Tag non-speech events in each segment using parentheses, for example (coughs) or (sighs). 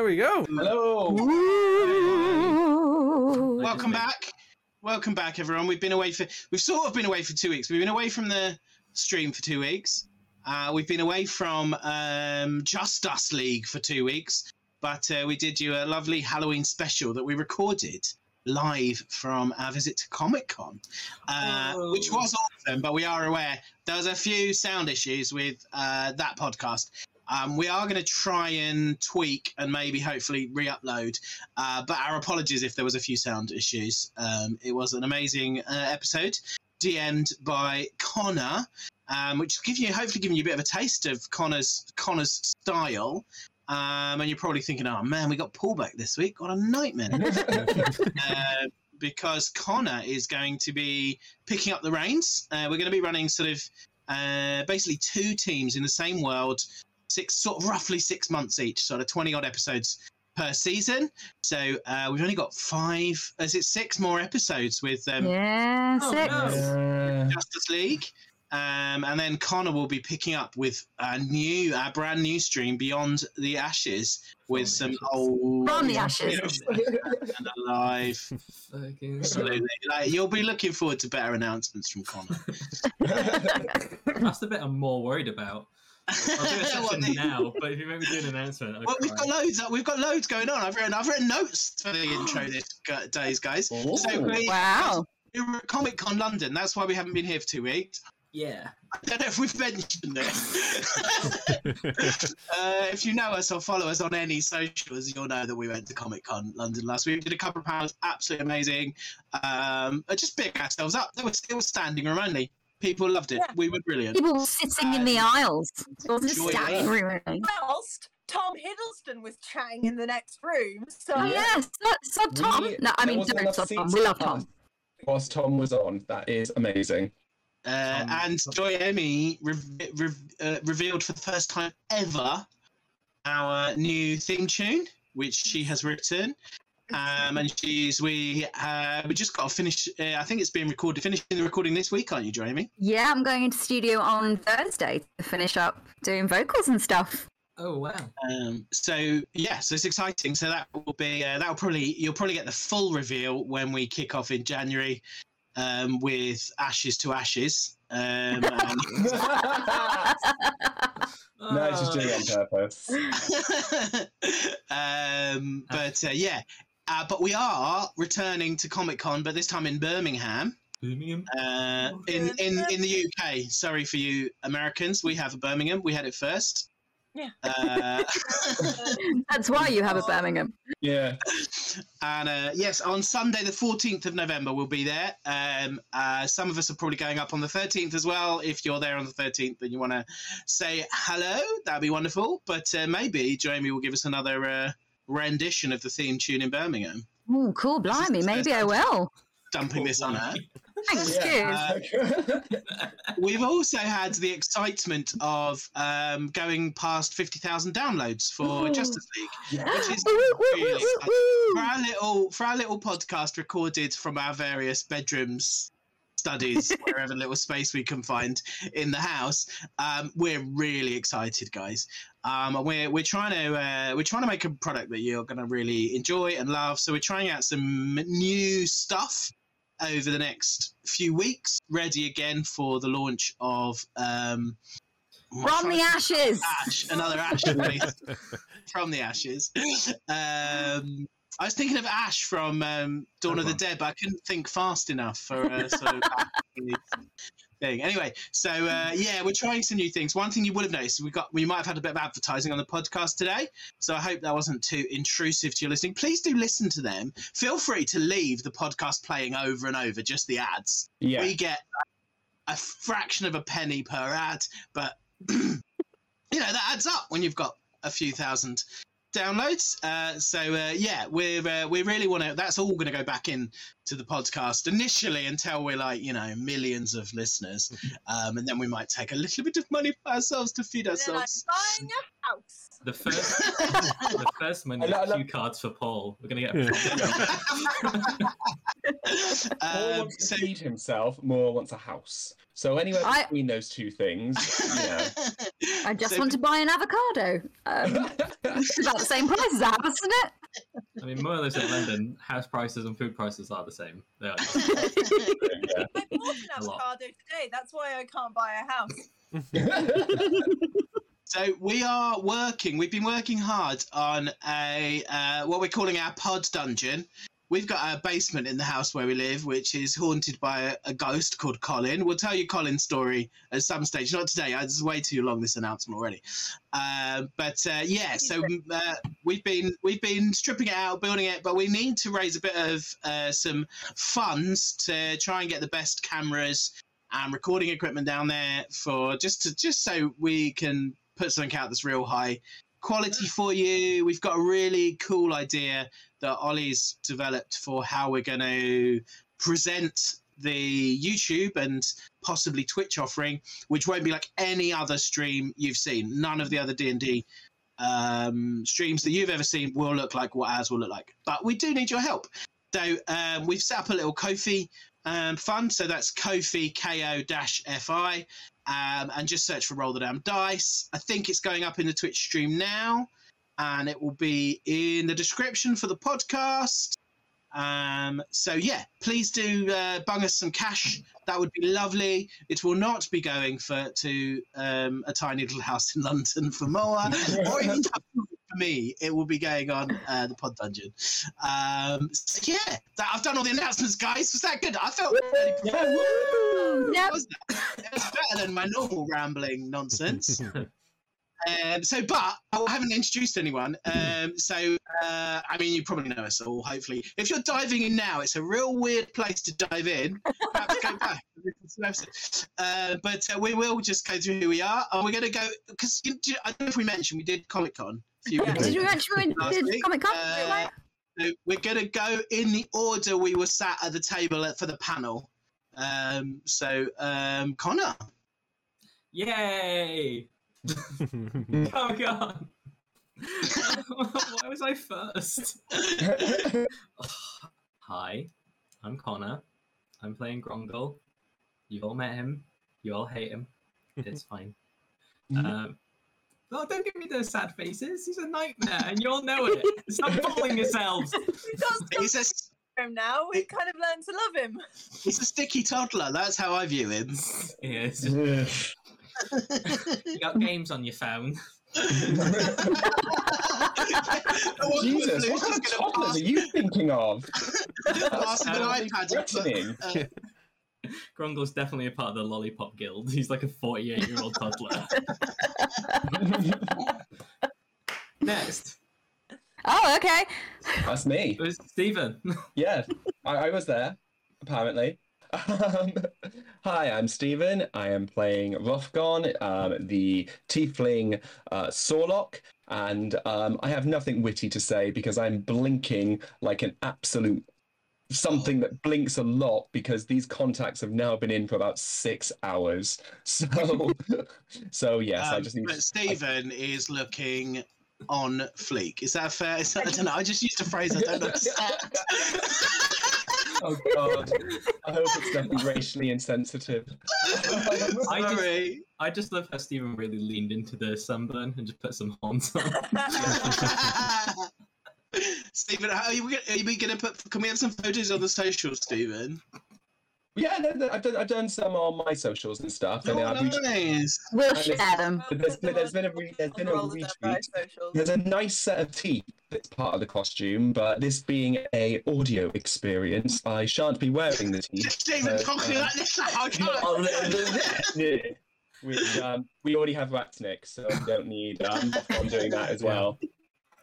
There we go. Hello. Welcome back. Welcome back, everyone. We've been away for we've sort of been away for two weeks. We've been away from the stream for two weeks. Uh, we've been away from um, Just Us League for two weeks, but uh, we did you a lovely Halloween special that we recorded live from our visit to Comic Con, uh, which was awesome. But we are aware there was a few sound issues with uh, that podcast. Um, we are going to try and tweak and maybe hopefully re-upload. Uh, but our apologies if there was a few sound issues. Um, it was an amazing uh, episode, DM'd by Connor, um, which give you hopefully giving you a bit of a taste of Connor's Connor's style. Um, and you're probably thinking, "Oh man, we got Paul back this week. What a nightmare!" (laughs) uh, because Connor is going to be picking up the reins. Uh, we're going to be running sort of uh, basically two teams in the same world, six sort of roughly six months each, sort of twenty odd episodes per season. So uh, we've only got five. Is it six more episodes with um, Yeah, Oh, six. no. Justice League? Um, and then Connor will be picking up with a new, a brand new stream Beyond the Ashes with the some Ashes. old From the ashes. and (laughs) alive. Absolutely. Like, you'll be looking forward to better announcements from Connor. (laughs) That's the bit I'm more worried about. I'll do a What section now, but if you make me do an announcement, I'll Well, we've got loads. We've got loads going on. I've written. I've written notes for the intro (gasps) this days, guys. So we, Wow. we were at Comic Con London. That's why we haven't been here for two weeks. yeah. I don't know if we've mentioned it. (laughs) uh, if you know us or follow us on any socials, you'll know that we went to Comic Con London last week. We did a couple of panels, absolutely amazing. Um, uh, just big ourselves up. There was, it was standing room only. People loved it. Yeah. We were brilliant. People were sitting in the aisles. It wasn't Joy standing there. room. only. Whilst Tom Hiddleston was chatting in the next room. So Oh, yes. Sub, sub Tom. We- no, I there mean, wasn't don't enough sub Tom. seats We to love pass Tom. Whilst Tom was on, that is amazing. Uh, Um, and Joy Emmy re- re- uh, revealed for the first time ever our new theme tune, which she has written. Um, and she's we uh, we just got to finish. Uh, I think it's being recorded. Finishing the recording this week, aren't you, Joy Emmy? Yeah, I'm going into studio on Thursday to finish up doing vocals and stuff. Oh wow. Um, so yeah, so it's exciting. So that will be uh, that will probably you'll probably get the full reveal when we kick off in January um, with Ashes to Ashes. Um, (laughs) and- (laughs) no, it's just doing it on purpose. (laughs) um, but uh, yeah, uh, but we are returning to Comic Con, but this time in Birmingham, Birmingham. uh, in, in in the UK. Sorry for you Americans, we have a Birmingham. We had it first. Yeah. Uh, (laughs) That's why you have a Birmingham. Yeah. and uh, yes, on Sunday, the 14th of November, we'll be there. Um, uh, some of us are probably going up on the 13th as well. If you're there on the 13th and you want to say hello, that'd be wonderful. But uh, maybe Jamie will give us another uh, rendition of the theme tune in Birmingham. Oh, cool, blimey. Maybe I will. Dumping this on her. Thanks, Yeah. cheers. We've also had the excitement of um, going past 50,000 downloads for Ooh. Justice League. Which (gasps) is really woo, exciting. woo. for our little for our little podcast recorded from our various bedrooms studies (laughs) wherever little space we can find in the house um, we're really excited guys um, and we're, we're trying to uh, we're trying to make a product that you're going to really enjoy and love so we're trying out some new stuff over the next few weeks ready again for the launch of um, From the ashes. ash, another ash release (laughs) from the ashes. Um, I was thinking of Ash from um, Dawn of the Dead, but I couldn't think fast enough for a sort of thing. Anyway, so uh, yeah, we're trying some new things. One thing you would have noticed, we got we might have had a bit of advertising on the podcast today, so I hope that wasn't too intrusive to your listening. Please do listen to them. Feel free to leave the podcast playing over and over, just the ads Yeah. we get a fraction of a penny per ad, but (clears throat) you know that adds up when you've got a few thousand downloads. Uh, so uh, yeah, we're uh, we really want to. That's all going to go back in to the podcast initially until we're like you know millions of listeners, (laughs) um, and then we might take a little bit of money for ourselves to feed and then I'm ourselves. buying a house. The first, (laughs) the first money I lo- I love- cue cards for Paul. We're gonna get. Yeah. (laughs) Paul um, wants to feed himself, Moore wants a house. So anywhere I- between those two things, you know. I I just So- want to buy an avocado. Um, (laughs) it's about the same price as a house, isn't it? I mean, more or less in London, house prices and food prices are the same. They are. (laughs) Yeah. I bought an avocado today. That's why I can't buy a house. (laughs) So we are working. We've been working hard on a uh, what we're calling our pod dungeon. We've got a basement in the house where we live, which is haunted by a, a ghost called Colin. We'll tell you Colin's story at some stage. Not today. uh, This way too long. This announcement already. Uh, but uh, yeah, so uh, we've been we've been stripping it out, building it, but we need to raise a bit of uh, some funds to try and get the best cameras and recording equipment down there for just to just so we can put something out that's real high quality for you. We've got a really cool idea that Ollie's developed for how we're going to present the YouTube and possibly Twitch offering, which won't be like any other stream you've seen. None of the other D and D um, streams that you've ever seen will look like what ours will look like. But we do need your help. So um, we've set up a little Ko-fi um, fund. So that's Kofi ko-fi, um, and just search for Roll the Damn Dice. I think it's going up in the Twitch stream now, and it will be in the description for the podcast. Um, so yeah, please do uh, bung us some cash. That would be lovely. It will not be going for to um, a tiny little house in (laughs) London for Moa, or even (laughs) me. It will be going on uh, the Pod Dungeon. Um, so yeah, that, I've done all the announcements, guys. Was that good? I felt really Yeah, woo! Yep. was that? It was better than my normal rambling nonsense. (laughs) Um, so, but I haven't introduced anyone. Um, so, uh, I mean, you probably know us all, hopefully. If you're diving in now, it's a real weird place to dive in. Perhaps go back. and listen to the episode. Uh, but uh, we will just go through who we are. And we're going to go, because I don't know if we mentioned we did Comic Con Yeah. Did you mention we Last did week, Comic Con? uh, So we're going to go in the order we were sat at the table at- for the panel. Um, so, um, Connor. Yay! (laughs) Oh god! (laughs) Why was I first? (laughs) Hi, I'm Connor. I'm playing Grongle. You've all met him. You all hate him. It's fine. Um, oh, don't give me those sad faces. He's a nightmare, and you all know it. Stop fooling yourselves. He does He's a, him now. We kind of learned to love him. he's a sticky toddler. That's how I view him. Yeah, it's just, you got (laughs) games on your phone. Jesus, what kind of toddlers are you thinking of? Pass an iPad. and put- threatening. (laughs) uh, Grongle's definitely a part of the Lollipop Guild. He's like a 48 year old toddler. (laughs) Next, Oh, okay. That's me. it was Stephen. Yeah, I, I was there, apparently. Um, hi, I'm Stephen. I am playing Rothgon, um, the tiefling uh, Sorlock, and um, I have nothing witty to say because I'm blinking like an absolute something that blinks a lot because these contacts have now been in for about six hours. (laughs) So, so yes, I um, just need. but Stephen is looking on fleek. Is that fair? Is that, I don't know. I just used a phrase I don't (laughs) understand. (laughs) Oh God! I hope it's nothing racially insensitive. (laughs) I just- I just love how Stephen really leaned into the sunburn and just put some horns on. (laughs) Stephen, how are you, are you going to put? Can we have some photos on the socials, Stephen? Yeah, no, no, I've done I've done some on my socials and stuff, and Oh, I've reached, nice. We'll And share them. But there's been- there's been a re- there's been a Roll the retweet. Dead Guy socials. there's a nice set of teeth that's part of the costume, but this being a audio experience, I shan't be wearing the teeth. Stephen, Uh, talking uh, like this. I can't. Yeah. Which um, we already have Ratsnick, so we don't need um, I'm doing that as well.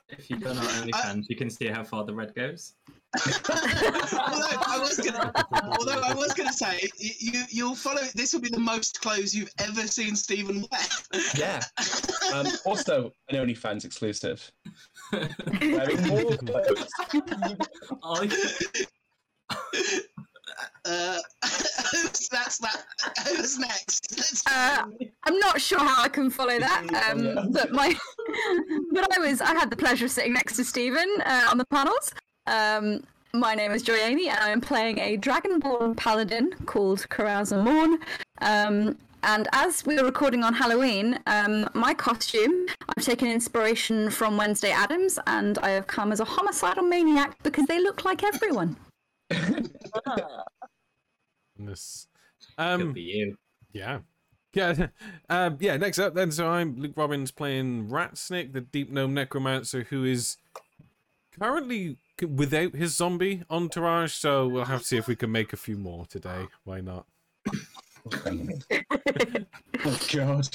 If you go on our OnlyFans, you can see how far the red goes. although I was gonna, although I was gonna say, you you'll follow. This will be the most clothes you've ever seen Stephen wear. Yeah. Um, also, an OnlyFans exclusive. (laughs) Wearing more clothes. Ollie, Uh, (laughs) that's that. Who's next? Let's- Uh, I'm not sure how I can follow that, um, Yeah. but my, (laughs) but I was, I had the pleasure of sitting next to Stephen uh, on the panels. Um, my name is Joy Amy, and I'm playing a Dragonborn paladin called Carouser Morn. Um, and as we were recording on Halloween, um, my costume, I've taken inspiration from Wednesday Addams, and I have come as a homicidal maniac because they look like everyone. (laughs) Goodness. Could Um, be you. yeah. Yeah, (laughs) um, yeah. Next up, then, so I'm Luke Robbins playing Rat Ratsnick, the Deep Gnome Necromancer, who is currently without his zombie entourage. So we'll have to see if we can make a few more today. Why not? (laughs) oh god.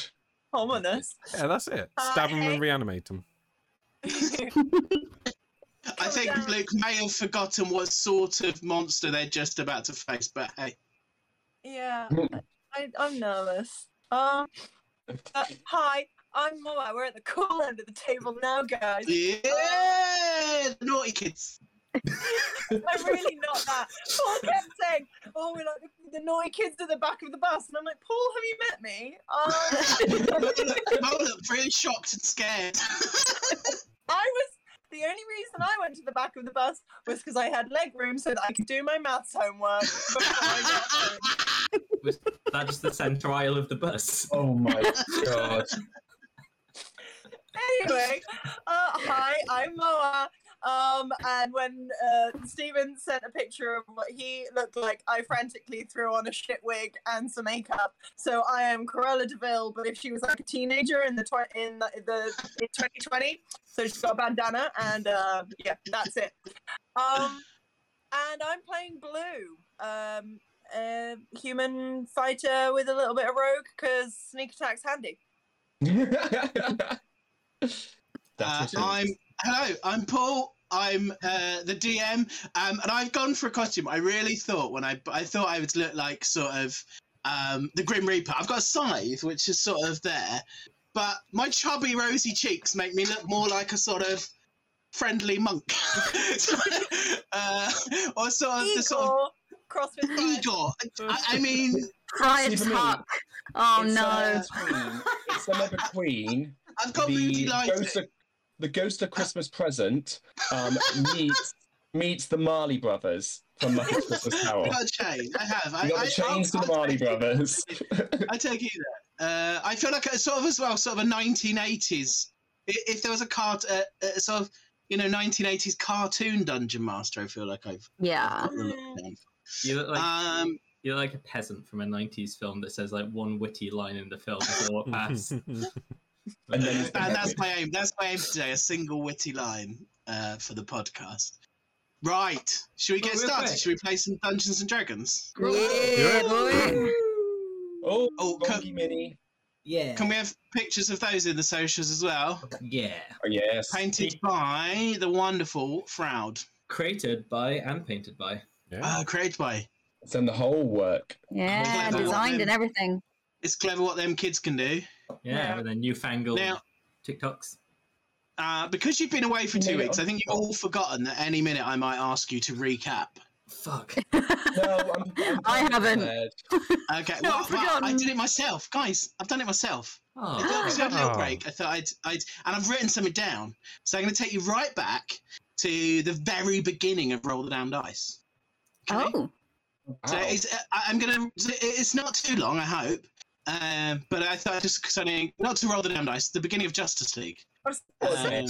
Ominous. Yeah, that's it. Uh, Stab him hey. and reanimate him. (laughs) I think down. Luke may have forgotten what sort of monster they're just about to face, but hey. Yeah, (laughs) I, I'm nervous. Um, uh, hi, I'm Moa. We're at the cool end of the table now, guys. Yeah! The naughty kids. (laughs) I'm really not that. Paul kept saying, "Oh, we're like the, the naughty kids at the back of the bus," and I'm like, "Paul, have you met me?" Um, (laughs) Mo looked really shocked and scared. I was the only reason I went to the back of the bus was because I had leg room so that I could do my maths homework before I got home. Was that just the centre aisle of the bus? Oh my god. (laughs) Anyway, uh, hi, I'm Moa. Um, and when uh, Steven sent a picture of what he looked like, I frantically threw on a shit wig and some makeup. So I am Cruella de Vil, but if she was like a teenager in the tw- in the, the in 2020, so she's got a bandana, and uh, yeah, that's it. Um, and I'm playing Blue, um, a human fighter with a little bit of rogue because sneak attack's handy. (laughs) That's Uh, what it is. I'm hello. I'm Paul. I'm uh, the DM, um, and I've gone for a costume. I really thought when I I thought I would look like sort of um, the Grim Reaper. I've got a scythe, which is sort of there, but my chubby, rosy cheeks make me look more like a sort of friendly monk, (laughs) uh, or sort of the sort of Igor, CrossFit Five. Igor. I, I mean, Friar See, for me, Tuck. Oh It's no. Summer Queen. It's Summer between I've got moody the lighting. ghost, of, the ghost of Christmas present um, meets meets the Marley brothers from Muppet Christmas Carol. I got a chain. I have. I, You got I, the chains to I'll- the Marley take brothers. I take either. Uh, I feel like a sort of as well, sort of a 1980s. If there was a cart, uh, uh, sort of you know 1980s cartoon dungeon master, I feel like I've Yeah. got the look down. You look like Um, you're like a peasant from a '90s film that says like one witty line in the film before it pass. And then and that's my aim. That's my aim today. A single witty line uh, for the podcast. Right. Should we get real started? quick. Should we play some Dungeons and Dragons? Yeah, boy. Oh, Oh, can- Mini. Yeah. Can we have pictures of those in the socials as well? Yeah. Oh, yes. Painted by the wonderful Froud. Created by and painted by. yeah. Uh, created by. It's done the whole work. Yeah, designed um, and everything. It's clever what them kids can do. Yeah, Yeah. with their newfangled Now- TikToks. Uh, because you've been away for two weeks, I think you've all forgotten that any minute I might ask you to recap. Fuck. (laughs) No, I'm, I'm (laughs) I haven't. prepared. Okay, No, well, I've well, I did it myself, guys. I've done it myself. Oh, Because I had a little Oh. break. I thought I'd, I'd, and I've written something down. So I'm going to take you right back to the very beginning of Roll the Damn Dice. Okay? Oh. So Ow. it's, uh, I'm gonna. It's not too long, I hope. Um, but I thought just something not to roll the damn dice. The beginning of Justice League. Um,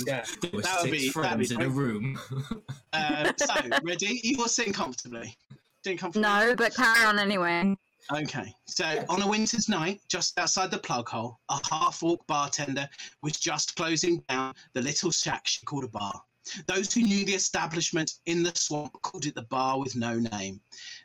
yeah. that would be- that'd be in a room. Uh, (laughs) so ready? You all sitting comfortably. Sitting comfortably. No, but carry on anyway. Okay. So on a winter's night, just outside the plug hole, a half-orc bartender was just closing down the little shack she called a bar. Those who knew the establishment in the swamp called it the bar with no name.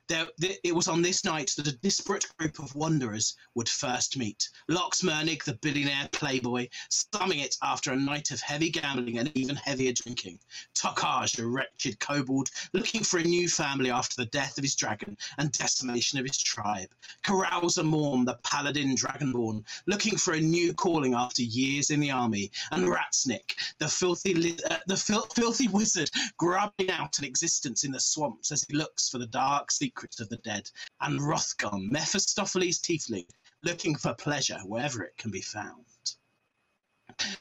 There, th- it was on this night that a disparate group of wanderers would first meet. Lox Mernig, the billionaire playboy, slumming it after a night of heavy gambling and even heavier drinking. Tokaj, a wretched kobold, looking for a new family after the death of his dragon and decimation of his tribe. Carouser Morn, the paladin dragonborn, looking for a new calling after years in the army. And Ratsnick, the filthy, li- uh, the fil- filthy (laughs) wizard, grubbing out an existence in the swamps as he looks for the dark secrets of the dead. And Rothgon, Mephistopheles tiefling, looking for pleasure wherever it can be found.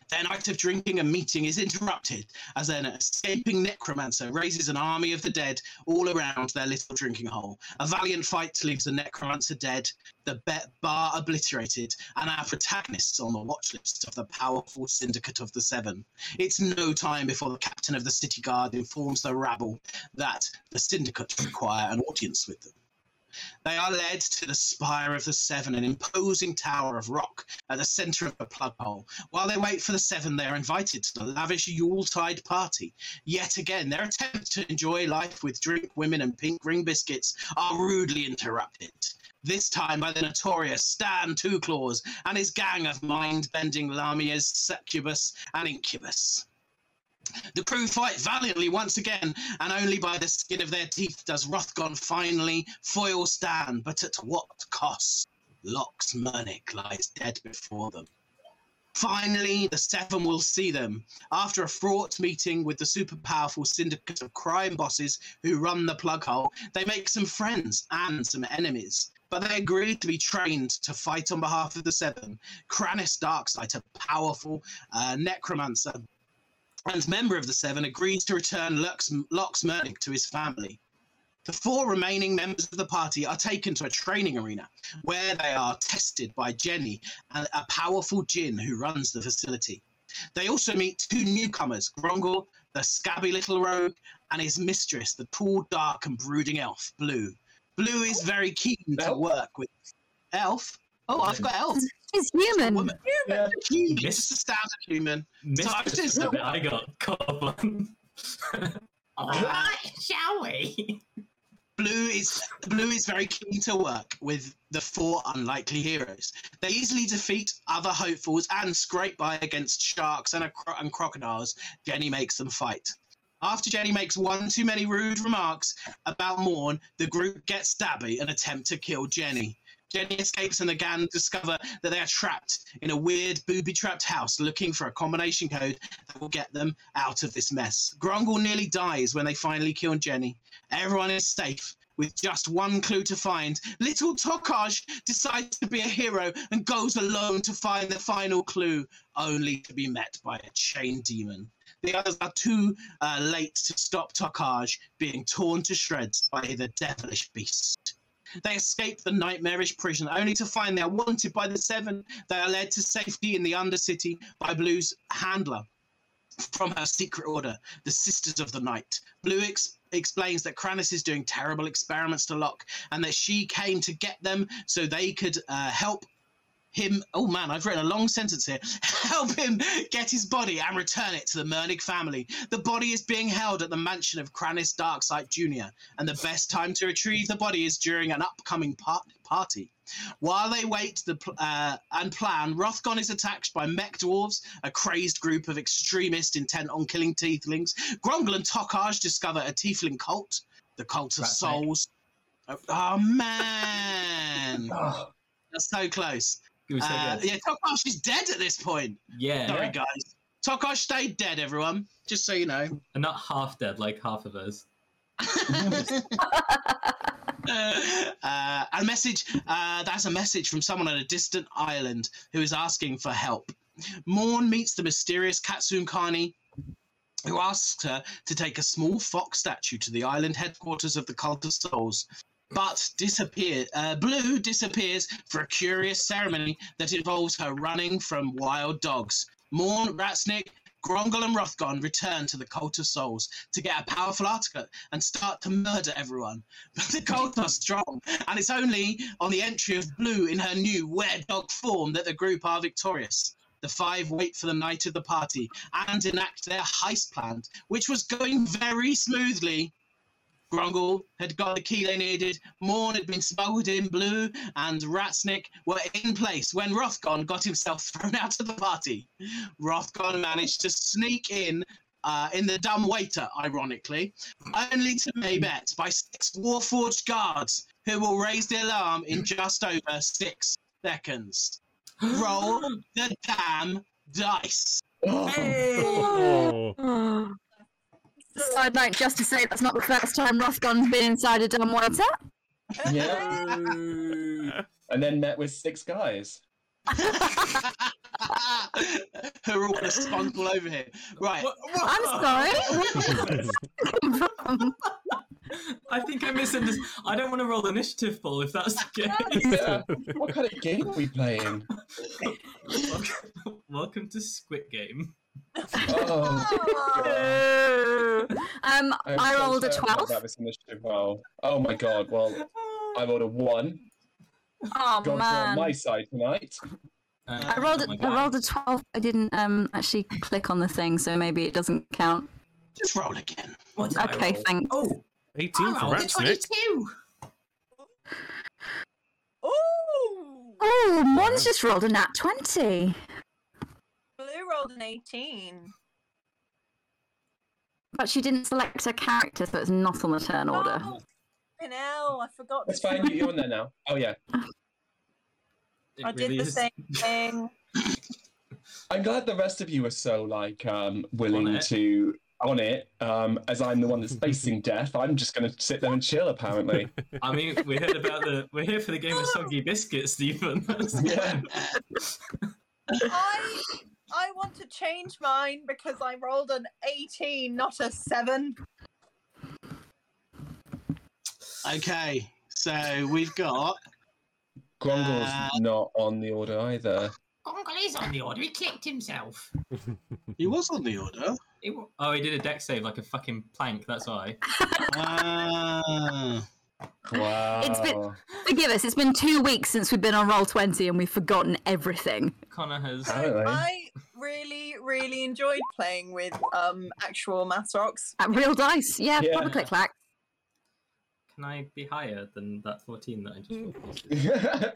Their night of drinking and meeting is interrupted as an escaping necromancer raises an army of the dead all around their little drinking hole. A valiant fight leaves the necromancer dead, the bar obliterated, and our protagonists on the watch list of the powerful syndicate of the Seven. It's no time before the captain of the city guard informs the rabble that the syndicate require an audience with them. They are led to the spire of the Seven, an imposing tower of rock at the centre of the plug hole. While they wait for the Seven, they are invited to the lavish Yuletide party. Yet again, their attempts to enjoy life with drink, women, and pink ring biscuits are rudely interrupted. This time by the notorious Stan Two Claws and his gang of mind-bending Lamias, Succubus, and Incubus. The crew fight valiantly once again, and only by the skin of their teeth does Rothgon finally foil Stan, but at what cost? Lox Murnick lies dead before them. Finally, the Seven will see them. After a fraught meeting with the super powerful syndicate of crime bosses who run the plug hole, they make some friends and some enemies. But they agree to be trained to fight on behalf of the Seven. Kranis Darksight, a powerful uh, necromancer and member of the Seven, agrees to return Lux, Lox Murnick to his family. The four remaining members of the party are taken to a training arena where they are tested by Jenny, a, a powerful djinn who runs the facility. They also meet two newcomers, Grongol, the scabby little rogue, and his mistress, the tall, dark, and brooding elf, Blue. Blue is very keen to work with Elf. Oh, I've got elf. He's human. Woman. Yeah. Human, just a standard human. Missed I've the I got caught up. Alright, shall we? Blue is Blue is very keen to work with the four unlikely heroes. They easily defeat other hopefuls and scrape by against sharks and, a cro- and crocodiles. Jenny makes them fight. After Jenny makes one too many rude remarks about Morn, the group gets stabby and attempt to kill Jenny. Jenny escapes and the gang discover that they are trapped in a weird booby-trapped house looking for a combination code that will get them out of this mess. Grongol nearly dies when they finally kill Jenny. Everyone is safe with just one clue to find. Little Tokaj decides to be a hero and goes alone to find the final clue, only to be met by a chain demon. The others are too uh, late to stop Tokaj being torn to shreds by the devilish beast. They escape the nightmarish prison only to find they are wanted by the Seven. They are led to safety in the Undercity by Blue's handler from her secret order, the Sisters of the Night. Blue ex- explains that Kranis is doing terrible experiments to Locke and that she came to get them so they could uh, help him. Oh man, I've written a long sentence here. (laughs) help him get his body and return it to the Mernig family. The body is being held at the mansion of Kranis Darksight Jr., and the best time to retrieve the body is during an upcoming par- party. While they wait the pl- uh, and plan, Rothgon is attacked by mech dwarves, a crazed group of extremists intent on killing tieflings. Grongol and Tokaj discover a tiefling cult, the Cult of Rat. Souls. Oh, oh, man, (laughs) that's so close. It was so Uh, yeah, Tokaj is dead at this point. Yeah, Sorry, guys. Tokaj stayed dead, everyone. Just so you know. and not half dead like half of us. (laughs) (laughs) uh, a message uh, that's a message from someone on a distant island who is asking for help. Morn meets the mysterious Katsune Kani, who asks her to take a small fox statue to the island headquarters of the Cult of Souls. But disappear. Uh, Blue disappears for a curious ceremony that involves her running from wild dogs. Morn, Ratsnick, Grongol, and Rothgon return to the Cult of Souls to get a powerful article and start to murder everyone. (laughs) But the cult are strong, and it's only on the entry of Blue in her new were dog form that the group are victorious. The five wait for the night of the party and enact their heist plan, which was going very smoothly. Grongol had got the key they needed, Morn had been smuggled in, Blue and Ratsnick were in place when Rothgon got himself (laughs) thrown out of the party. Rothgon managed to sneak in uh, in the dumb waiter, ironically, only to be met by six Warforged guards who will raise the alarm in just over six seconds. (gasps) Roll the damn dice. oh. Oh. Side note, just to say that's not the first time Rothgon's been inside a dumb waiter. Yeah. And then met with six guys. (laughs) Who are all gonna all over here. Right. What- what- I'm sorry. Where did that come from? I think I misunderstood. I don't want to roll initiative, Paul, if that's the case. Yeah. what kind of game are we playing? welcome, (laughs) welcome to Squid Game. Oh, Oh. (laughs) um, I'm I so rolled a 12. that, this initiative roll. Oh my god. Well, I rolled a one. Oh Gone man. on my side tonight. Uh, I rolled oh my a, I rolled a 12. I didn't um actually click on the thing, so maybe it doesn't count. Just roll again. What Okay, roll? thanks. Oh, 18 I for rolled a 22. Oh, Mon's just rolled a nat 20. Blue rolled an 18. But she didn't select her character, so it's not on the turn order. Oh, fucking hell, I forgot. That's to fine. You're on there now. Oh yeah. (laughs) It I did the is- same thing. (laughs) I'm glad the rest of you are so like um willing On to on it. Um, as I'm the one that's facing (laughs) death, I'm just gonna sit there and chill. Apparently. I mean, we heard about the. We're here for the game of soggy biscuits, Stephen. Yeah. I I want to change mine because I rolled an 18, not a 7. Okay. So we've got Grongle's Uh, not on the order either. Gongle is on the order. He kicked himself. he was on the order. He wa- oh, he did a dex save like a fucking plank. That's why. Ah. Wow. It's been- Forgive us, it's been two weeks since we've been on Roll20 and we've forgotten everything. Connor has. Apparently. I really, really enjoyed playing with um actual math rocks. At real dice, yeah, Yeah. proper click clack. Can I be higher than that 14 that I just rolled?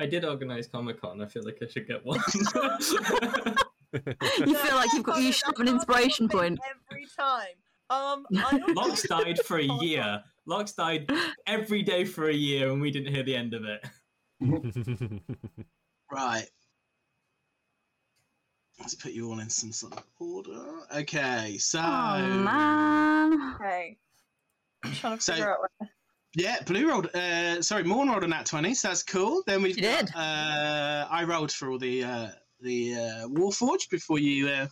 I did organise Comic Con. I feel like I should get one. (laughs) (laughs) You feel like you've got you should have an inspiration point. every time. Um, I (laughs) Locks died for a year. Locks died every day for a year, and we didn't hear the end of it. Right. Let's put you all in some sort of order. Okay, so Oh man. Okay. I'm trying to So- figure out where. yeah, blue rolled. Uh, sorry, Morn rolled a nat twenty, so that's cool. Then we've She got, did. Uh, I rolled for all the uh, the uh, Warforged before you uh,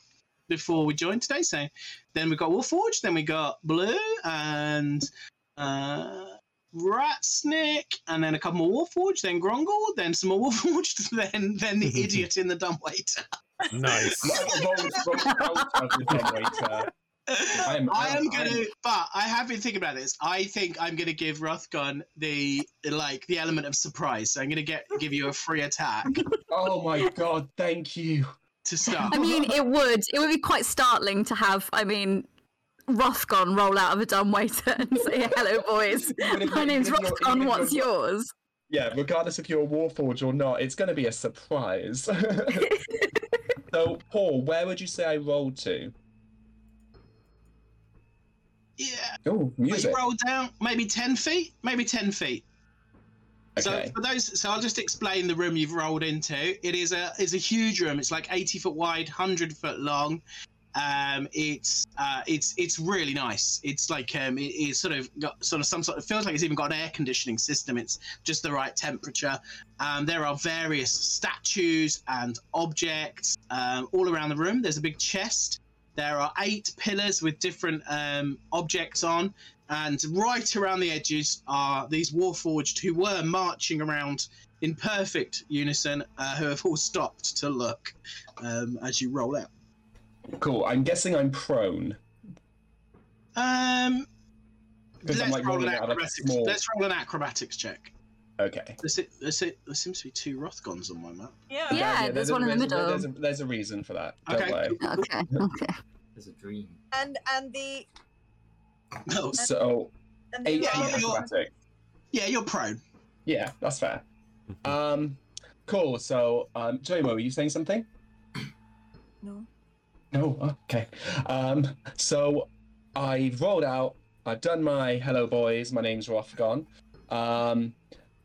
before we joined today. So then we got Warforged, then we got blue and uh, Ratsnick, and then a couple more Warforged, then Grongol, then some more (laughs) Warforged, then then the (laughs) idiot in the dumbwaiter. Nice. Roll- roll out as the dumb waiter. I'm- I am I'm- gonna, I'm- but I have been thinking about this. I think I'm gonna give Rothgon the like the element of surprise. So I'm gonna get give you a free attack Oh my god! Thank you. to start. I mean, it would it would be quite startling to have. I mean, Rothgon roll out of a dumb waiter and say, "Hello, boys. (laughs) Even if- My name's if you're- Rothgon. if What's you're- yours?" Yeah, regardless if you're a Warforge or not, it's going to be a surprise. (laughs) so, Paul, where would you say I rolled to? yeah, Oh, but music. you roll down maybe ten feet, maybe ten feet. Okay. So for those, so I'll just explain the room you've rolled into. It is a is a huge room. It's like eighty foot wide, hundred foot long. Um, it's uh, it's it's really nice. It's like um, it, it's sort of got sort of some sort of feels like it's even got an air conditioning system. It's just the right temperature. Um, there are various statues and objects um, all around the room. There's a big chest. There are eight pillars with different um, objects on, and right around the edges are these warforged who were marching around in perfect unison, uh, who have all (laughs) stopped to look um, as you roll out. Cool. I'm guessing I'm prone. Um, Because I'm let's like roll an rolling out of a acrobatics. small. Let's roll an acrobatics check. Okay. There's, it, there's, it, there seems to be two Rothgons on my map. Yeah. Yeah, there's one in the there's a- middle. There's a, there's a reason for that. Don't Okay. worry. (laughs) Okay, okay. There's a dream. And and the No, (laughs) So, and the Yeah, you're- acrobatic. yeah, you're prone. Yeah, that's fair. Um, cool. So, um, Jomo, are you saying something? No. No. Okay. Um, so I've rolled out. I've done my hello boys. My name's Rothgon. Um,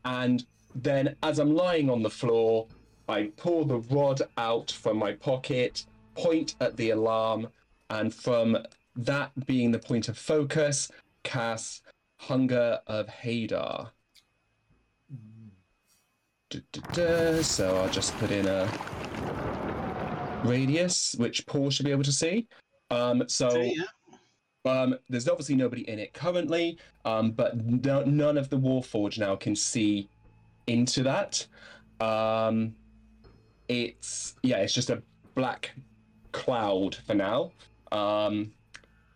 and then as I'm lying on the floor, I pull the rod out from my pocket, point at the alarm, and from that being the point of focus, cast Hunger of Hadar. Du. So I'll just put in a radius, which Paul should be able to see. Um, so yeah. um, there's obviously nobody in it currently, um, but no, none of the Warforge now can see into that. Um, it's yeah, it's just a black cloud for now. Um,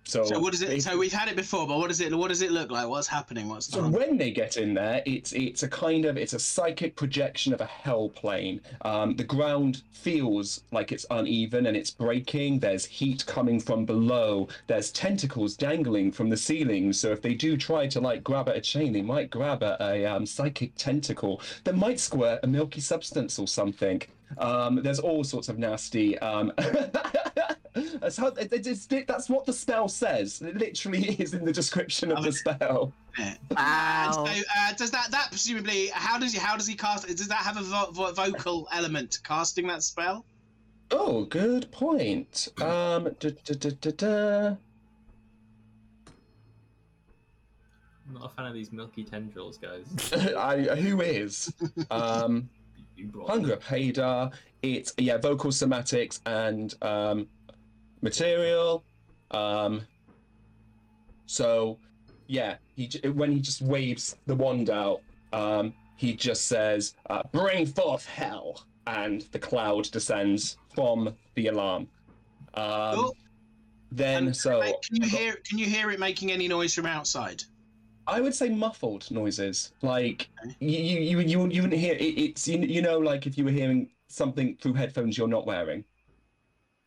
so So what is it? So we've had it before, but what does it? What does it look like? What's happening? What's So the when they get in there, it's it's a kind of it's a psychic projection of a hell plane. Um, the ground feels like it's uneven and it's breaking. There's heat coming from below. There's tentacles dangling from the ceiling. So if they do try to like grab at a chain, they might grab at a um, psychic tentacle that might squirt a milky substance or something. Um, there's all sorts of nasty. Um, (laughs) that's how it, it- it's- that's what the spell says. It literally (laughs) is in the description of the spell. Wow. And so, uh, does that that presumably how does he how does he cast? Does that have a vo- vo- vocal element to casting that spell? Oh, good point. Um, da, da, da, da, da. I'm not a fan of these milky tendrils, guys. (laughs) I, who is? Um, You brought Hunger of It's yeah, vocal somatics and um, material. Um, so yeah, he when he just waves the wand out, um, he just says, uh, "Bring forth hell," and the cloud descends from the alarm. Um, Cool. Then And so can you hear can you hear it making any noise from outside? I would say muffled noises. Like you, you, you, you, wouldn't hear. It, it's you, you know, like if you were hearing something through headphones you're not wearing. (laughs)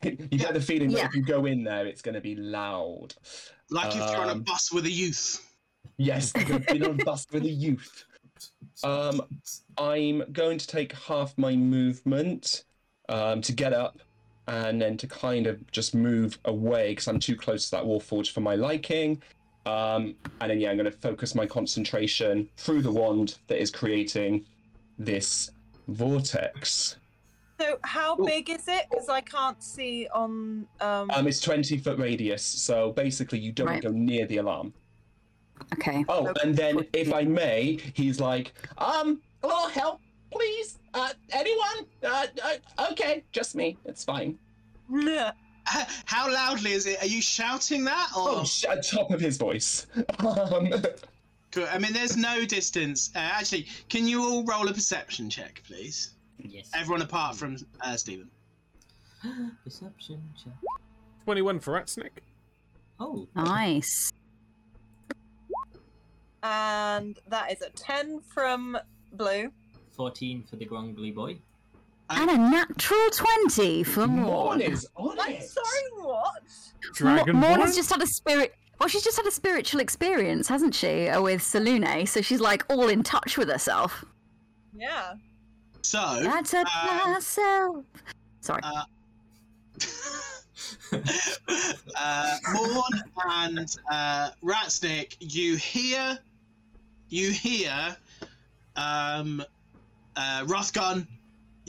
You get the feeling that if you go in there, it's going to be loud. Like if you're on a Um, bus with a youth. Yes, you're going to be on a bus with a youth. Um, I'm going to take half my movement um, to get up, and then to kind of just move away because I'm too close to that wall warforge for my liking. Um, and then yeah, I'm going to focus my concentration through the wand that is creating this vortex. So how Ooh. big is it? Because I can't see on. Um, Um, it's 20 foot radius, so basically you don't Right. go near the alarm. Okay. Oh, Okay. and then if I may, he's like, um, a little help, please. Uh, anyone? Uh, uh, okay, just me. It's fine. (laughs) Bleh. (laughs) How loudly is it? Are you shouting that or? Oh, sh- at top of his voice. (laughs) um, Cool. I mean, there's no distance. Uh, actually, can you all roll a perception check, please? Yes. Everyone apart from uh, Stephen. (gasps) Perception check. 21 for Ratsnick. Oh, Nice. and that is a ten from Blue. 14 for the Grongly boy. And a natural 20 for Morn Morn. is on I'm it. sorry, what? Dragonborn? Morn has just had a spirit. Well, she's just had a spiritual experience, hasn't she, uh, with Selûne? So she's like all in touch with herself. Yeah. So, I touch um, myself. Sorry. uh, (laughs) uh, Morn and uh, Ratsnick, you hear, you hear, um, uh, Rothgon.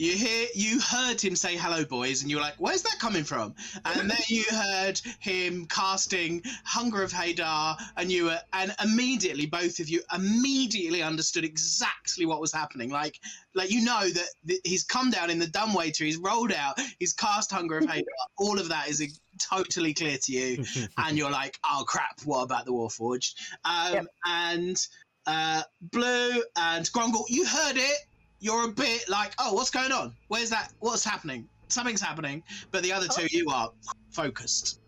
You hear, you heard him say "Hello, boys," and you were like, "Where's that coming from?" And then you heard him casting "Hunger of Hadar," and you were, and immediately both of you immediately understood exactly what was happening. Like, like you know that th- he's come down in the dumbwaiter, he's rolled out, he's cast "Hunger of Hadar." (laughs) All of that is totally clear to you (laughs) and you're like, oh crap, what about the Warforged? Um, Yep. And uh, Blue and Grungle, you heard it. You're a bit like, oh, what's going on? Where's that? What's happening? Something's happening. But the other two, you are focused.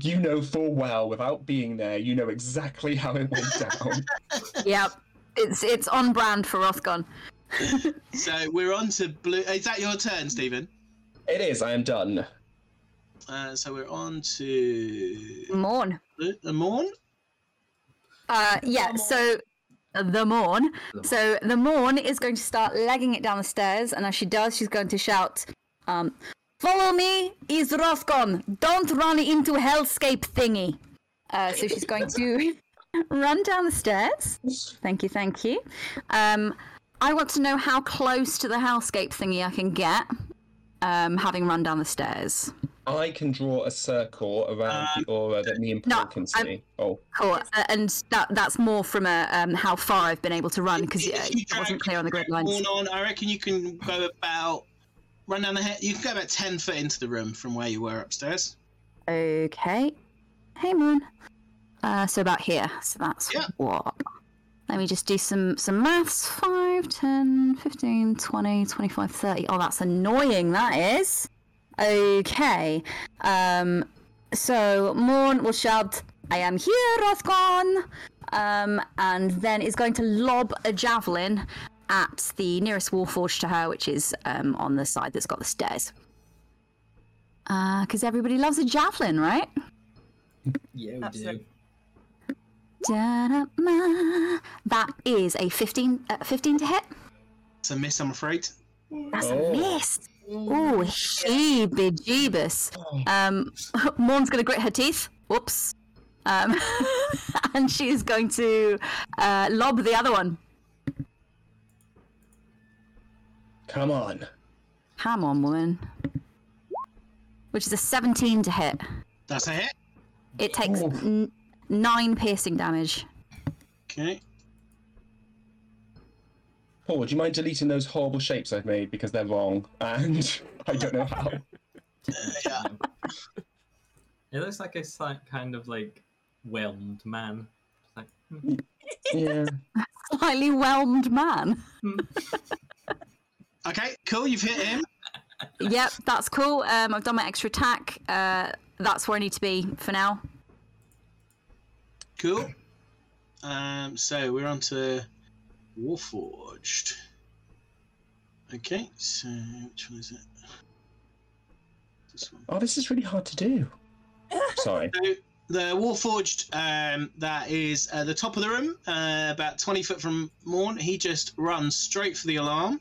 You know full well, without being there, you know exactly how it went down. (laughs) yep. It's it's on brand for Rothgon. (laughs) So we're on to Blue. Is that your turn, Stephen? it is. I am done. Uh, so we're on to Morn. Blue, uh, Morn. Uh, yeah. So the Morn. So the Morn is going to start legging it down the stairs, and as she does, she's going to shout, um, "Follow me, is Rothgon. Don't run into hellscape thingy." Uh, so she's going to (laughs) run down the stairs. Thank you, thank you. Um, I want to know how close to the hellscape thingy I can get, um, having run down the stairs. I can draw a circle around the aura that me and Paul no, can I'm- see. Oh, Cool, uh, and that that's more from a um, how far I've been able to run because If uh, it wasn't clear on the grid lines. Morn on, I reckon you can go about run down the head. You can go about ten foot into the room from where you were upstairs. Okay. Hey, Moon. Uh, so about here. So that's Yeah. what? Let me just do some some maths. 5, 10, 15, 20, 25, 30. Oh, that's annoying, that is. Okay. Um, so Morn will shout, I am here, Rothgon. Um, and then is going to lob a javelin at the nearest warforged to her, which is um, on the side that's got the stairs. Because everybody loves a javelin, right? Yeah, we Absolutely. do. Da-da-ma. That is a 15, uh, 15 to hit. It's a miss, I'm afraid. That's Oh. a miss. Oh, sheebie jeebus. Um, (laughs) Morn's going to grit her teeth. Whoops. Um, (laughs) and she's going to uh, lob the other one. Come on. Come on, woman. Which is a 17 to hit. That's a hit. It takes n- nine piercing damage. Okay. Paul, would you mind deleting those horrible shapes I've made because they're wrong and (laughs) I don't know how? Yeah. (laughs) It looks like a slight kind of like whelmed man. Like, hmm, (laughs) Yeah. Slightly whelmed man. Okay, cool. You've hit him. yep, that's cool. Um, I've done my extra attack. Uh, that's where I need to be for now. Cool. Um, so we're on to Warforged. Okay, so which one is it? This one. Oh, this is really hard to do. (laughs) Sorry. So the Warforged, um, that is uh, the top of the room, uh, about 20 foot from Morn. He just runs straight for the alarm.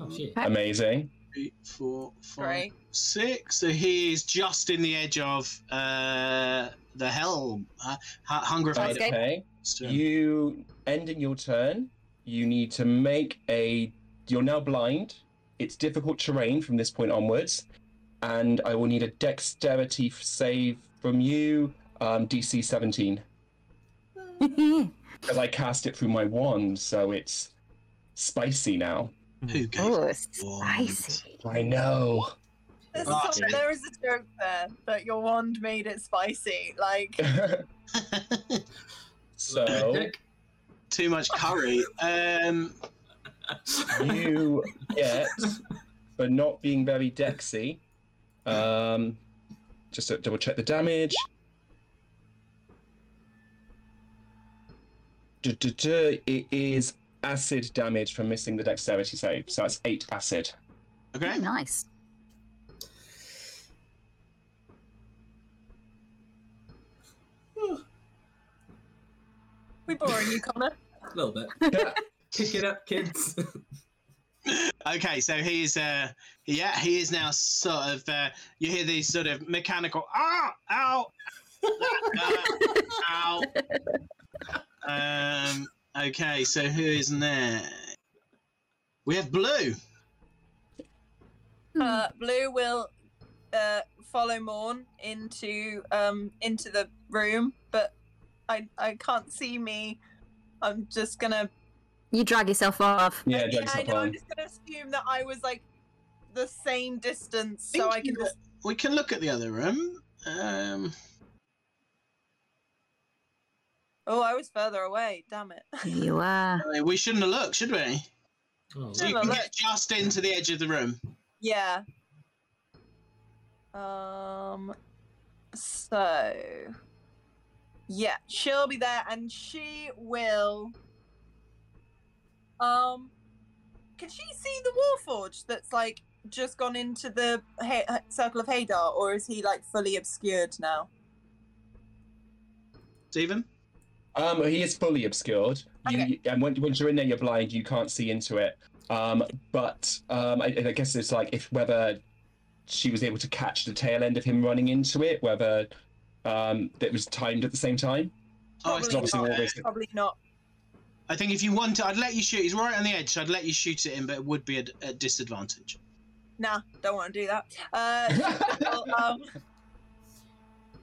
oh shit. Amazing. Three, four, five, Great. six. So he is just in the edge of uh, the hell, uh, Hu- Hunger of That's Okay. So- You ending your turn. You need to make a. You're now blind. It's difficult terrain from this point onwards, and I will need a dexterity save from you, um, DC 17, (laughs) because I cast it through my wand, so it's spicy now. Who gave oh, it spicy. I know. There's Ah, some- there is a joke there that your wand made it spicy. Like, (laughs) (laughs) so (laughs) Too much curry. Um, you get for not being very dexy. Um, just to double check the damage. It is acid damage from missing the dexterity save, so that's eight acid. okay. Nice. We boring you, Connor? (laughs) A little bit. (laughs) Kick it up, kids. (laughs) Okay, so he is, uh, yeah, he is now sort of, uh, you hear these sort of mechanical, ah, ow, uh, ow. Um, okay, so who is next? We have Blue. Uh, Blue will uh, follow Morn into um into the room, but I I can't see me. I'm just gonna. You drag yourself off. Yeah, I, Jake's I up know, I'm just gonna assume that I was like the same distance, so I can just. We can look at the other room. Um, Oh, I was further away. Damn it. (laughs) You are. we shouldn't have looked, should we? Oh, So you can get just into the edge of the room. Yeah. Um. So. Yeah, she'll be there, and she will. Um. Can she see the Warforge that's like just gone into the ha- circle of Hadar, or is he like fully obscured now? Stephen? Um, he is fully obscured. You, Okay. and when, once you're in there, you're blind. You can't see into it. Um, but um, I, I guess it's like if whether she was able to catch the tail end of him running into it, whether um, that was timed at the same time. Oh, it's Probably obviously not. always- Probably not. I think if you want to, I'd let you shoot. He's right on the edge, so I'd let you shoot at him, but it would be a, a disadvantage. Nah, don't want to do that. Uh, she will, (laughs) um,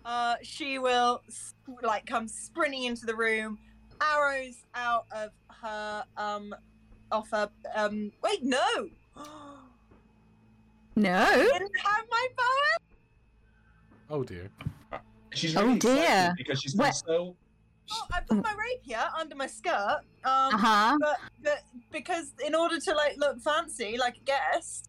uh, she will s- like come sprinting into the room, arrows out of her um, off her um. Wait, no. (gasps) No. didn't have my bow. Oh dear. She's Oh, really excited dear. because she's Where- been so. Oh, I put my rapier under my skirt. Um, Uh huh. but, but because in order to like look fancy, like a guest.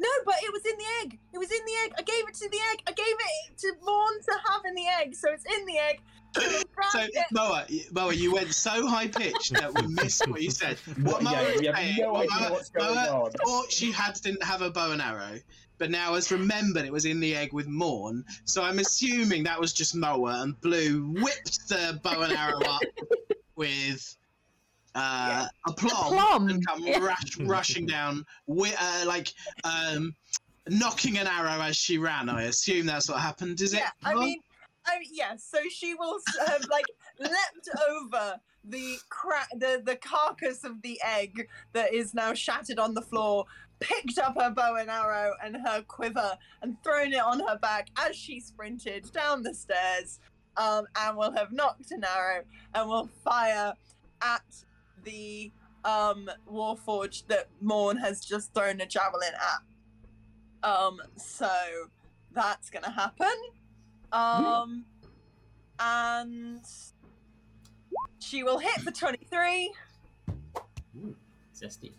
No, but it was in the egg. It was in the egg. I gave it to the egg. I gave it to Vaughn to have in the egg, so it's in the egg. (coughs) So, grabbed it. Moa, Moa, you went so high pitched that we missed what you said. (laughs) What Moa yeah, was we saying, no what idea Moa- what's going Moa on. thought she had didn't have a bow and arrow, but now has remembered it was in the egg with Morn. So I'm assuming that was just Moa, and Blue whipped the bow and arrow up with uh, a plum, plum, and come yeah. rush, rushing down, wi- uh, like um, knocking an arrow as she ran. I assume that's what happened. Is it? Yeah, I mean, I mean, yes. so she will have like leapt over the crack, the the carcass of the egg that is now shattered on the floor. Picked up her bow and arrow and her quiver and thrown it on her back as she sprinted down the stairs, um, and will have knocked an arrow and will fire at the um, warforged that Morn has just thrown a javelin at. Um, so that's gonna happen. Um, and she will hit for 23, Ooh, zesty.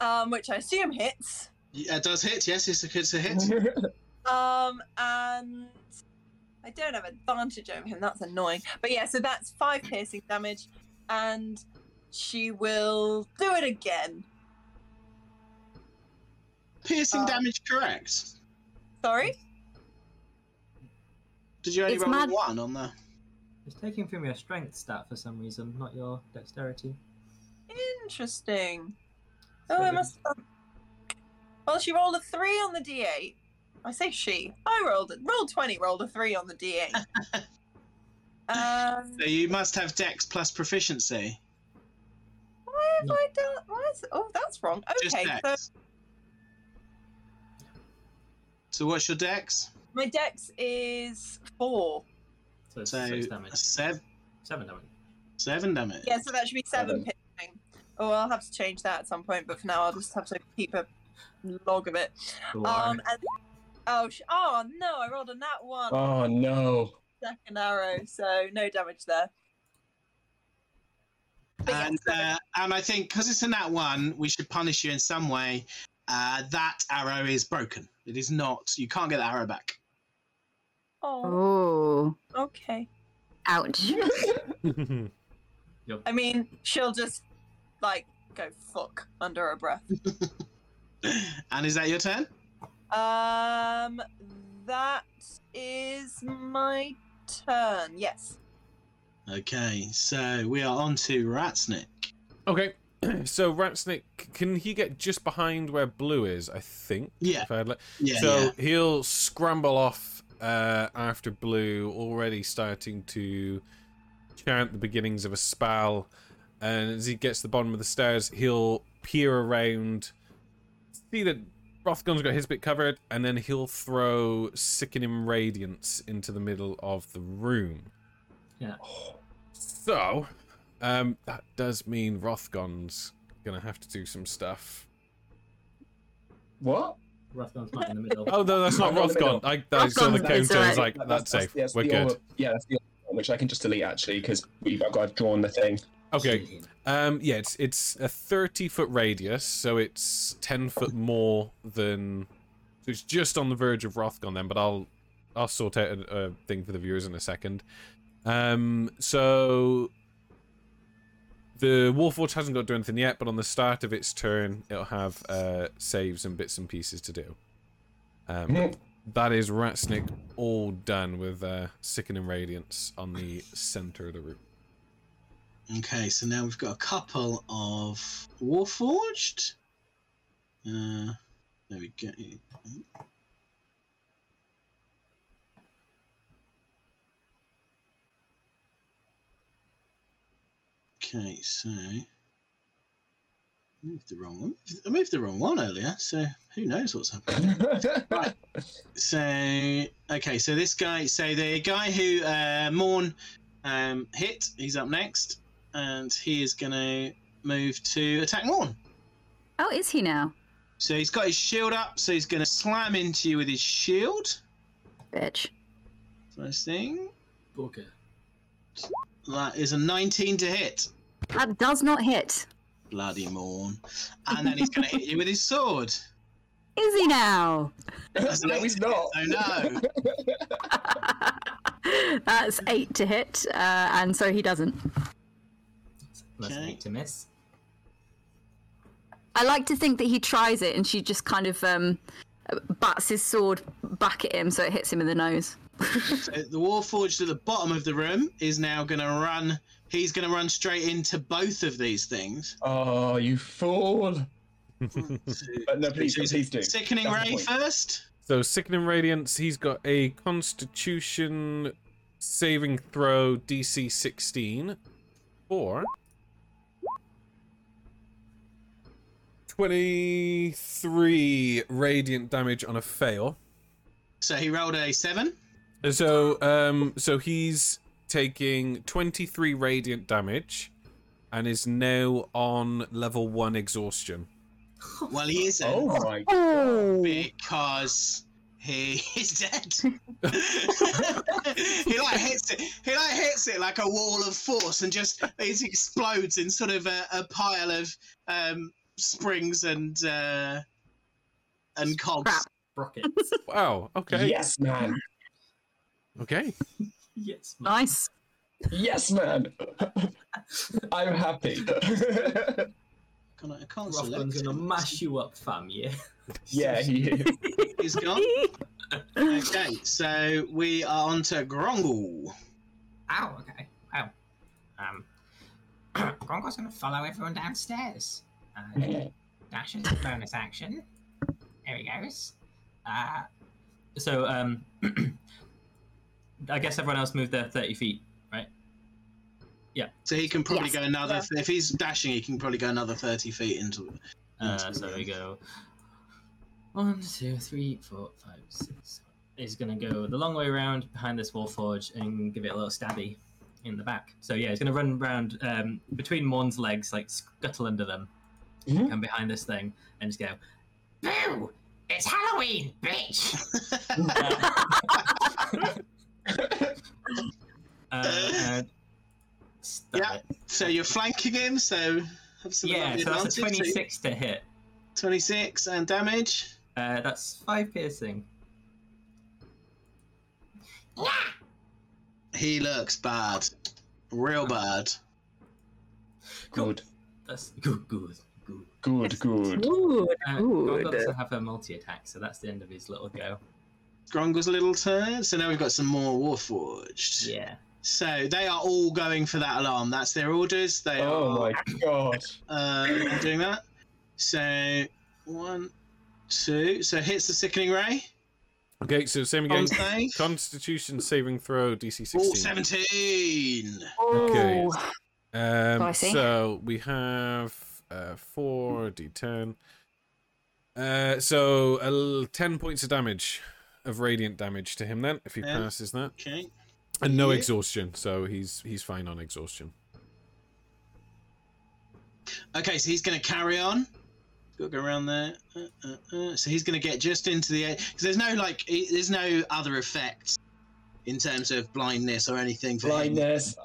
Um, which I assume hits. Yeah, it does hit. Yes, it's a, it's a hit. Um, and I don't have advantage over him. That's annoying. But yeah, so that's five piercing damage, and she will do it again. Piercing Uh, damage, correct. Sorry. Did you only It's roll mad- one on the? It's taking from your strength stat for some reason, not your dexterity. Interesting. Oh, I must. Um... Well, she rolled a three on the d8. I say she. I rolled it. Rolled twenty. Rolled a three on the d8. (laughs) um, So you must have Dex plus proficiency. why have No. I done? Why is? Oh, that's wrong. Okay, so Dex. So what's your Dex? my dex is four. So it's So six damage. seven, Seven damage. seven damage. Yeah, so that should be seven Seven. Piercing. Oh, I'll have to change that at some point, but for now, I'll just have to keep a log of it. Um, and oh, sh- oh no, I rolled a nat one oh no. second arrow, so no damage there. But And so- uh, and I think because it's a nat one, we should punish you in some way. Uh, that arrow is broken. It is not. You can't get that arrow back. oh, Oh, okay. ouch. (laughs) (laughs) I mean, she'll just like go fuck under her breath. (laughs) and is that your turn? Um, that is my turn. Yes. Okay, so we are on to Ratsnick. okay. (clears throat) So Ratsnick, can he get just behind where Blue is? I think. Yeah. If I had le- Yeah, so yeah. he'll scramble off uh, after Blue, already starting to chant the beginnings of a spell. And as he gets to the bottom of the stairs, he'll peer around, see that Rothgon's got his bit covered, and then he'll throw Sickening Radiance into the middle of the room. Yeah. So, um, that does mean Rothgon's gonna have to do some stuff. What? Rothgon's not in the middle. (laughs) Oh no, that's not no, no, Rothgon. I, I saw the Rothgon's- counter. it's I was like, That- that's, safe. yes, We're good. order- yeah, that's the order which I can just delete actually because we've I've, I've drawn the thing. Okay. Um, yeah, it's it's a thirty foot radius, so it's ten foot more than. So it's just on the verge of Rothgon then, but I'll I'll sort out a, a thing for the viewers in a second. Um, so the Warforge hasn't got to do anything yet, but on the start of its turn, it'll have uh, saves and bits and pieces to do. Um, Mhm. that is Ratsnick all done with uh, Sickening Radiance on the center of the room. Okay, so now we've got a couple of Warforged. Uh, there we go. Okay, so I moved the wrong one. I moved the wrong one earlier, so who knows what's happening? (laughs) Right. So okay, so this guy, so the guy who uh, Morn um, hit, he's up next, and he is going to move to attack Morn. Oh, is he now? So he's got his shield up, so he's going to slam into you with his shield. Bitch. First thing. Booger. That is a 19 to hit. That does not hit. Bloody morn. And then he's going to hit you with his sword. Is he now? That's no, eight he's to hit, not. So no. (laughs) That's eight to hit, uh, and so he doesn't. That's Okay. eight to miss. I like to think that he tries it, and she just kind of um, bats his sword back at him, so it hits him in the nose. (laughs) So the Warforged at the bottom of the room is now going to run. He's going to run straight into both of these things. Oh, you fool! But no, please, please do. Sickening That's Ray first. So Sickening Radiance, he's got a Constitution saving throw DC 16 or 23 radiant damage on a fail. So he rolled a seven. So um so he's taking 23 radiant damage and is now on level 1 exhaustion. Well, he isn't Oh my! Oh, because he (laughs) is dead. he like hits it. He like hits it like a wall of force, and just it explodes in sort of a, a pile of um, springs and uh, and cogs. Crap. Rockets. (laughs) Wow, okay. Yes, man. Okay. yes. man. nice. Yes, man. (laughs) I'm happy. (laughs) Can I, I can't Rothman's select. gonna him. mash you up, fam. Yeah. yeah, he is. He's gone. Okay, so we are on to Grongle. Oh, okay. Well, um, (clears throat) Grongo's gonna follow everyone downstairs. Uh, dash is a bonus action. There he goes. Uh, so um, (clears throat) I guess everyone else moved their thirty feet, right? Yeah. So he can probably Yes. go another. If he's dashing, he can probably go another thirty feet into. Uh, so the we go one, two, three, four, five, six. He's gonna go the long way around behind this wall forge and give it a little stabby in the back. So yeah, he's gonna run around um, between Morn's legs, like scuttle under them, Mhm. and behind this thing, and just go. Boo! It's Halloween, bitch! Uh, (laughs) (laughs) and Yeah. it. So you're flanking him. So have some Yeah, so that's a advantage. So twenty-six to hit. Twenty-six and damage. Uh, that's five piercing. Yeah! He looks bad, real bad. Good, That's good, good, good. good, good. Good. Uh, Gorgon Good. doesn't have a multi-attack, so that's the end of his little go. Grongle's little turn. So now we've got some more Warforged. Yeah. So they are all going for that alarm. That's their orders. They Oh are my god. uh, doing that. So one, two. So hits the sickening ray. Okay, so same again. Save. Constitution saving throw DC 16. Oh, 17. Okay. Oh, Um, so we have uh, 4d10. Uh, so uh, 10 points of damage, of radiant damage to him then, if he Yeah. passes that. Okay. And no Yeah. exhaustion, so he's he's fine on exhaustion. Okay, so he's going to carry on. Got to go around there. Uh, uh, uh. So he's going to get just into the because there's no like he- there's no other effects in terms of blindness or anything for him. Blindness.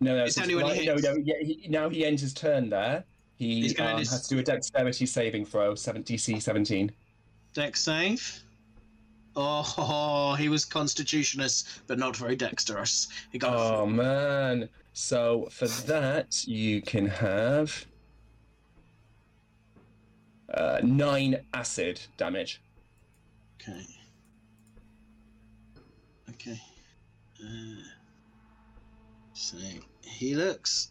No, no, It's so only when he blind- no, hits. no. Yeah, he, now he ends his turn there. He He's gonna um, just- has to do a dexterity saving throw, 7 DC 17. Dex save. Oh, he was constitutionous, but not very dexterous. He got a Oh man! So for that, you can have uh, nine acid damage. Okay. Okay. Uh, so he looks.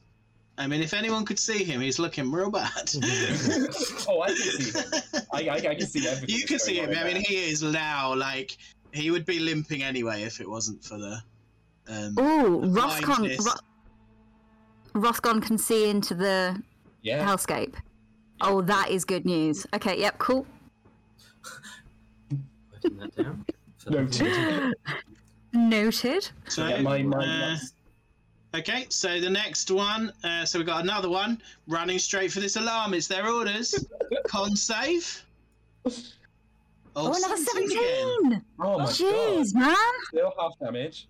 I mean, if anyone could see him, he's looking real bad. (laughs) Oh, I can see him. I, I, I can see everything. you can see him. on I mean, he is now like he would be limping anyway if it wasn't for the. Um, Ooh, the Rothgon. Ro- Rothgon can see into the yeah. hellscape. Oh, that is good news. Okay, yep, cool. Putting that down. (laughs) for Noted. So, yeah, my, my, uh, okay, so the next one. Uh, so we've got another one running straight for this alarm. It's their orders. (laughs) Con save. Oh, another 17 again. Oh my god. Jeez, man! Still half damage.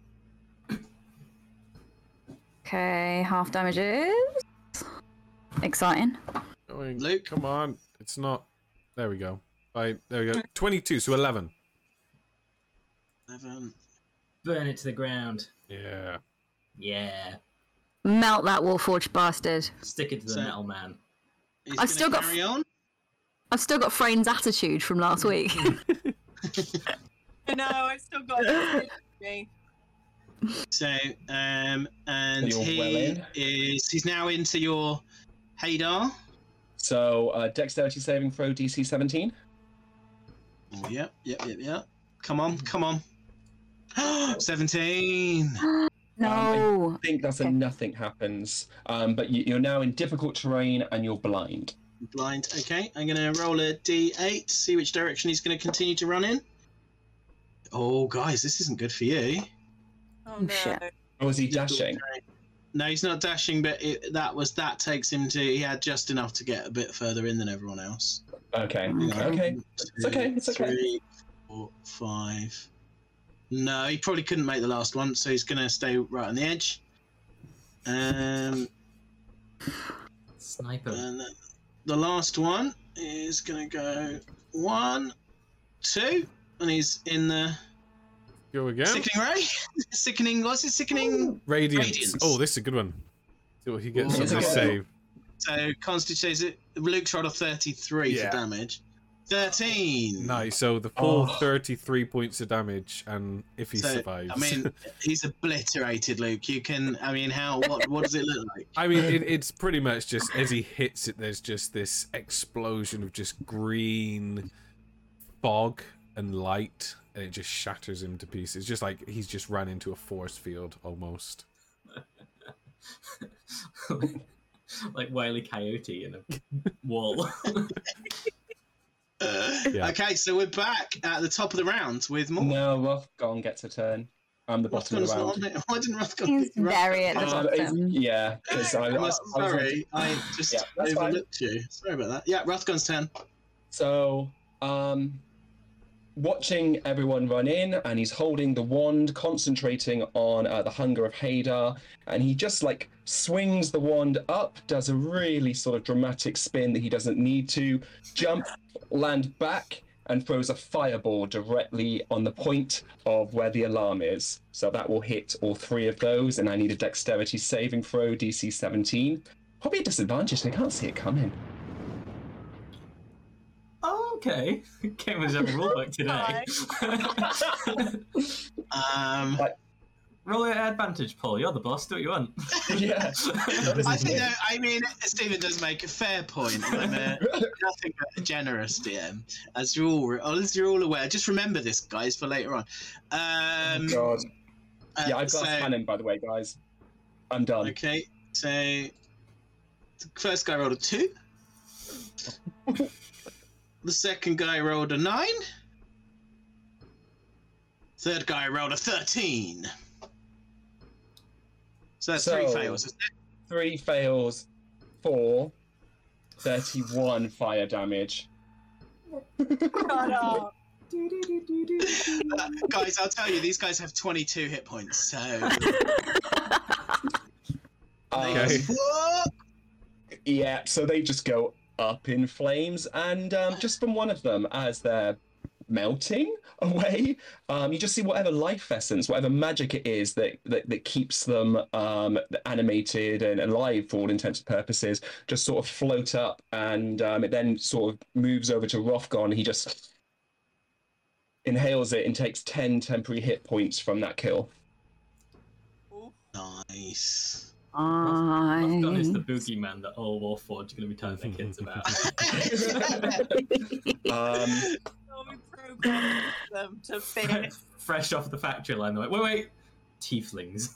Okay, half damage is. Exciting. Going, Luke? come on. It's not. There we go. Right, there we go. 22, so 11. 11. Burn it to the ground. Yeah. Yeah. Melt that Warforged bastard. Stick it to the So- metal man. I've gonna still got- carry on. I've still got Frane's attitude from last week. (laughs) I know, I still got it. So, um, and You're he well is he's now into your Hadar. So uh, dexterity saving throw DC 17. Oh, yep, yep, yep, yep. Come on, come on. (gasps) 17. (gasps) (gasps) no. I think that's a nothing happens. Um, but you, you're now in difficult terrain and you're blind. Blind. Okay, I'm going to roll a d8, see which direction he's going to continue to run in. Oh, guys, this isn't good for you. Oh, Oh, no. shit. Or was he dashing? No, he's not dashing, but it, that was that takes him to. He had just enough to get a bit further in than everyone else. Okay. Okay. Okay. It's okay, it's okay. Three, four, five. No, he probably couldn't make the last one, so he's going to stay right on the edge. Um, Sniper. and then the last one is going to go one, two, and he's in the Go again. sickening ray. (laughs) sickening. What's it? Sickening. Radiance. Radiance. Oh, this is a good one. See what he gets Ooh. on this Okay. save. So Constitution. Luke's rolled a thirty-three Yeah. for damage. Thirteen. Nice. So the full Oh. 33 points of damage, and if he So, survives. I mean, he's obliterated, Luke. You can. I mean, how? What? What does it look like? (laughs) I mean, it, it's pretty much just as he hits it, there's just this explosion of just green fog and light, and it just shatters him to pieces. Just like he's just ran into a force field almost. (laughs) like Wile E. Coyote in a wall. (laughs) (laughs) Yeah. Okay, so we're back at the top of the round with more. No, Rothgon gets a turn. I'm the bottom of Rothgon's the not round. on it. (laughs) Why didn't Rothgon? He's pick very at the Um, bottom. yeah, because I, I, I I'm was sorry, I just Yeah, that's fine. overlooked you. Sorry about that. Yeah, Rothgon's turn. So, um, watching everyone run in, and he's holding the wand, concentrating on uh, the hunger of Hadar, and he just like swings the wand up, does a really sort of dramatic spin that he doesn't need to, jump, land back, and throws a fireball directly on the point of where the alarm is. So that will hit all three of those, and I need a dexterity saving throw, DC 17. Probably a disadvantage, they can't see it coming. Oh, okay. (laughs) Came with a rulebook (laughs) today. (laughs) Um, Roll your advantage, Paul. You're the boss. Do what you want. yeah. I think that, I mean, Stephen does make a fair point. I'm a, nothing but a generous DM, as you're all, as you're all aware. Just remember this, guys, for later on. Um, God. uh, Yeah, I've got so- a cannon, by the way, guys. I'm done. Okay, so first guy rolled a two. The second guy rolled a nine. Third guy rolled a thirteen. So that's three fails. isn't it? Three fails, four, 31 fire damage. Shut. Uh, (laughs) guys, I'll tell you, these guys have twenty-two hit points. So (laughs) Okay. What? yeah, so they just go up in flames, and um, just from one of them, as they're melting away, um, you just see whatever life essence, whatever magic it is that that, that keeps them um, animated and alive for all intents and purposes, just sort of float up, and um, it then sort of moves over to Rothgon. He just inhales it and takes 10 temporary hit points from that kill. Nice. I've got is the I... boogeyman that all Warforged are going to be telling their kids about. (laughs) Um, we programmed them to fit. Fresh off the factory line, they're like, wait, wait, tieflings. (laughs)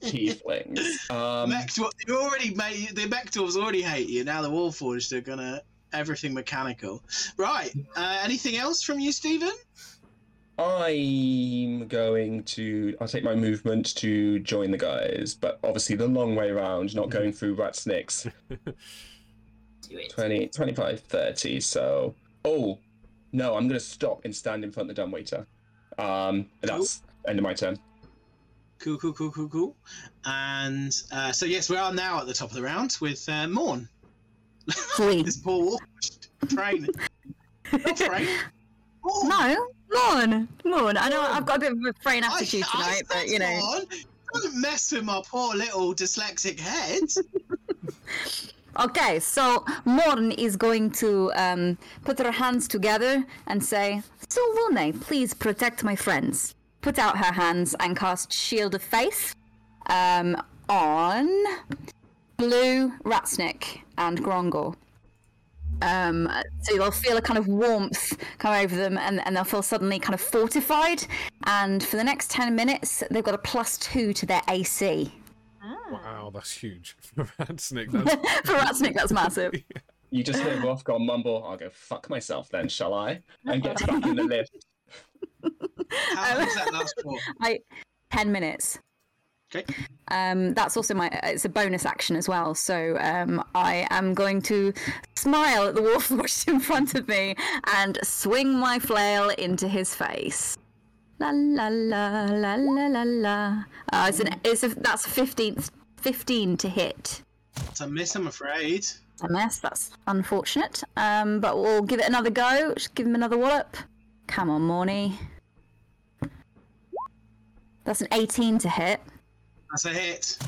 tieflings. Um, Mech dwar- you already made the mech already hate you. Now the Warforged are gonna everything mechanical. Right. Uh, anything else from you, Stephen? I'm going to. I'll take my movement to join the guys, but obviously the long way around, not going through Ratsnick's. (laughs) Do it. 20, 25, 30. So, oh, no, I'm going to stop and stand in front of the dumbwaiter. Um, that's end of my turn. Cool, cool, cool, cool, cool. And uh, so yes, we are now at the top of the round with uh, Morn. This poor wolf train. Not train. Morn. No, Morn, Morn. I know I've got a bit of a brain I- attitude I tonight, but you know. Morn. Don't mess with my poor little dyslexic head. (laughs) Okay, so Morn is going to um, put her hands together and say, Selûne, please protect my friends. Put out her hands and cast Shield of Faith um, on Blue, Ratsnick, and Grongor. Um, so they'll feel a kind of warmth come over them and, and they'll feel suddenly kind of fortified. And for the next 10 minutes, they've got a plus two to their AC. Wow, that's huge. (laughs) For Ratsnick, that's (laughs) for Ratsnick, that's massive. (laughs) You just hear Rothgon mumble, I'll go fuck myself then, shall I? And gets back in the lift. How long does that last for? I, 10 minutes. Okay. Um, that's also my. It's a bonus action as well. So um, I am going to smile at the (laughs) warforged in front of me and swing my flail into his face. La la la la la la la. Uh, it's an. It's a. That's fifteenth. Fifteen to hit. It's a miss, I'm afraid. It's A mess. That's unfortunate. Um, but we'll give it another go. Just give him another wallop. Come on, Morny. That's an eighteen to hit. That's a hit.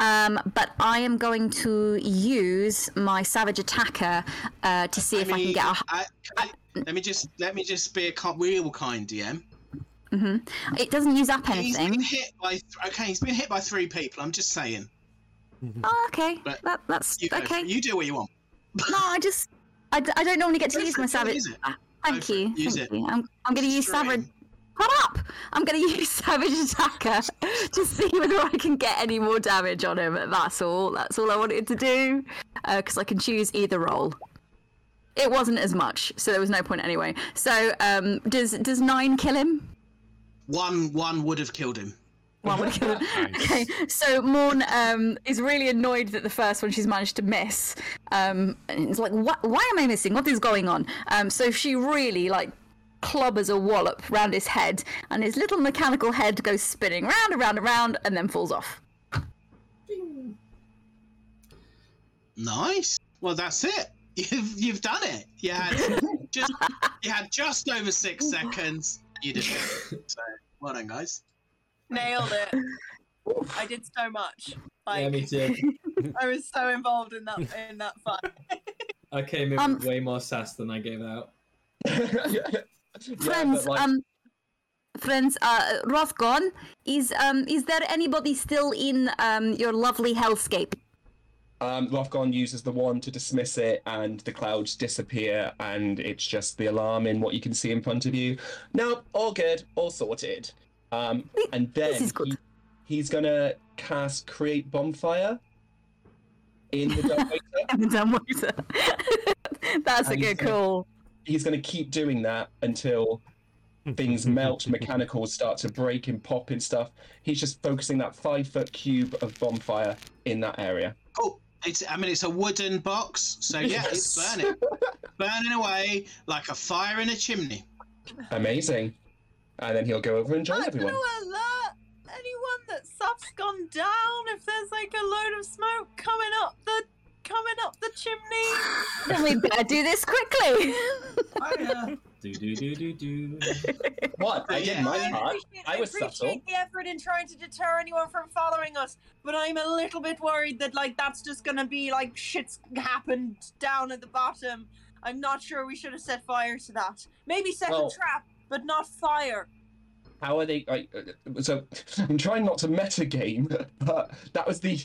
Um, but I am going to use my savage attacker uh, to see if I, can mean, get a. I- I- let me just let me just be a real kind DM. hmm It doesn't use up anything. He's been hit by th- okay. He's been hit by three people. I'm just saying. (laughs) Oh, okay. But That, that's You okay. You do what you want. (laughs) No, I just. I, d- I don't normally get to Go use my savage. it. Thank you. use Thank it. you. I'm, I'm going to use savage. Strain. Shut up! I'm going (laughs) to use savage attacker to see whether I can get any more damage on him. That's all. That's all I wanted to do. Because I can choose either role. It wasn't as much, so there was no point anyway. So, um, does does nine kill him? One one would have killed him. One would have killed him. (laughs) Okay, so Morn um, is really annoyed that the first one she's managed to miss. Um, and it's like, what, why am I missing? What is going on? Um, so she really like clubbers a wallop round his head, and his little mechanical head goes spinning round and round and round, and then falls off. Nice. Well, that's it. (laughs) You've you've done it. You had (laughs) just you had just over six seconds. You did it. So well done, guys. Nailed it. (laughs) I did so much. Like yeah, me too. I was so involved in that in that fight. I came in Um, with way more sass than I gave out. Yeah, friends, but, like, um, friends, uh, Rothgon, is um, is there anybody still in um your lovely hellscape? Um, Rothgon uses the wand to dismiss it, and the clouds disappear, and it's just the alarm in what you can see in front of you. No, all good, all sorted. Um, and then this is good. he- he's gonna cast Create Bonfire in the dumbwaiter. (laughs) Dumbwaiter. (laughs) That's a And he's good call. He's gonna keep doing that until (laughs) things melt, mechanicals start to break and pop and stuff. He's just focusing that five foot cube of bonfire in that area. Cool. It's I mean it's a wooden box, so yeah, it's Yes. burning, (laughs) burning away like a fire in a chimney. Amazing. And then he'll go over and join I'm everyone. gonna alert anyone that stuff's gone down if there's like a load of smoke coming up the coming up the chimney. (laughs) Then we better do this quickly. Fire! do do do do do. (laughs) What? I did Yeah. my I part. appreciate, I was appreciate subtle. the effort in trying to deter anyone from following us, but I'm a little bit worried that like that's just gonna be like shit's happened down at the bottom. I'm not sure we should have set fire to that. Maybe set Well- a trap, but not fire. How are they? Like, uh, so (laughs) I'm trying not to meta game, but that was the.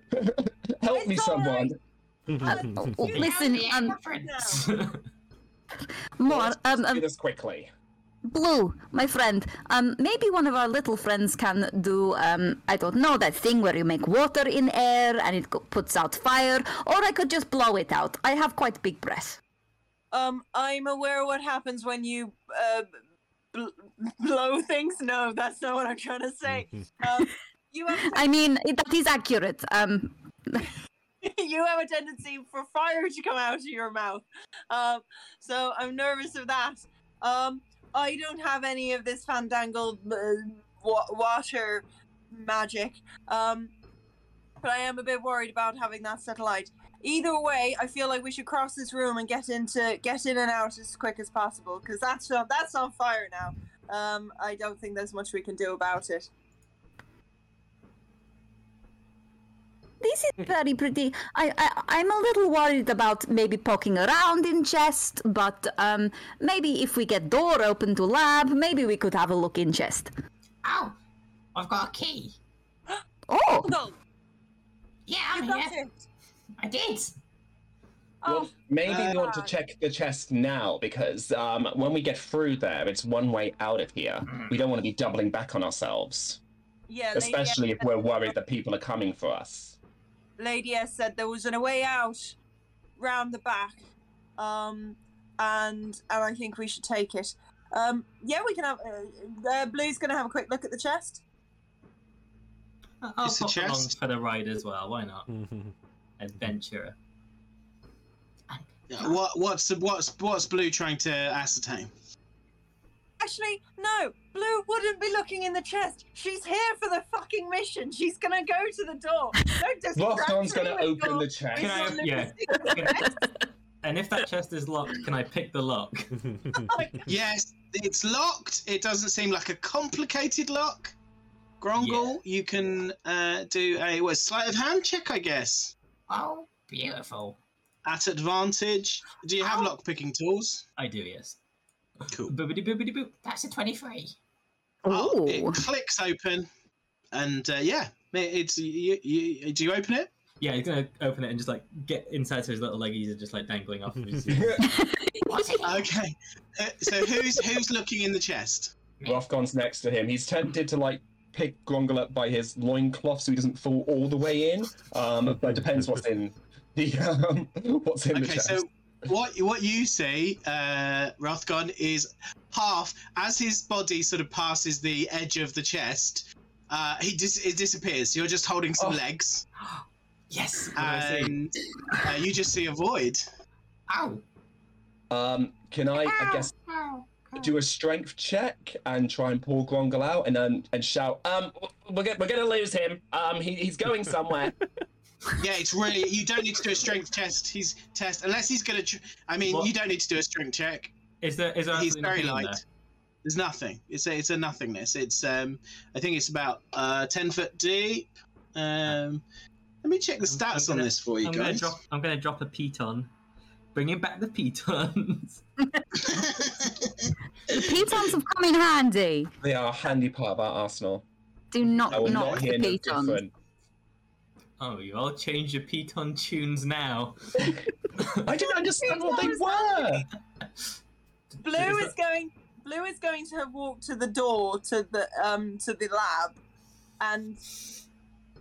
(laughs) Help me, It's all someone. (laughs) Listen, the um, difference. (laughs) more, Let's um, do um, this quickly. Blue, my friend, um, maybe one of our little friends can do, um, I don't know, that thing where you make water in air and it go- puts out fire, or I could just blow it out. I have quite big breath. Um, I'm aware what happens when you uh, bl- blow things. No, that's not what I'm trying to say. Um, you have I mean, that is accurate. Um, (laughs) you have a tendency for fire to come out of your mouth. Um, so I'm nervous of that. Um, I don't have any of this fandangled uh, wa- water magic. Um, but I am a bit worried about having that satellite. Either way, I feel like we should cross this room and get into get in and out as quick as possible because that's on, that's on fire now. Um, I don't think there's much we can do about it. This is very pretty. I, I I'm a little worried about maybe poking around in chest, but um maybe if we get door open to lab, maybe we could have a look in chest. Oh, I've got a key. (gasps) Oh, No, Yeah, I'm got here. I did. Oh, Well, maybe we want to Uh, check the chest now because um, when we get through there, it's one way out of here. We don't want to be doubling back on ourselves, yeah. Lady especially S if we're worried that people are coming for us. Lady S said there was a way out round the back, um, and and I think we should take it. Um, yeah, we can have. Uh, uh, Blue's gonna have a quick look at the chest. I'll It's a pop along chest. for the ride as well. Why not? (laughs) Adventurer. Yeah, What what's what's what's Blue trying to ascertain? Actually, no. Blue wouldn't be looking in the chest. She's here for the fucking mission. She's gonna go to the door. Don't (laughs) distract Rothgon's me going to open your- the chest. Can I- yeah. (laughs) And if that chest is locked, can I pick the lock? (laughs) Yes, it's locked. It doesn't seem like a complicated lock. Grongle, you can uh, do a what, sleight of hand check, I guess. Oh, beautiful. At advantage. Do you have Oh. lock picking tools? I do, yes. Cool. Boobity boobity boop. That's a 23. Oh, it clicks open, and uh, yeah, it- it's you, you. Do you open it? Yeah, he's gonna open it and just like get inside so his little leggies are just like dangling off of his. (laughs) (laughs) Okay. Uh, so who's who's looking in the chest? Rothgon's next to him. He's tempted to like pick Grongle up by his loincloth so he doesn't fall all the way in. Um, but it depends what's in the (laughs) um, what's in the Okay, chest. so what what you see, uh, Rothgon, is half as his body sort of passes the edge of the chest. Uh, he dis- it disappears. You're just holding some Oh. legs, (gasps) yes. What do I see? and uh, you just see a void. Oh. Um, can I, I guess, Oh. do a strength check and try and pull Grongle out and then and shout, um, we're, go- we're gonna lose him. Um, he, he's going somewhere. (laughs) Yeah, it's really you don't need to do a strength test. He's test unless he's gonna. Tr- I mean, What? you don't need to do a strength check. Is there is there He's absolutely very nothing in light. there? There's nothing. It's a it's a nothingness. It's um I think it's about uh ten foot deep. Um, let me check the I'm- stats I'm on this for you I'm gonna drop. I'm gonna drop a piton, bringing back the pitons. The (laughs) (laughs) pitons have come in handy. they are a handy part of our arsenal. Do not I will knock not the hear no pitons. Different. oh, you all change your piton tunes now. (laughs) I didn't understand what they were. (laughs) Blue Is is going. Blue is going to walk to the door to the um to the lab, and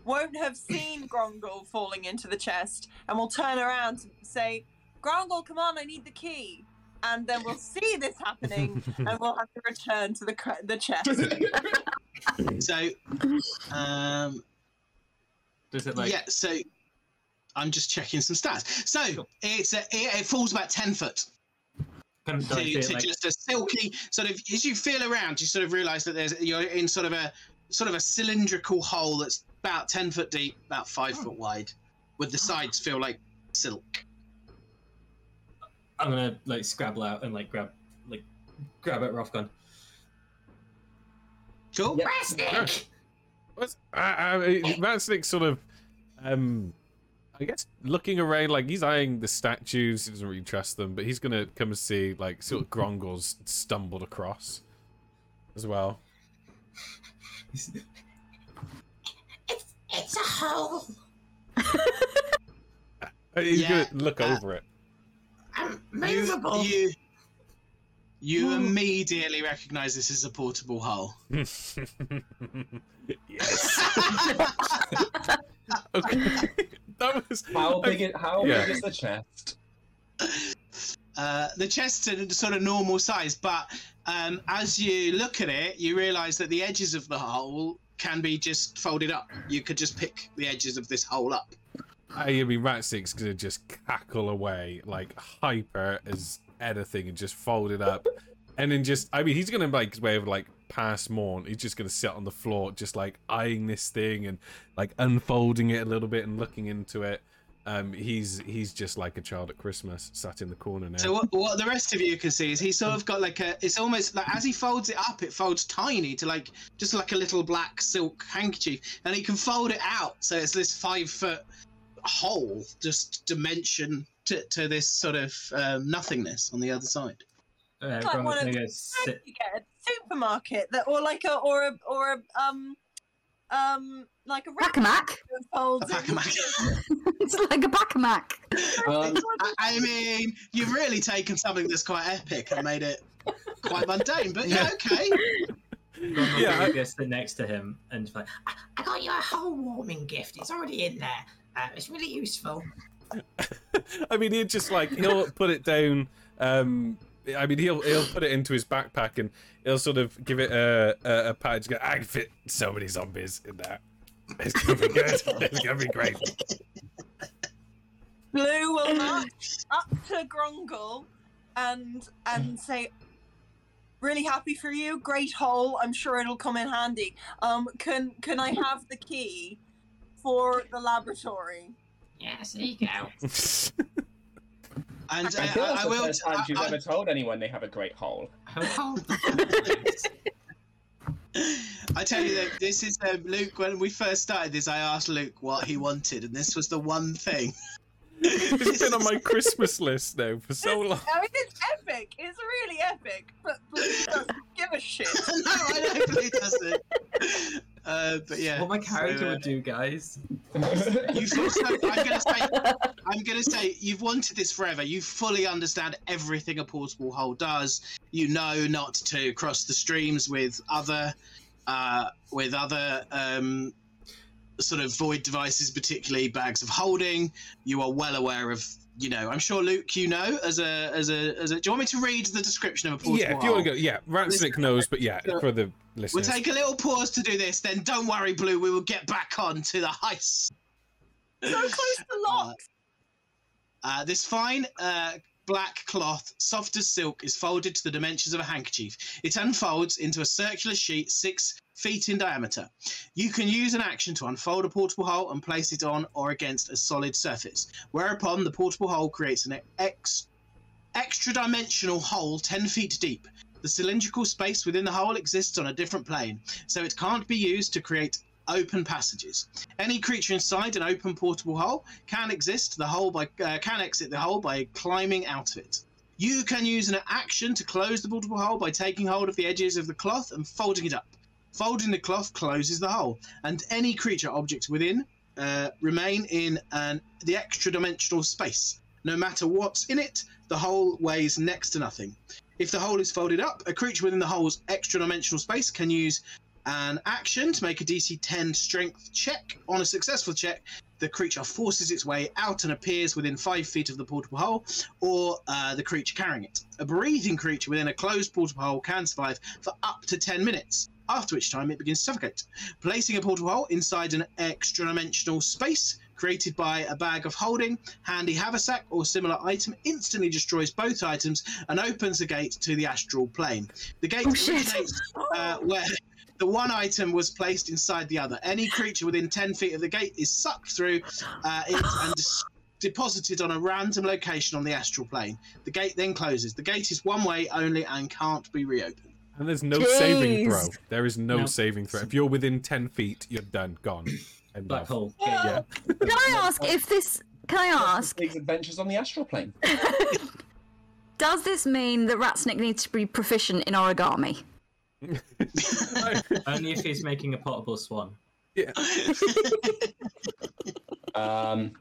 won't have seen Grongle falling into the chest, and will turn around and say, "Grongle, come on, I need the key." And then we'll see this happening, (laughs) and we'll have to return to the cre- the chest. so, um, Does it like? yeah. So, I'm just checking some stats. So Cool. it's a, it, it falls about ten foot Can, do to, I see it, to like, just a silky sort of. As you feel around, you sort of realise that there's you're in sort of a sort of a cylindrical hole that's about ten foot deep, about five hmm. foot wide, with the sides feel like silk. I'm gonna like scrabble out and like grab like grab at Rothgon. Cool. Yeah. Ratsnick! What's, uh, uh, Vansnick sort of, um, I guess, looking around like he's eyeing the statues. He doesn't really trust them, but he's gonna come and see like sort of Grongle's stumbled across as well. It's, it's a hole. (laughs) He's Yeah, gonna look uh, over it. Um, You, movable. you, you immediately recognise this as a portable hole. (laughs) yes. (laughs) okay. that was How big? It, how Yeah. big is the chest? Uh, the chest's a sort of normal size, but um, as you look at it, you realise that the edges of the hole can be just folded up. You could just pick the edges of this hole up. I mean, Ratsnick's gonna just cackle away like hyper as anything and just fold it up, and then just I mean, he's gonna make his way over like past Morn. He's just gonna sit on the floor, just like eyeing this thing and like unfolding it a little bit and looking into it. Um, he's he's just like a child at Christmas, sat in the corner now. So what, what the rest of you can see is he's sort of got like a. It's almost like as he folds it up, it folds tiny to like just like a little black silk handkerchief, and he can fold it out so it's this five foot hole, just dimension to, to this sort of um, nothingness on the other side. Uh, Like Grongle's one of gonna those sit. you get at a supermarket that, or like a, or a, or a, um, um, like a Pacamac. that folds A in. Pacamac. (laughs) (laughs) it's like a Pacamac. Um, I, I mean, you've really taken something that's quite epic and made it quite mundane, but yeah, okay. Yeah, I- guess sit next to him and like, I, I got you a whole warming gift. It's already in there. Uh, it's really useful. (laughs) I mean, he'd just like he'll put it down. Um, I mean, he'll he'll put it into his backpack and he'll sort of give it a a, a pat. Just go, I can fit so many zombies in there. It's gonna be good. It's gonna be great. Blue will march up to Grongle and and say, "Really happy for you. Great hole. I'm sure it'll come in handy. Um, can can I have the key for the laboratory?" Yes, there you go. And I uh, feel I, that's I the will. first time you've I, ever told anyone they have a great hole. I'll hold the I tell you that this is um, Luke. When we first started this, I asked Luke what he wanted, and this was the one thing. It's been on my Christmas (laughs) list now for so long. I mean, it's epic. It's really epic. But Blue doesn't give a shit. (laughs) no, I know Blue doesn't. Uh, but yeah, what my character so, uh, would do, guys. You've also, I'm gonna (laughs) say, I'm gonna say, you've wanted this forever. You fully understand everything a portable hole does. You know not to cross the streams with other, uh, with other um, sort of void devices, particularly bags of holding. You are well aware of. You know, I'm sure Luke, you know, as a as a as a. Do you want me to read the description of a portable Yeah, if you want to go, yeah, Ratsnick knows, but yeah, for the listeners, We'll take a little pause to do this. Then don't worry, Blue. We will get back on to the heist. So close to (laughs) locks. Uh, this fine uh, black cloth, soft as silk, is folded to the dimensions of a handkerchief. It unfolds into a circular sheet six feet in diameter. You can use an action to unfold a portable hole and place it on or against a solid surface, whereupon the portable hole creates an ex- extra dimensional hole 10 feet deep. The cylindrical space within the hole exists on a different plane, so it can't be used to create open passages. Any creature inside an open portable hole can exist the hole by uh, can exit the hole by climbing out of it. You can use an action to close the portable hole by taking hold of the edges of the cloth and folding it up. Folding the cloth closes the hole, and any creature objects within uh, remain in an the extra dimensional space. No matter what's in it, the hole weighs next to nothing. If the hole is folded up, a creature within the hole's extra dimensional space can use an action to make a DC 10 strength check. On a successful check, the creature forces its way out and appears within five feet of the portable hole, or uh, the creature carrying it. A breathing creature within a closed portable hole can survive for up to 10 minutes, after which time it begins to suffocate. Placing a portable hole inside an extra dimensional space created by a bag of holding, handy haversack, or similar item instantly destroys both items and opens the gate to the astral plane. The gate Oh, originates uh, where the one item was placed inside the other. Any creature within 10 feet of the gate is sucked through uh, it (sighs) and dis- deposited on a random location on the astral plane. The gate then closes. The gate is one way only and can't be reopened. And there's no saving throw. There is no No. saving throw. If you're within 10 feet, you're done, gone. (coughs) End Black of. hole. Yeah. Can I ask if this? Can I ask? These adventures on the astral plane. (laughs) (laughs) Does this mean that Ratsnick needs to be proficient in origami? (laughs) Only if he's making a potable swan. yeah. (laughs) Um,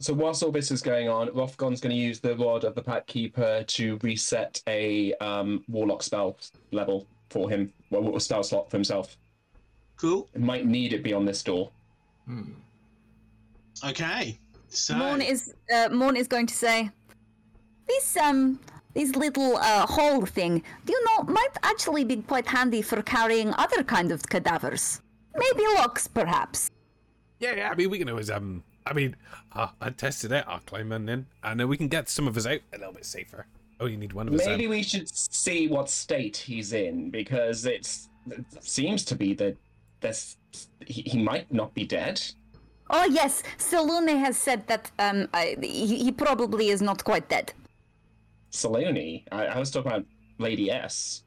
so whilst all this is going on, Rothgon's going to use the rod of the Pact Keeper to reset a um, Warlock spell level for him, well, a spell slot for himself. Cool. It might need it beyond this door. Hmm. Okay. So Morn is uh, Morn is going to say, this um this little uh, hole thing, do you know, might actually be quite handy for carrying other kind of cadavers. Maybe locks, perhaps. Yeah, yeah. I mean, we can always um. I mean, uh, I tested it. I'll climb on in, and then we can get some of us out a little bit safer. Oh, you need one of us. Maybe out. we should see what state he's in because it's it seems to be that this he, he might not be dead. Oh yes, Selûne has said that um I, he, he probably is not quite dead. Selûne. I, I was talking about Lady S.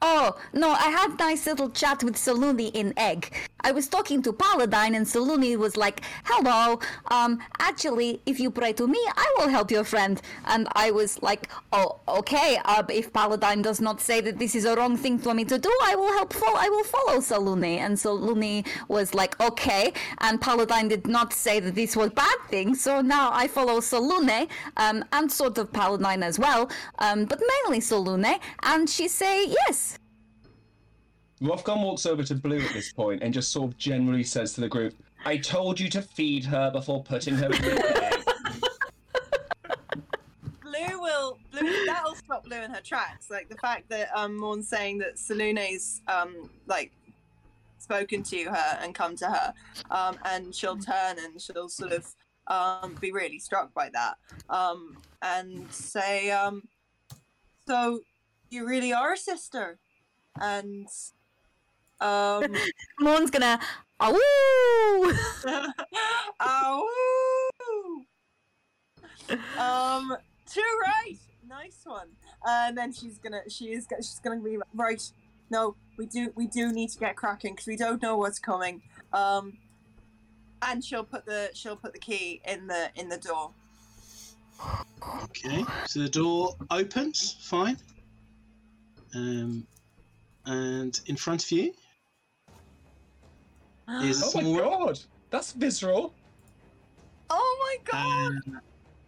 Oh, no, I had nice little chat with Selûne in Egg. I was talking to Paladine and Selûne was like, hello, um, actually, if you pray to me, I will help your friend. And I was like, oh, okay, uh, if Paladine does not say that this is a wrong thing for me to do, I will help, fo- I will follow Selûne. And Selûne was like, okay, and Paladine did not say that this was bad thing, so now I follow Selûne, um, and sort of Paladine as well, um, but mainly Selûne, and she say yes. Rothgon walks over to Blue at this point and just sort of generally says to the group, I told you to feed her before putting her in the bed. Blue will Blue that'll stop Blue in her tracks. Like the fact that um Morn's saying that Selûne's um like spoken to her and come to her. Um and she'll turn and she'll sort of um be really struck by that. Um and say, um so you really are a sister. And um (laughs) Morn's gonna. Oh, Ow! (laughs) um, too right. Nice one. and then she's gonna, she is, she's gonna be right. No, we do, we do need to get cracking because we don't know what's coming. Um, and she'll put the, she'll put the key in the, in the door. Okay, so the door opens, fine. Um, and in front of you is a Oh my small god, that's visceral. Oh my god! Um,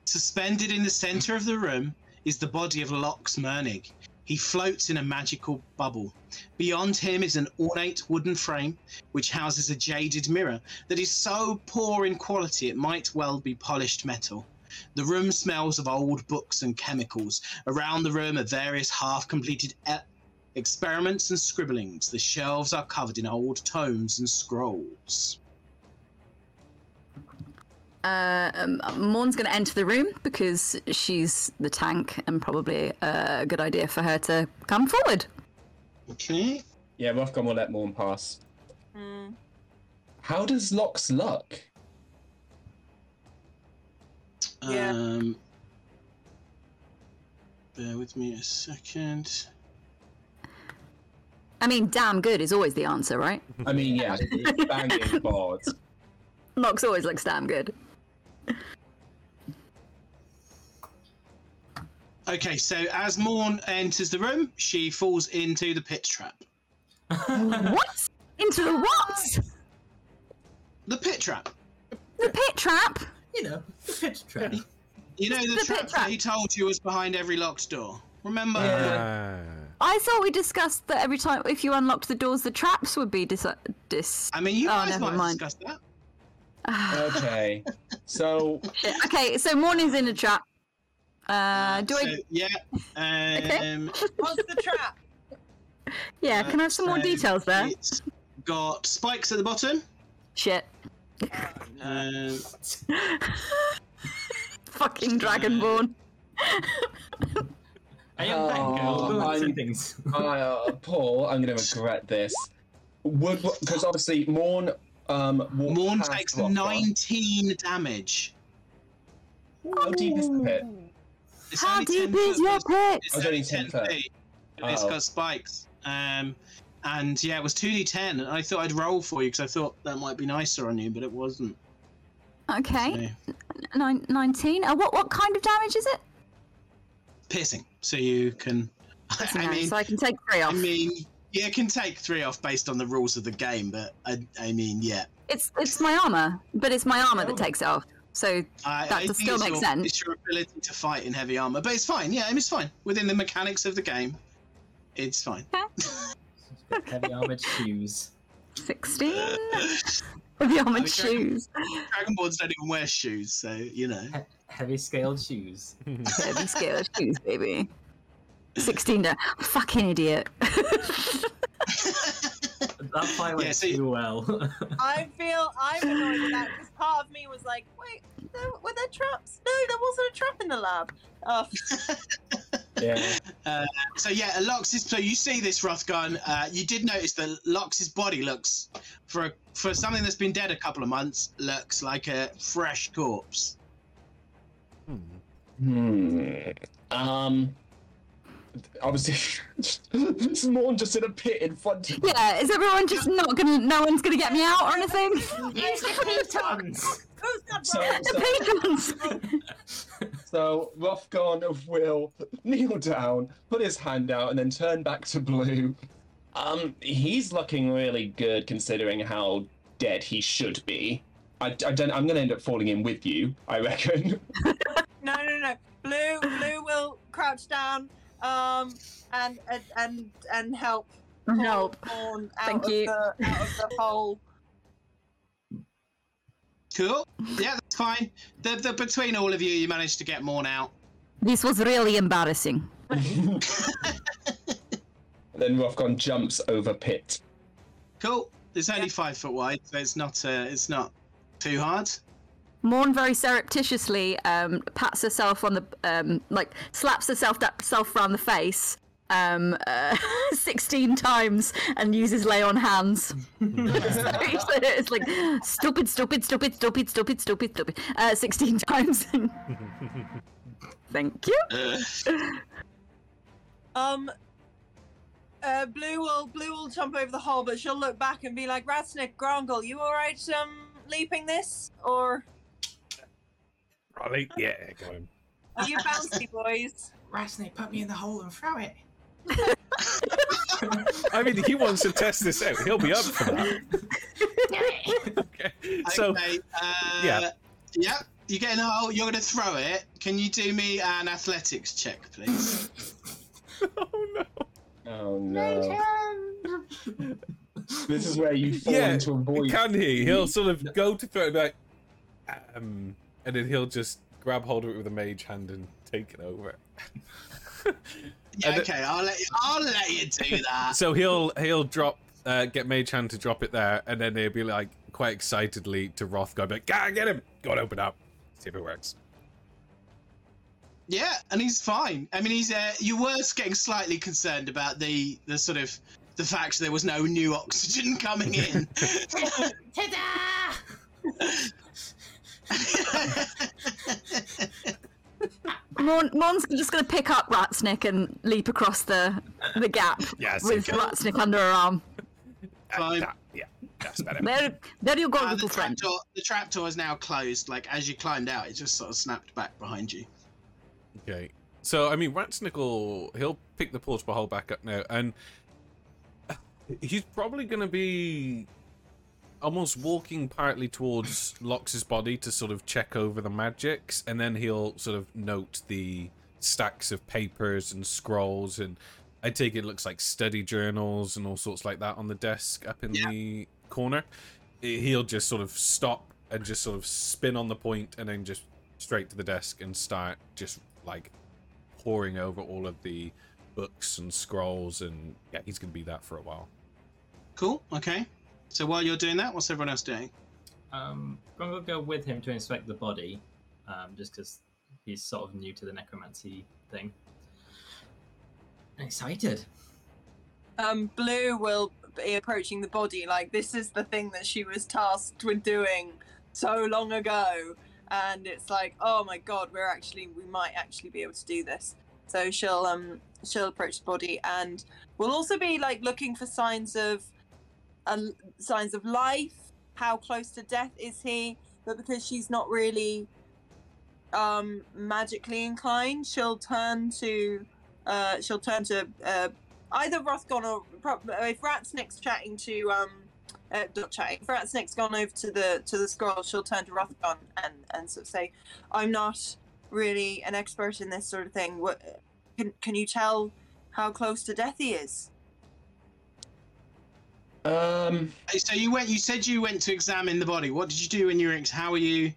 suspended in the center of the room is the body of Lox Mernig. He floats in a magical bubble. Beyond him is an ornate wooden frame which houses a jaded mirror that is so poor in quality it might well be polished metal. The room smells of old books and chemicals. Around the room are various half completed experiments and scribblings. The shelves are covered in old tomes and scrolls. Uh, um, Morn's going to enter the room because she's the tank and probably a good idea for her to come forward. Okay. Yeah, Rothgon will let Morn pass. Mm. How does Locke's luck? Yeah. Um, bear with me a second. I mean, damn good is always the answer, right? I mean, yeah, banging (laughs) boards. Nox always looks damn good. Okay, so as Morn enters the room, she falls into the pit trap. (laughs) what? Into the what? The pit trap. The pit trap? You know, the pitch trap. You know the, The trap, trap. that he told you was behind every locked door. Remember? Ah. I thought we discussed that every time if you unlocked the doors, the traps would be dis. dis- I mean, you Oh, guys never might have mind. discussed that. Okay, (laughs) so okay, so Morning's in a trap. Uh, do so, I? Yeah. Um, What's the trap? (laughs) Yeah, can I have some more details there? It's got spikes at the bottom. Shit. Um, (laughs) Fucking Dragonborn. (laughs) I am that girl. Oh, Who I'm- answered things? uh, Paul, I'm gonna regret this. Would because obviously Morn um walked Morn past takes Rothgon. 19 damage. How deep is the pit? It's How only 10 deep is your but pit? It's Oh, it's only only 10 10 feet. and It's Oh. got spikes. Um, and yeah, it was 2d10. And I thought I'd roll for you because I thought that might be nicer on you, but it wasn't. Okay, Nine, 19. Uh, what what kind of damage is it? Piercing. So you can. (laughs) I mean, so I can take three off. I mean, yeah, it can take three off based on the rules of the game, but I, I mean, yeah. It's it's my armor, but it's my armor that oh. takes it off. So I, That I does still makes your, sense. It's your ability to fight in heavy armor, but it's fine. Yeah, it's fine within the mechanics of the game. It's fine. She's heavy armored shoes. 16 (laughs) with the armored mean, Dragon- shoes. Dragonborns don't even wear shoes, so you know. He- heavy scaled shoes. (laughs) Heavy scaled shoes, baby. 16 to fucking idiot. (laughs) That fight went Yeah, so too well. (laughs) I feel I'm annoyed with that because part of me was like, wait, there, were there traps? No, there wasn't a trap in the lab. Oh, Yeah. So yeah, Lox's. So you see this Rothgon. Uh, you did notice that Lox's body looks, for a, for something that's been dead a couple of months, looks like a fresh corpse. Hmm. Hmm. Um. Obviously, this (laughs) Morn just in a pit in front of me. Yeah, is everyone just not gonna? No one's gonna get me out or anything. (laughs) Use the pitons! who's that So, brother? The patrons. so Rothgon will kneel down, put his hand out, and then turn back to Blue. Um, he's looking really good considering how dead he should be. I, I don't. I'm gonna end up falling in with you. I reckon. (laughs) No, no, no. Blue, Blue will crouch down, um, and and and, and help. Help. Morn out Thank of you. The, out of the hole. Cool. Yeah, that's fine. The, the, between all of you, you managed to get Morn out. This was really embarrassing. (laughs) then Rothgon jumps over Pit. Cool. It's only five foot wide, so it's not. Uh, it's not too hard. Morn very surreptitiously um, pats herself on the um, like slaps herself self around the face um, uh, (laughs) sixteen times and uses lay on hands. (laughs) so it's, like stupid, stupid, stupid, stupid, stupid, stupid, stupid. Uh, sixteen (laughs) times. Thank you. Um, uh, Blue will Blue will jump over the hole, but she'll look back and be like, "Ratsnick, Grongle, you all right? Um, leaping this, or Right, yeah, go on. are (laughs) you bouncy boys?" Rasney, put me in the hole and throw it. (laughs) I mean, he wants to test this out. He'll be up for that. (laughs) Okay. So, okay. Uh, yeah. Yep. You get in the hole. You're going to throw it. Can you do me an athletics check, please? oh no. Oh no! This is where you fall Yeah, into a void. Can he? He'll sort of go to throw it back, um, and then he'll just grab hold of it with a mage hand and take it over. (laughs) Yeah. And it- Okay. I'll let you. I'll let you do that. So he'll he'll drop, uh, get mage hand to drop it there, and then he'll be like quite excitedly to Rothgon, be like, "Ah, get him! Go and open up. See if it works." Yeah, and he's fine. I mean, he's. Uh, you were getting slightly concerned about the the sort of the fact there was no new oxygen coming in. (laughs) Ta-da! (laughs) (laughs) Morn, Morn's just gonna pick up Ratsnick and leap across the the gap (laughs) Yes, with okay. Ratsnick under her arm. Ah, Fine. that- yeah, that's better. There, there you go, Uh, the little friend. trapdoor, the trapdoor is now closed. Like as you climbed out, it just sort of snapped back behind you. Okay. So I mean, Ratsnickle, he'll pick the portable hole back up now, and he's probably going to be almost walking partly towards Lox's body to sort of check over the magics, and then he'll sort of note the stacks of papers and scrolls, and I take it looks like study journals and all sorts like that on the desk up in Yeah. the corner. He'll just sort of stop and just sort of spin on the point, and then just straight to the desk and start just like poring over all of the books and scrolls and yeah he's gonna be that for a while Cool. Okay. So while you're doing that, what's everyone else doing? Um, Gron will go with him to inspect the body, um, just because he's sort of new to the necromancy thing. I'm excited. Um, Blue will be approaching the body like this is the thing that she was tasked with doing so long ago, and it's like, oh my god, we're actually we might actually be able to do this. So she'll um she'll approach the body and we'll also be like looking for signs of uh, signs of life. How close to death is he? But because she's not really um magically inclined, she'll turn to uh she'll turn to uh either Rothgon or if Ratsnick's chatting to um uh, not chatting. If Ratsnick's gone over to the to the scroll, she'll turn to Rothgon and and sort of say, "I'm not really an expert in this sort of thing. What can can you tell how close to death he is?" Um, So you went. You said you went to examine the body. What did you do when you were? Ex- how are you?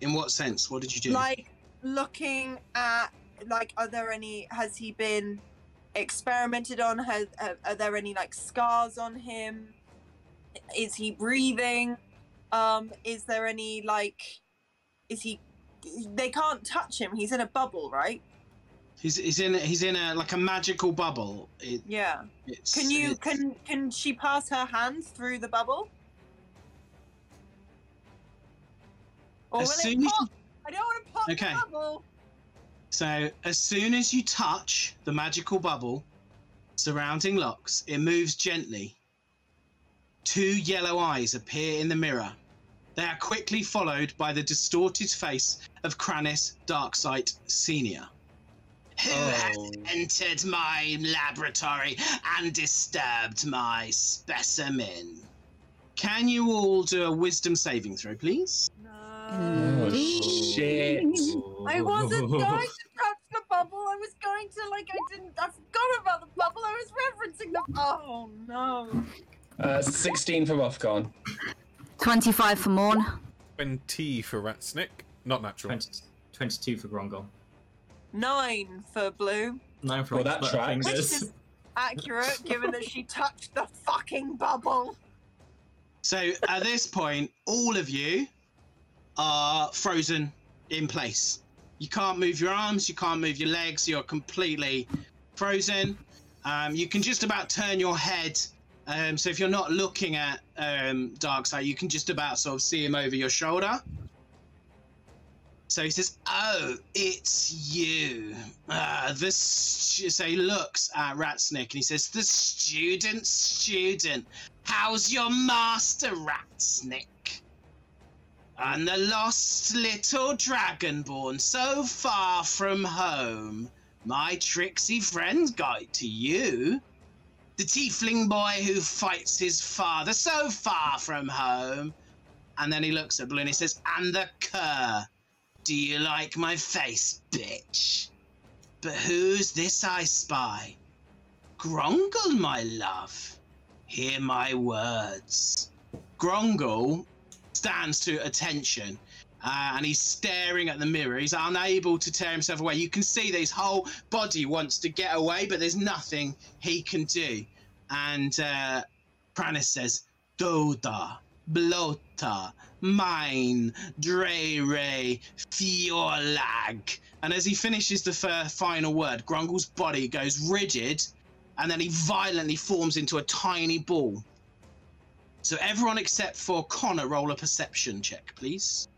In what sense? What did you do? Like looking at like, are there any? Has he been experimented on? Has are, are there any like scars on him? is he breathing? Um, is there any like, is he? They can't touch him. He's in a bubble, right? He's, he's in he's in a like a magical bubble. It, Yeah. Can you can can she pass her hands through the bubble? Or As soon as pop? I don't want to pop Okay. the bubble. So as soon as you touch the magical bubble surrounding Lox, it moves gently. Two yellow eyes appear in the mirror. They are quickly followed by the distorted face of Kranis Darksight Senior. Who has Oh. entered my laboratory and disturbed my specimen? Can you all do a wisdom saving throw, please? No. Oh, shit. I wasn't (laughs) going to touch the bubble. I was going to like I didn't. I forgot about the bubble. I was referencing the. Oh no. Uh, 16 for Rothgon. 25 for Morn. 20 for Ratsnick. Not natural. 20, 22 for Grongle. Nine for blue. Nine for Well, that Split tracks. Which is accurate, given that she touched the fucking bubble. So at this point, all of you are frozen in place. You can't move your arms, you can't move your legs, you're completely frozen. Um, you can just about turn your head. Um, so if you're not looking at um, Darkseid, you can just about sort of see him over your shoulder. So he says, "Oh, it's you." Uh, stu-, so he looks at Ratsnick and he says, "The student, student, how's your master, Ratsnick?" And the lost little dragonborn so far from home. My tricksy friend's guide to you. The tiefling boy who fights his father so far from home. And then he looks at Blue and he says, And the cur. Do you like my face, bitch? But who's this I spy? Grongle, my love. Hear my words. Grongle stands to attention uh, and he's staring at the mirror. He's unable to tear himself away. You can see that his whole body wants to get away, but there's nothing he can do. And uh, Pranis says, Doda, Blota, Mine, Dre Fiolag. And as he finishes the fir- final word, Grongle's body goes rigid and then he violently forms into a tiny ball. So everyone except for Connor roll a perception check, please.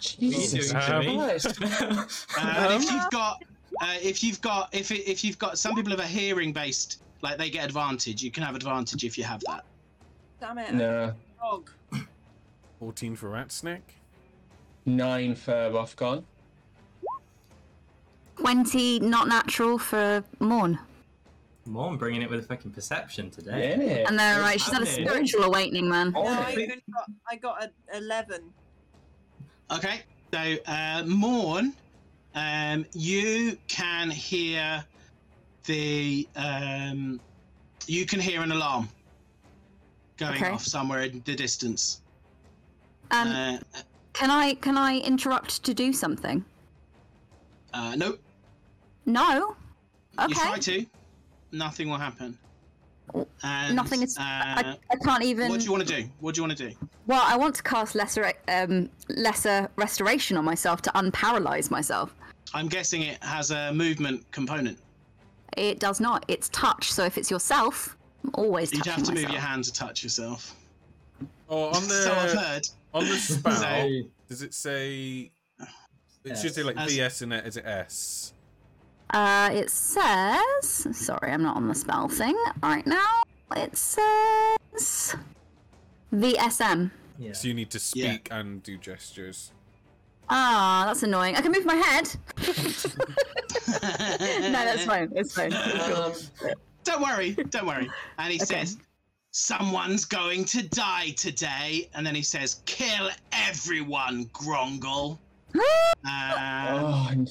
Jesus What are you doing Christ. to? (laughs) Uh, and if you've got, uh, if you've got, if it, if you've got, some people have a hearing based, like they get advantage. You can have advantage if you have that. Damn it. No. Dog. 14 for Ratsnick. 9 for Rothgon. 20 not natural for Morn. Morn bringing it with a fucking perception today. Yeah. And then, right, she's had a spiritual awakening, man. Oh, No. I, got, I got a eleven. Okay. So, uh, Morn, um, you can hear the, um, you can hear an alarm going Okay. off somewhere in the distance. Um, uh, can I can I interrupt to do something? uh, nope. No. Okay. You try to, nothing will happen. And, Nothing is. Uh, I, I can't even. what do you want to do? What do you want to do? Well, I want to cast lesser um lesser restoration on myself to unparalyze myself. I'm guessing it has a movement component. It does not. It's touch. So if it's yourself, I'm always You'd touching have to move your hand to touch yourself. Oh, on the (laughs) so I've heard. on the (laughs) spell, So, does it say? It should say like As- VS in it. Is it S? Uh, it says. Sorry, I'm not on the spell thing right now. It says VSM. yeah. So you need to speak and do gestures. Ah, that's annoying. I can move my head. (laughs) no, that's fine. It's fine. Um, Don't worry, don't worry. And he (laughs) Okay. says, Someone's going to die today. And then he says, Kill everyone, Grongle. (laughs) Um, oh,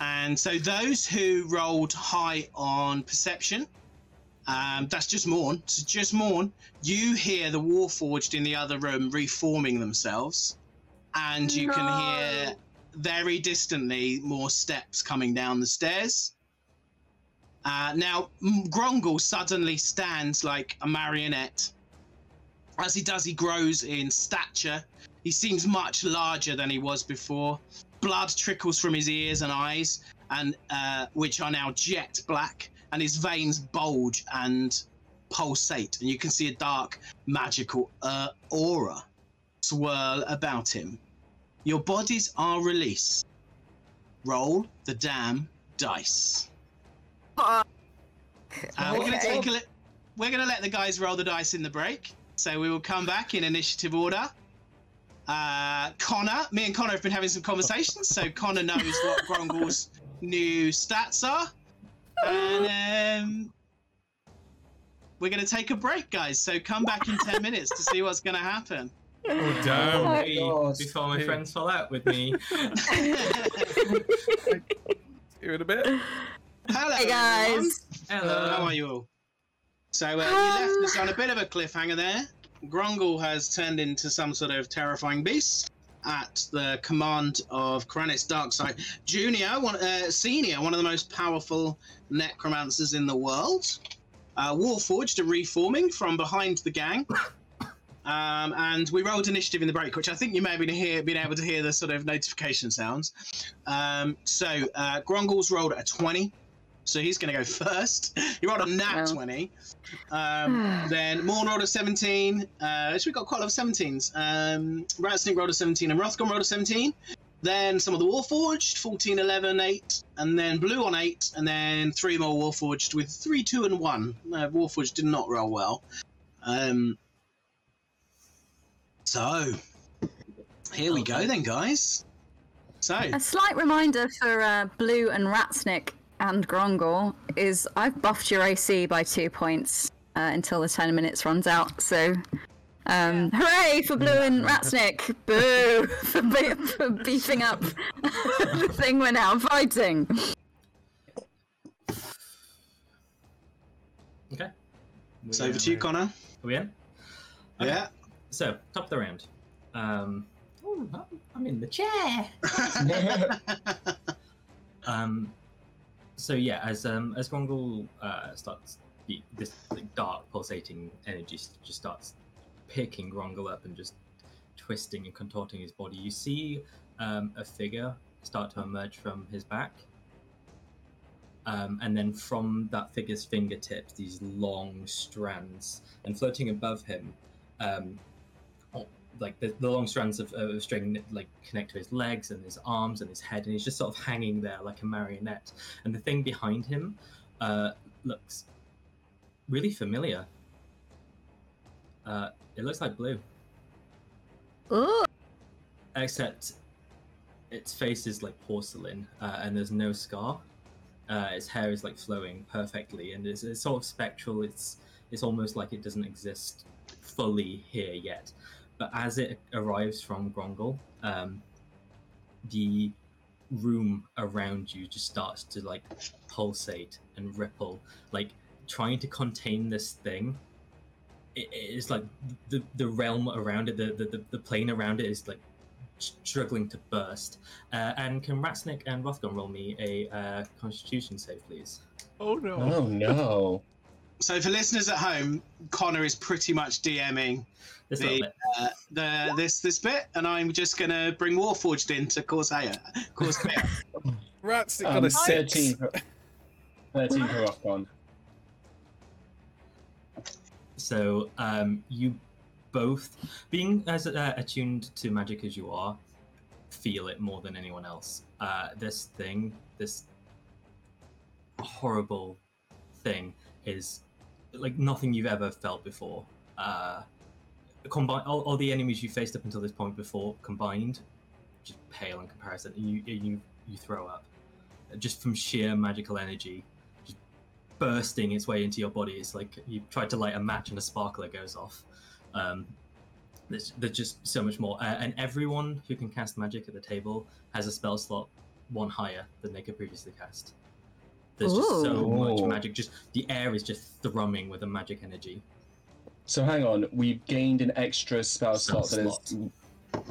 and so those who rolled high on perception, um, that's just Morn. So just Morn. You hear the Warforged in the other room reforming themselves, and you can hear very distantly more steps coming down the stairs. Uh, now, Grongle suddenly stands like a marionette. As he does, he grows in stature. He seems much larger than he was before. Blood trickles from his ears and eyes, and uh, which are now jet black, and his veins bulge and pulsate, and you can see a dark magical uh, aura swirl about him. Your bodies are released. Roll the damn dice. Fuck. Uh, we're gonna take a li- We're gonna let the guys roll the dice in the break, so we will come back in initiative order. Uh, Connor, me and Connor have been having some conversations, so Connor knows what (laughs) Grongle's new stats are, and um, we're gonna take a break, guys. So come back in ten minutes to see what's gonna happen. Oh damn! Oh, Wait, God. before my friends fall out with me. (laughs) (laughs) See you in a bit. Hello, Hey everyone. guys. Hello. How are you all? So uh, you left us on a bit of a cliffhanger there. Grongle has turned into some sort of terrifying beast at the command of Kranit's Darkseid Junior, one, uh, Senior, one of the most powerful necromancers in the world. Uh, Warforged are reforming from behind the gang. Um, and we rolled initiative in the break, which I think you may have been, hear, been able to hear the sort of notification sounds. Um, so uh, Grongle's rolled a 20. So he's going to go (laughs) first. He rolled a nat Well. 20. Um, (sighs) then Morn rolled a 17. Uh, so we got quite a lot of 17s. Um, Ratsnick rolled a 17 and Rothgon rolled a 17. Then some of the Warforged, 14, 11, 8. And then Blue on 8. And then three more Warforged with 3, 2, and 1. Uh, Warforged did not roll well. Um, so, here we go then, guys. So, A slight reminder for uh, Blue and Ratsnick and Grongle is I've buffed your AC by two points uh, until the 10 minutes runs out. So, um, hooray for Blue and (laughs) Ratsnick! Boo (laughs) for, be- for beefing up (laughs) the thing we're now fighting. Okay. it's over to you, Connor. Are we in? Okay. Yeah. So, top of the round. Um, ooh, I'm- I'm in the chair. Um, so yeah, as um, as Grongle uh, starts, the, this like, dark pulsating energy just starts picking Grongle up and just twisting and contorting his body. You see um, a figure start to emerge from his back, um, and then from that figure's fingertips, these long strands, and floating above him, um, like the, the long strands of, of string like connect to his legs and his arms and his head, and he's just sort of hanging there like a marionette. And the thing behind him uh, looks really familiar. Uh, it looks like blue, Ooh. except its face is like porcelain, uh, and there's no scar. Uh, its hair is like flowing perfectly, and it's, it's sort of spectral. It's it's almost like it doesn't exist fully here yet. But as it arrives from Grongle, um, the room around you just starts to like pulsate and ripple, like trying to contain this thing. It, it is like the the realm around it, the, the the the plane around it is like struggling to burst. Uh, and can Ratsnick and Rothgon roll me a uh, Constitution save, please? Oh no! oh no. So for listeners at home, Connor is pretty much DMing This The- bit. uh, the this this bit, and I'm just gonna bring Warforged in to cause chaos. Cause chaos. (laughs) Rats got Um, a six. 13 for, 13 for Rothgon. So um, you both, being as uh, attuned to magic as you are, feel it more than anyone else. Uh, this thing, this horrible thing, is like nothing you've ever felt before. Uh, combine all, all the enemies you faced up until this point before combined, just pale in comparison. You you you throw up just from sheer magical energy bursting its way into your body. It's like you tried to light a match and a sparkler goes off. Um, there's, there's just so much more. Uh, and everyone who can cast magic at the table has a spell slot one higher than they could previously cast. There's just so Ooh. much magic. Just the air is just thrumming with a magic energy. So hang on, we've gained an extra spell, Spell slot that is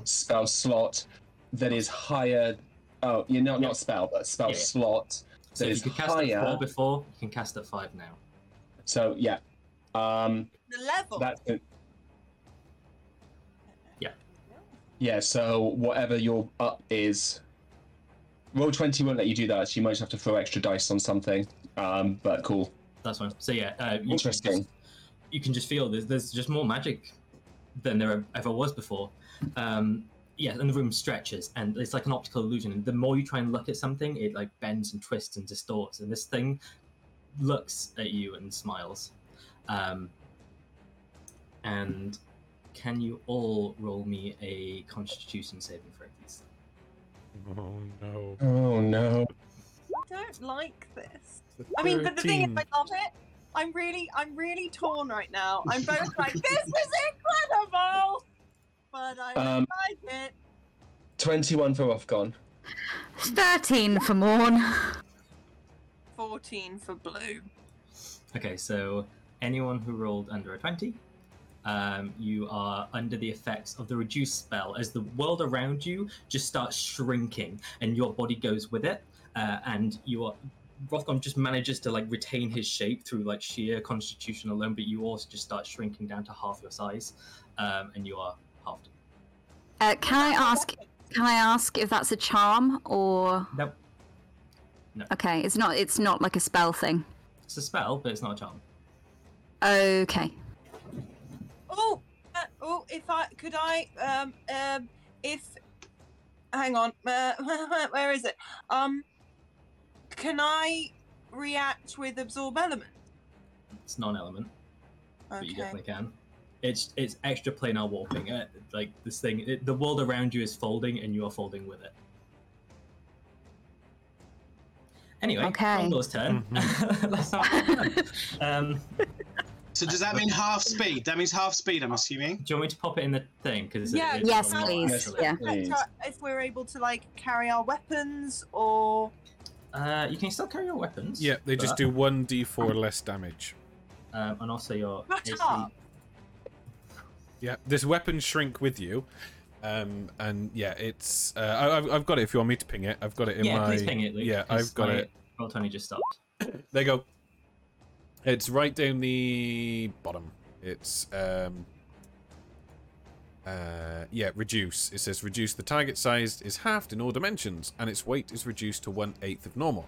spell slot that is higher. Oh, you're not Yeah. not spell, but spell Yeah. slot So that if is you could cast at higher. four before, you can cast at five now. So yeah, um, The level. that's it. Yeah. Yeah. So whatever your up is, Roll20 won't let you do that. So you might just have to throw extra dice on something. Um, but cool. That's fine. So yeah, uh, you, Interesting. You can just feel there's there's just more magic than there ever was before. Um, yeah, and the room stretches, and it's like an optical illusion. And the more you try and look at something, it like bends and twists and distorts. And this thing looks at you and smiles. Um, and can you all roll me a Constitution saving throw? Oh no. Oh no. I don't like this. I mean, but the thing is, I love it. I'm really, I'm really torn right now. I'm both like, this is incredible, but I don't Um, like it. Twenty-one for Rothgon. 13 for Morn. 14 for blue. Okay, so anyone who rolled under a 20, um, you are under the effects of the reduce spell as the world around you just starts shrinking and your body goes with it. Uh, and you are. Rothgon just manages to like retain his shape through like sheer constitution alone, but you also just start shrinking down to half your size, um, and you are halved. Uh, can I ask? Can I ask if that's a charm or? Nope, No. Okay, it's not. It's not like a spell thing. it's a spell, but it's not a charm. Okay. Oh, uh, oh, if I could, I um um if, hang on, uh, (laughs) where is it? Um, can I react with absorb element? It's non-element. but you definitely can. It's it's extra planar warping. Uh, like this thing, it, the world around you is folding, and you are folding with it. Anyway, Okay. Grongle's turn. (laughs) Let's have (laughs) fun. Um, So does that mean half speed? That means half speed, I'm assuming. do you want me to pop it in the thing? Because Yeah, it's Yes, please. actually. Yeah. Please. If we're able to like carry our weapons or Uh, you can still carry your weapons. Yeah, they just do one d4 less damage. Um, and also your Shut AC. up. Yeah, this weapon shrink with you. Um, and yeah, it's. Uh, I, I've, I've got it if you want me to ping it. I've got it in yeah, my. please ping it. Luke, yeah, 'cause I've got my it. Roll20 just stopped. There you go. It's right down the bottom. It's um uh yeah, reduce. It says reduce the target size is halved in all dimensions, and its weight is reduced to one eighth of normal.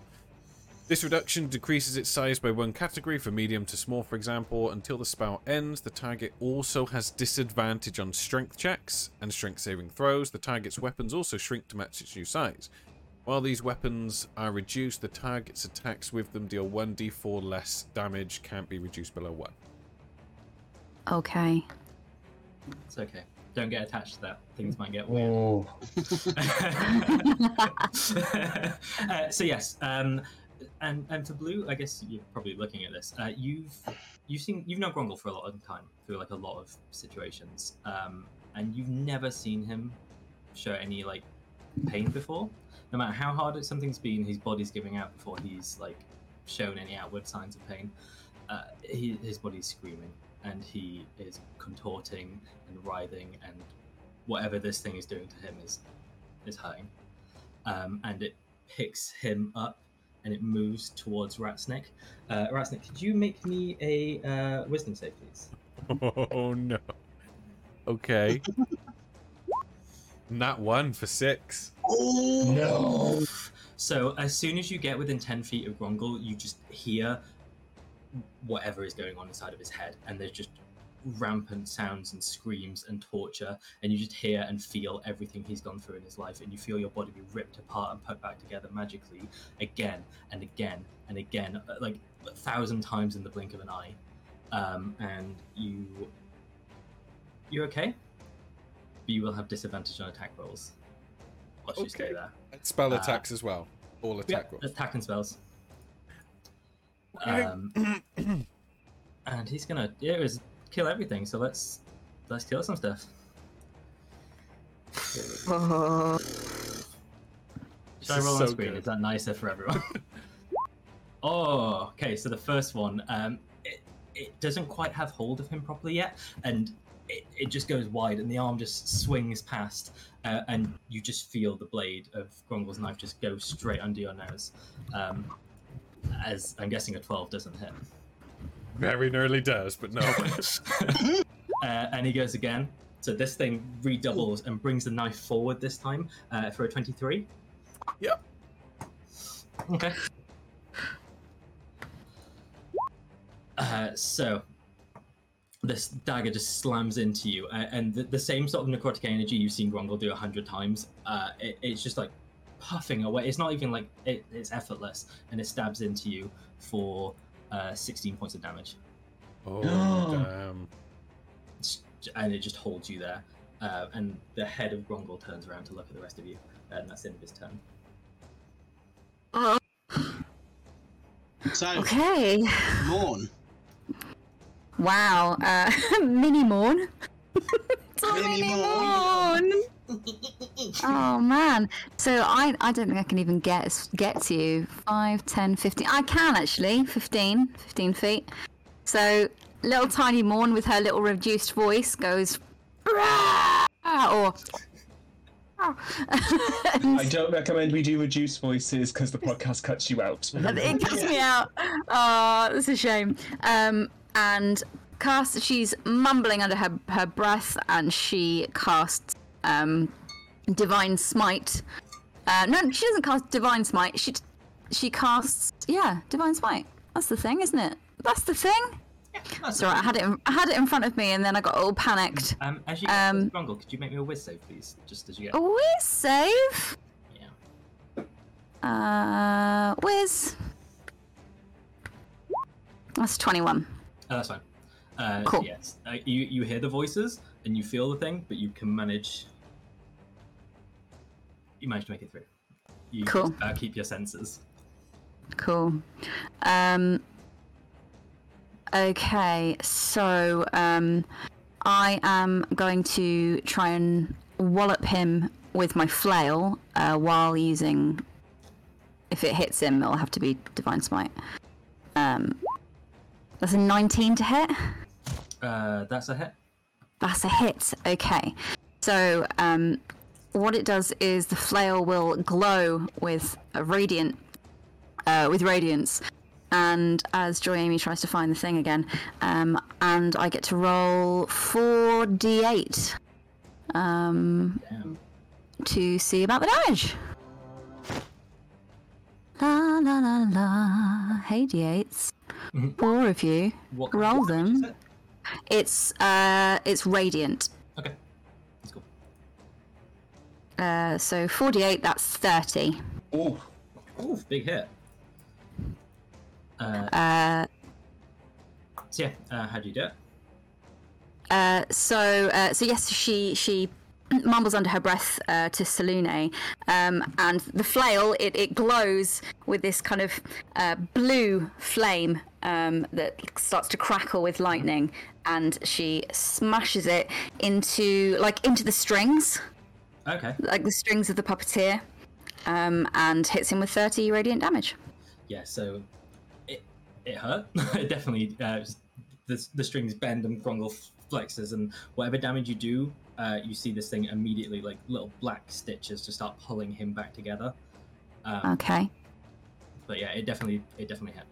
This reduction decreases its size by one category for medium to small, for example, until the spell ends. The target also has disadvantage on strength checks and strength saving throws. The target's weapons also shrink to match its new size. While these weapons are reduced, the target's attacks with them deal 1d4 less damage, can't be reduced below 1. Okay. It's okay. Don't get attached to that. Things might get weird. Oh. (laughs) (laughs) uh, so yes, um, and and for blue, I guess you're probably looking at this. Uh, you've you've seen you've known Grongle for a lot of time through like a lot of situations, um, and you've never seen him show any like pain before. No matter how hard something's been, his body's giving out before he's like shown any outward signs of pain. Uh, he, his body's screaming, and he is contorting and writhing, and whatever this thing is doing to him is is hurting. Um, and it picks him up and it moves towards Ratsnick. Uh, Ratsnick, could you make me a uh, wisdom save, please? (laughs) Oh no. Okay. (laughs) Nat 1 for 6. Oh No. So as soon as you get within 10 feet of Grongle, you just hear whatever is going on inside of his head, and there's just rampant sounds and screams and torture, and you just hear and feel everything he's gone through in his life, and you feel your body be ripped apart and put back together magically again and again and again, uh, like a thousand times in the blink of an eye. Um, and you, you're okay, but you will have disadvantage on attack rolls. Watch you stay Okay. there. Spell Uh, attacks as well. All attack Yeah, rolls. attack and spells. Um, (clears throat) and he's gonna yeah, it was kill everything. So let's let's kill some stuff. Oh. (laughs) Should I is roll so on screen? good. Is that nicer for everyone? (laughs) (laughs) oh, okay. So the first one, um, it, it doesn't quite have hold of him properly yet, and it, it just goes wide, and the arm just swings past, uh, and you just feel the blade of Grongle's knife just go straight under your nose. Um, as I'm guessing a 12 doesn't hit. Very nearly does, but no. (laughs) (laughs) uh, and he goes again. So this thing redoubles and brings the knife forward this time uh, for a 23. Yep. Okay. Uh, so this dagger just slams into you, uh, and the, the same sort of necrotic energy you've seen Grongle do a hundred times. Uh, it, it's just like puffing away. It's not even like it, it's effortless, and it stabs into you for uh, 16 points of damage, oh, (gasps) damn. It's- and it just holds you there. Uh, and the head of Grongle turns around to look at the rest of you, and that's the end of his turn. Oh, So, okay. Morn. Wow. Uh, (laughs) mini Morn. It's a Mini mini Morn. Morn. (laughs) Oh man. So I I don't think I can even get get to you. 5, 10, 15. I can actually. 15. 15 feet. So little tiny Morn with her little reduced voice goes "Rah!" or I (laughs) don't recommend we do reduced voices because the podcast cuts you out. it cuts me out. Oh, that's a shame. Um, and cast. She's mumbling under her her breath, and she casts um, divine smite. Uh, no, she doesn't cast divine smite. She she casts yeah, divine smite. That's the thing, isn't it? That's the thing. That's Sorry, I had it. In, I had it in front of me, and then I got all panicked. Um, as you Um, could you make me a whiz save, please? Just as you get. A whiz save. Yeah. Uh, whiz. That's twenty-one. Oh, that's fine. Uh, Cool. Yes, uh, you you hear the voices and you feel the thing, but you can manage. You manage to make it through. You Cool. just, uh, keep your senses. Cool. Um, okay, so um, I am going to try and wallop him with my flail uh, while using. If it hits him, it'll have to be divine smite. Um, that's a 19 to hit. Uh, that's a hit. That's a hit. Okay. So, um, what it does is the flail will glow with a radiant, uh, with radiance. And as Joy Amy tries to find the thing again, um, and I get to roll four d8 um, Damn. to see about the damage. La la la la. Hey d8s. Four of you. What Roll them. it? It's uh, it's radiant. Okay, that's cool. Uh, so 48, that's 30. Ooh, Ooh, big hit. Uh, Uh, so yeah, uh, how do you do it? uh, so, uh, so yes, she she mumbles under her breath uh, to Selûne, um, and the flail it, it glows with this kind of uh, blue flame um, that starts to crackle with lightning, and she smashes it into like into the strings, Okay. like the strings of the puppeteer, um, and hits him with 30 radiant damage. Yeah, so it it hurt. (laughs) it definitely uh, the the strings bend and Grongle flexes, and whatever damage you do, uh, you see this thing immediately like little black stitches to start pulling him back together. Um, Okay. But yeah, it definitely it definitely hit.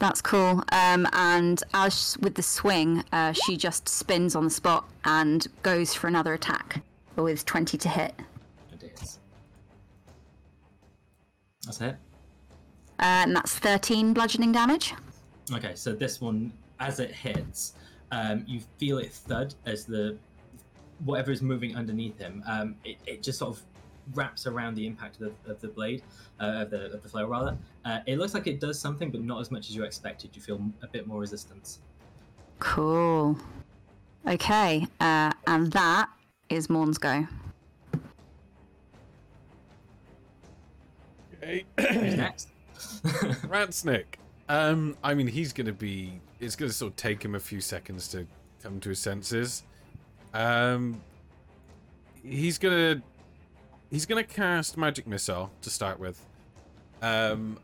That's cool. Um, and as with the swing, uh, she just spins on the spot and goes for another attack with 20 to hit. It is. That's a hit. Uh, and that's 13 bludgeoning damage. Okay, so this one, as it hits, um, you feel it thud as the whatever is moving underneath him. Um, it, it just sort of wraps around the impact of the, of the blade, uh, of the of the flail rather. Uh, it looks like it does something, but not as much as you expected. You feel a bit more resistance. Cool. Okay. Uh, and that is Morn's go. Okay. Who's (clears throat) next? (laughs) Ratsnick. Um, I mean, he's gonna be. It's gonna sort of take him a few seconds to come to his senses. Um, he's gonna. He's gonna cast magic missile to start with. Um,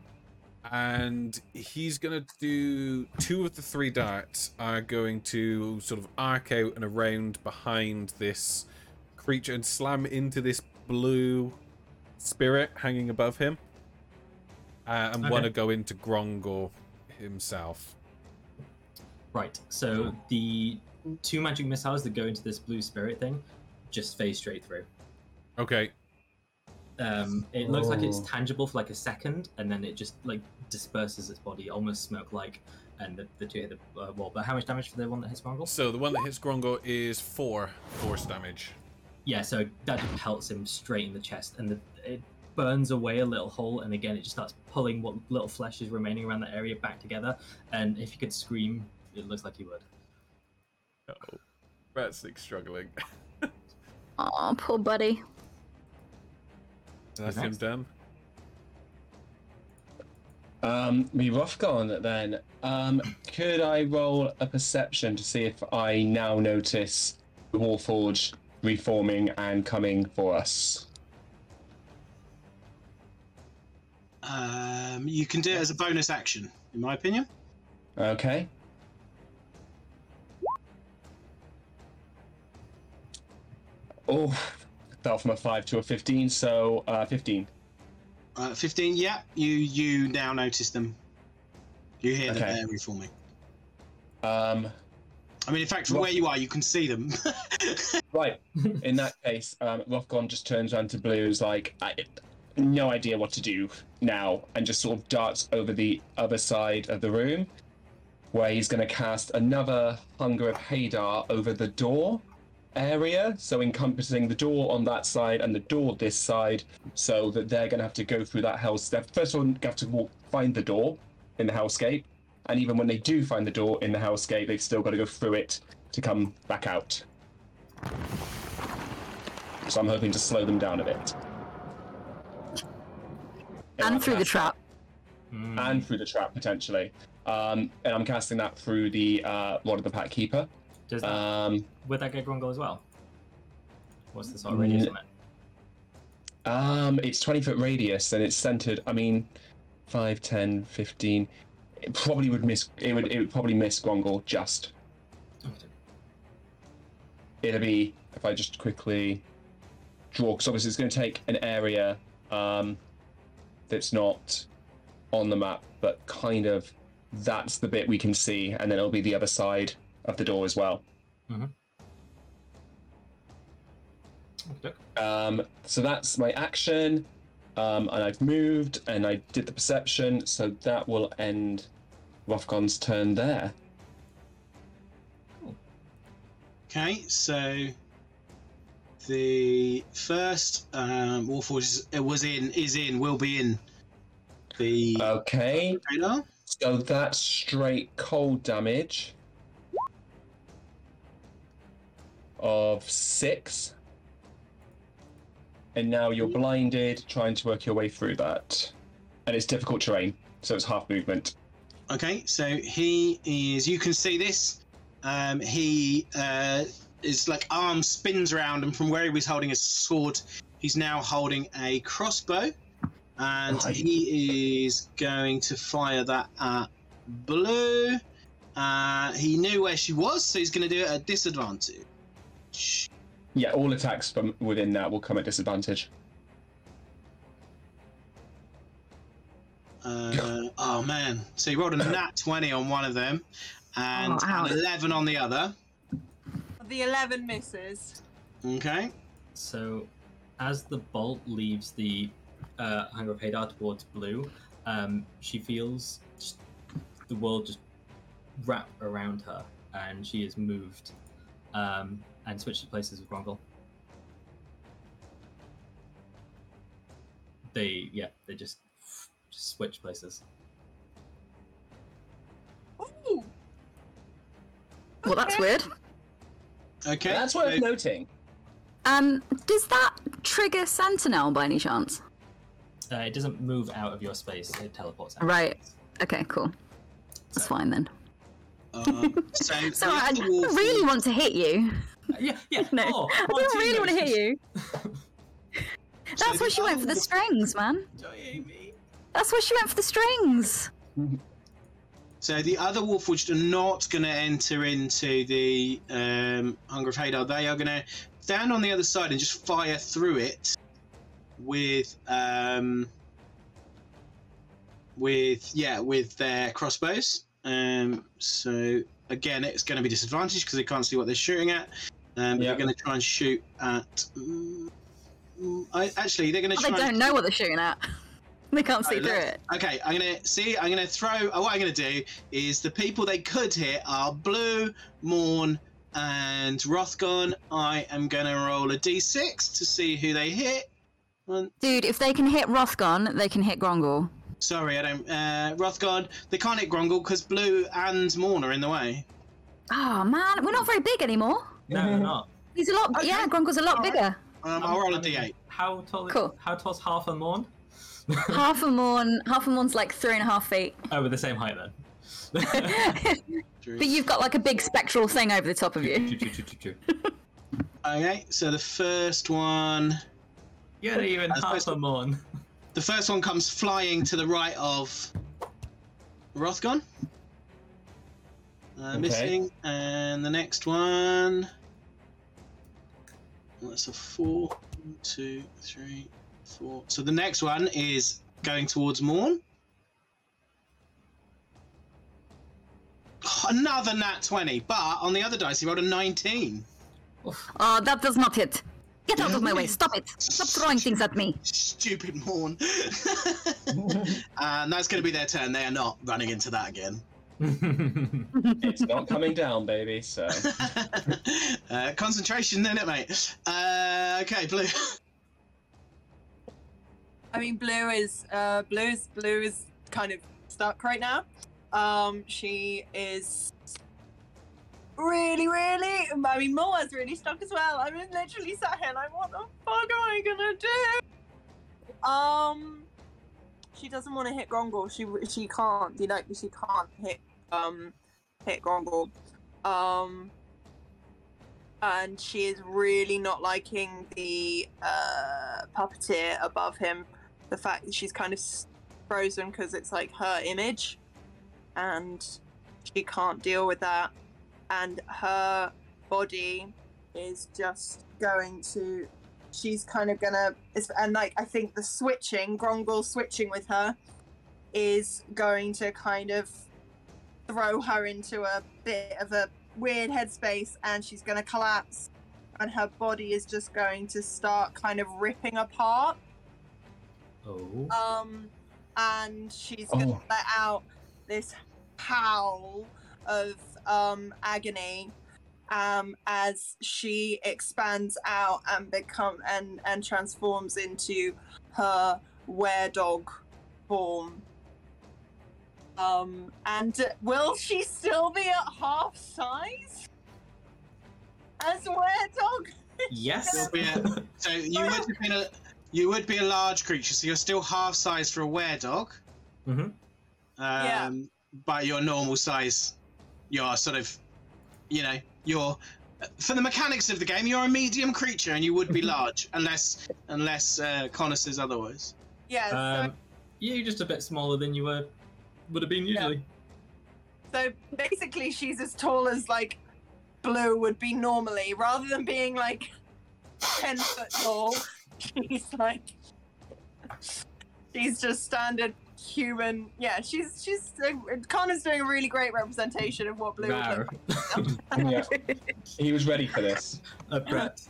and he's gonna do two of the three darts are going to sort of arc out and around behind this creature and slam into this blue spirit hanging above him. uh, and Okay. want to go into Grongle himself. Right. So the two magic missiles that go into this blue spirit thing just phase straight through. Okay. Um, it looks like it's Oh. tangible for like a second, and then it just like disperses its body, almost smoke-like, and the, the two hit the uh, wall. But how much damage for the one that hits Grongle? So the one that hits Grongle is four force damage. Yeah, so that just pelts him straight in the chest, and the, it burns away a little hole, and again it just starts pulling what little flesh is remaining around that area back together. And if you could scream, it looks like you would. (laughs) Oh, Ratsnick's struggling. (laughs) Oh, poor buddy. That's Who's him next? done. Um, we Rothgon then. Um, could I roll a perception to see if I now notice the Warforged reforming and coming for us? Um, you can do it as a bonus action, in my opinion. Okay. Oh, fell from a five to a fifteen, so uh, fifteen. Uh, 15, yeah, you you now notice them. You hear that Okay. they're reforming. Um, I mean, in fact, from Rough- where you are, you can see them. (laughs) right. In that case, um, Rothgon just turns around to Blue, is like, I, no idea what to do now, and just sort of darts over the other side of the room, where he's going to cast another Hunger of Hadar over the door area, so encompassing the door on that side and the door this side, so that they're going to have to go through that hell step. First of all, they have to walk, find the door in the hellscape, and even when they do find the door in the hellscape, they've still got to go through it to come back out. So I'm hoping to slow them down a bit. And I'll through the trap. That- And through the trap, potentially. Um, and I'm casting that through the uh, Rod of the Pact Keeper. Does that Um, would that get Grongle as well? What's the sort of radius on it? um, it's 20 foot radius and it's centered, I mean, 5, 10, 15. It probably would miss, it would, it would probably miss Grongle just. Okay. It'll be, if I just quickly draw, because obviously it's going to take an area um, that's not on the map, but kind of that's the bit we can see, and then it'll be the other side of the door as well. Okay. Um, so that's my action, um, and I've moved, and I did the perception, so that will end Rothgon's turn there. okay, so the first um, Warforged is, it was in, is in, will be in the Okay, Hadar. so that's straight cold damage of six. And now you're blinded, trying to work your way through that. And it's difficult terrain, so it's half movement. Okay, so he is. You can see this. Um, he uh, is like arm spins around, and from where he was holding a sword, he's now holding a crossbow, and Right. he is going to fire that at Blue. Uh, he knew where she was, so he's going to do it at disadvantage. Yeah, all attacks from within that will come at disadvantage. Uh, oh man! So you rolled a (coughs) nat twenty on one of them, and Oh, ouch. an eleven on the other. The 11 misses. Okay. So, as the bolt leaves the uh, Hunger of Hadar towards Blue, um, she feels just the world just wrap around her, and she is moved um, and switches places with Grongle. They, yeah, they just, just switch places. Ooh. Well, that's weird. Okay. That's worth so- noting. Um, does that trigger Sentinel by any chance? Uh, it doesn't move out of your space; it teleports out. Right. Okay, cool. That's fine then. Um, (laughs) so So I, I other wolf- really want to hit you. Yeah, yeah. (laughs) No, Oh, I one, don't really want to hear you. (laughs) That's So why she went for the strings, man. Don't hit me. That's (laughs) why she went for the strings. So the other Wolfwitch are not going to enter into the um, Hunger of Hadar. They are going to stand on the other side and just fire through it with um, with yeah with their crossbows. Um, so again, it's going to be disadvantaged because they can't see what they're shooting at. Um, but Yeah. they're going to try and shoot at. mm, mm, I, actually, they're going to Oh, they don't and, know what they're shooting at. (laughs) They can't see Right, through it. Okay, I'm gonna see. I'm gonna throw. uh, What I'm gonna do is the people they could hit are Blue, Morn, and Rothgon. I am gonna roll a d6 to see who they hit. One, Dude, if they can hit Rothgon, they can hit Grongle. sorry, I don't. Uh, Rothgon. They can't hit Grongle because Blue and Morn are in the way. Oh man, we're not very big anymore. No, they're not. He's a lot. Okay. Yeah, Grongle's a lot Alright. bigger. Um, I'll roll a I mean, d8. How tall? Cool. How tall's half a morn? (laughs) half a Morn, half a Morn's like three and a half feet. Oh, we're the same height then. (laughs) but you've got like a big spectral thing over the top of you. Okay, so the first one. You're not even I half a morn. The first one comes flying to the right of Rothgon. Uh, Okay. Missing. And the next one. That's a four. One, two, three, four. So the next one is going towards Morn. Another nat 20, but on the other dice, he rolled a 19. Oh, that does not hit. Get out of my way. Stop it. Stop throwing things at me. Stupid Morn. (laughs) Uh, and that's going to be their turn. They are not running into that again. (laughs) It's not coming down, baby. So (laughs) uh, concentration, then it, mate. Uh, okay, blue. I mean, Blue is uh, Blue is Blue is kind of stuck right now. Um, she is really, really. I mean, Moa's really stuck as well. I'm literally sat here like, what the fuck am I gonna do? Um, she doesn't want to hit Grongle. She she can't. You know, she can't hit um hit Grongle. Um. And she is really not liking the uh, puppeteer above him the fact that she's kind of frozen because it's like her image and she can't deal with that and her body is just going to she's kind of gonna and like i think the switching grongle switching with her is going to kind of throw her into a bit of a weird headspace and she's going to collapse and her body is just going to start kind of ripping apart oh. um, and she's gonna Oh. let out this howl of um agony um as she expands out and become and and transforms into her were dog form. Um, and uh, will she still be at half size as were dog? Yes. You'll be a- so you would have been a you would be a large creature, so you're still half size for a were-dog. hmm Um, Yeah. But your normal size, you're sort of, you know, you're for the mechanics of the game, you're a medium creature, and you would be (laughs) large unless unless uh, Connor says otherwise. Yeah. so Um, you're just a bit smaller than you were would have been usually. So basically, she's as tall as like Blue would be normally, rather than being like ten foot tall. (laughs) She's like she's just standard human. Yeah, she's she's uh, Connor's doing a really great representation of what Blue would Rar. look like. (laughs) (laughs) yeah, he was ready for this. I prepped.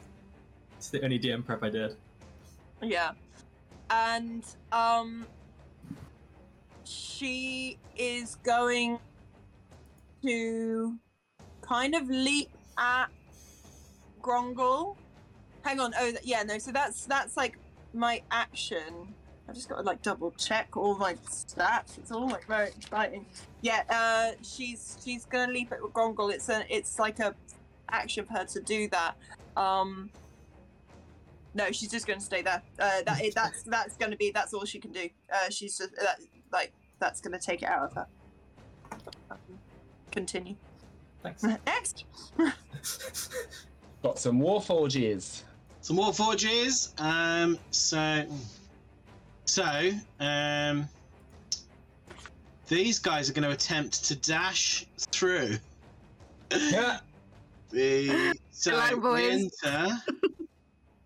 It's the only DM prep I did. Yeah. And um she is going to kind of leap at Grongle. Hang on. Oh yeah, no. So that's that's like my action. I've just got to like double check all my stats. It's all like very exciting. Yeah, uh she's she's gonna leap at Grongle. It's a it's like a action for her to do that. Um no, she's just to stay there. Uh, that that's that's to be that's all she can do. Uh, she's just that, like that's going to take it out of her. Um, continue. Thanks. (laughs) Next. Got some war forges. Some more forges. Um, so, so, um, these guys are going to attempt to dash through. Yeah. (laughs) The so Hello, boys. winter.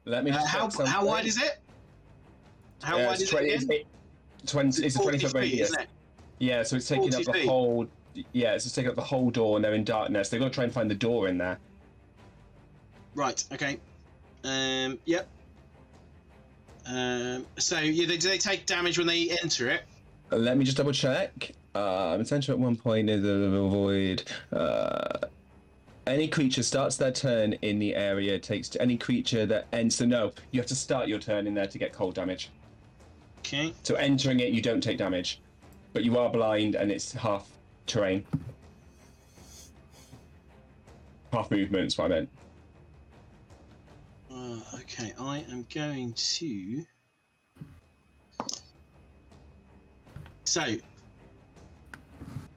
Let me Uh, how how wide is it? How Uh, wide is 20, it again? It, 20, it's a 20 foot 40 feet, radius. Yeah, so it's taking up the feet. whole. Yeah, it's just taking up the whole door, and they're in darkness. They've got to try and find the door in there. Right. Okay. Um. Yep. Um. So yeah, they, do they take damage when they enter it? Let me just double check. Um, essential at one point is a avoid. Uh, any creature starts their turn in the area takes to any creature that ends. So no, you have to start your turn in there to get cold damage. Okay. So entering it, you don't take damage, but you are blind and it's half terrain, half movement. Is what I meant. Uh, okay. I am going to. So.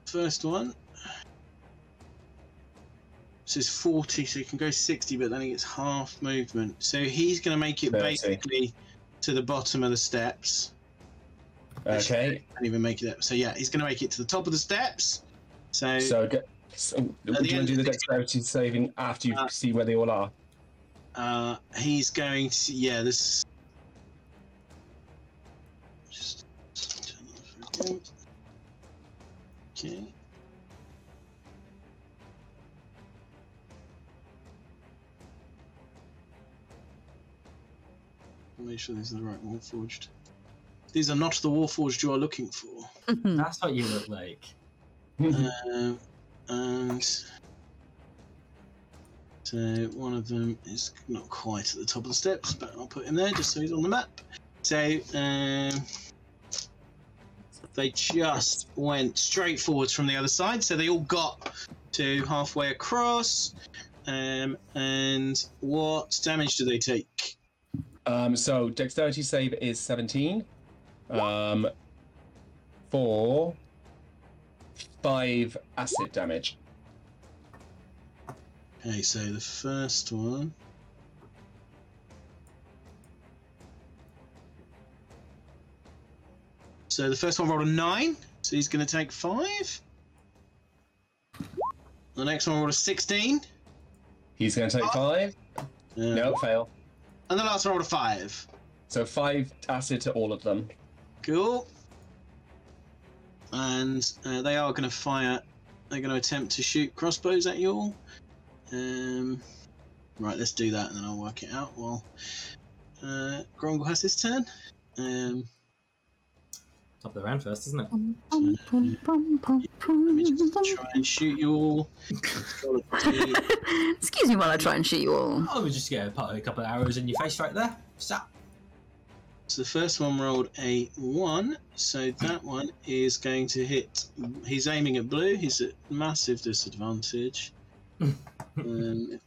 First one. This is 40, so he can go 60, but then he gets half movement. So he's going to make it 30. basically to the bottom of the steps. Okay. Can't even make it up. So yeah, he's going to make it to the top of the steps. So, So, get, so would you want to do the the- dexterity saving after you Uh, see where they all are? uh, he's going to yeah this. Just turn that off again. Okay. Make sure these are the right Warforged. These are not the Warforged you are looking for. That's what you look like. Um, and so one of them is not quite at the top of the steps, but I'll put him there just so he's on the map. So um, they just went straight forwards from the other side, so they all got to halfway across. Um, and what damage do they take? Um, so dexterity save is 17. Um, for five acid damage. Okay, so the first one. So the first one rolled a nine, so he's going to take five. The next one rolled a sixteen. He's going to take five. Uh, No, fail. And the last one rolled a five. So five acid to all of them. Cool. And uh, they are going to fire. They're going to attempt to shoot crossbows at you all. Um, right, let's do that, and then I'll work it out. While uh, Grongle has his turn. Um, Top of the round first, isn't it? let me just try and shoot you all. Roll a two. Excuse me while I try and shoot you all. Oh, we just get a, a couple of arrows in your face right there. Stop. So the first one rolled a one, so that one is going to hit. He's aiming at blue. He's at massive disadvantage. um,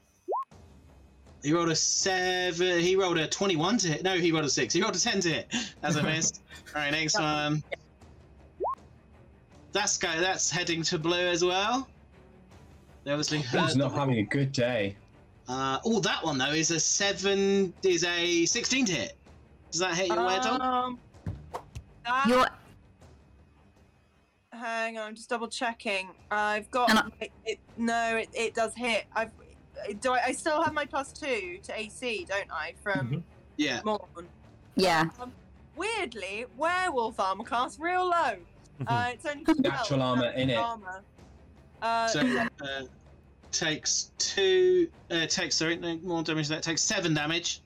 he rolled a seven. He rolled a twenty-one to hit. No, he rolled a six. He rolled a ten to hit. As I missed. (laughs) All right, next one. That's go. That's heading to blue as well. They obviously He's not having a good day. Uh, oh, that one though is a seven. Is a sixteen to hit. Does that hit your were dog? Um, that- You're Hang on, I'm just double checking. I've got I- it, it, no, it, it does hit. I've do I, I still have my plus two to AC, don't I? From Mhm. Yeah. Morn. yeah. Um, weirdly, werewolf armor class real low. Uh, it's only 12 Natural armor in it. Armor. Uh, So uh, takes two. Uh, takes sorry, no more damage. That takes seven damage.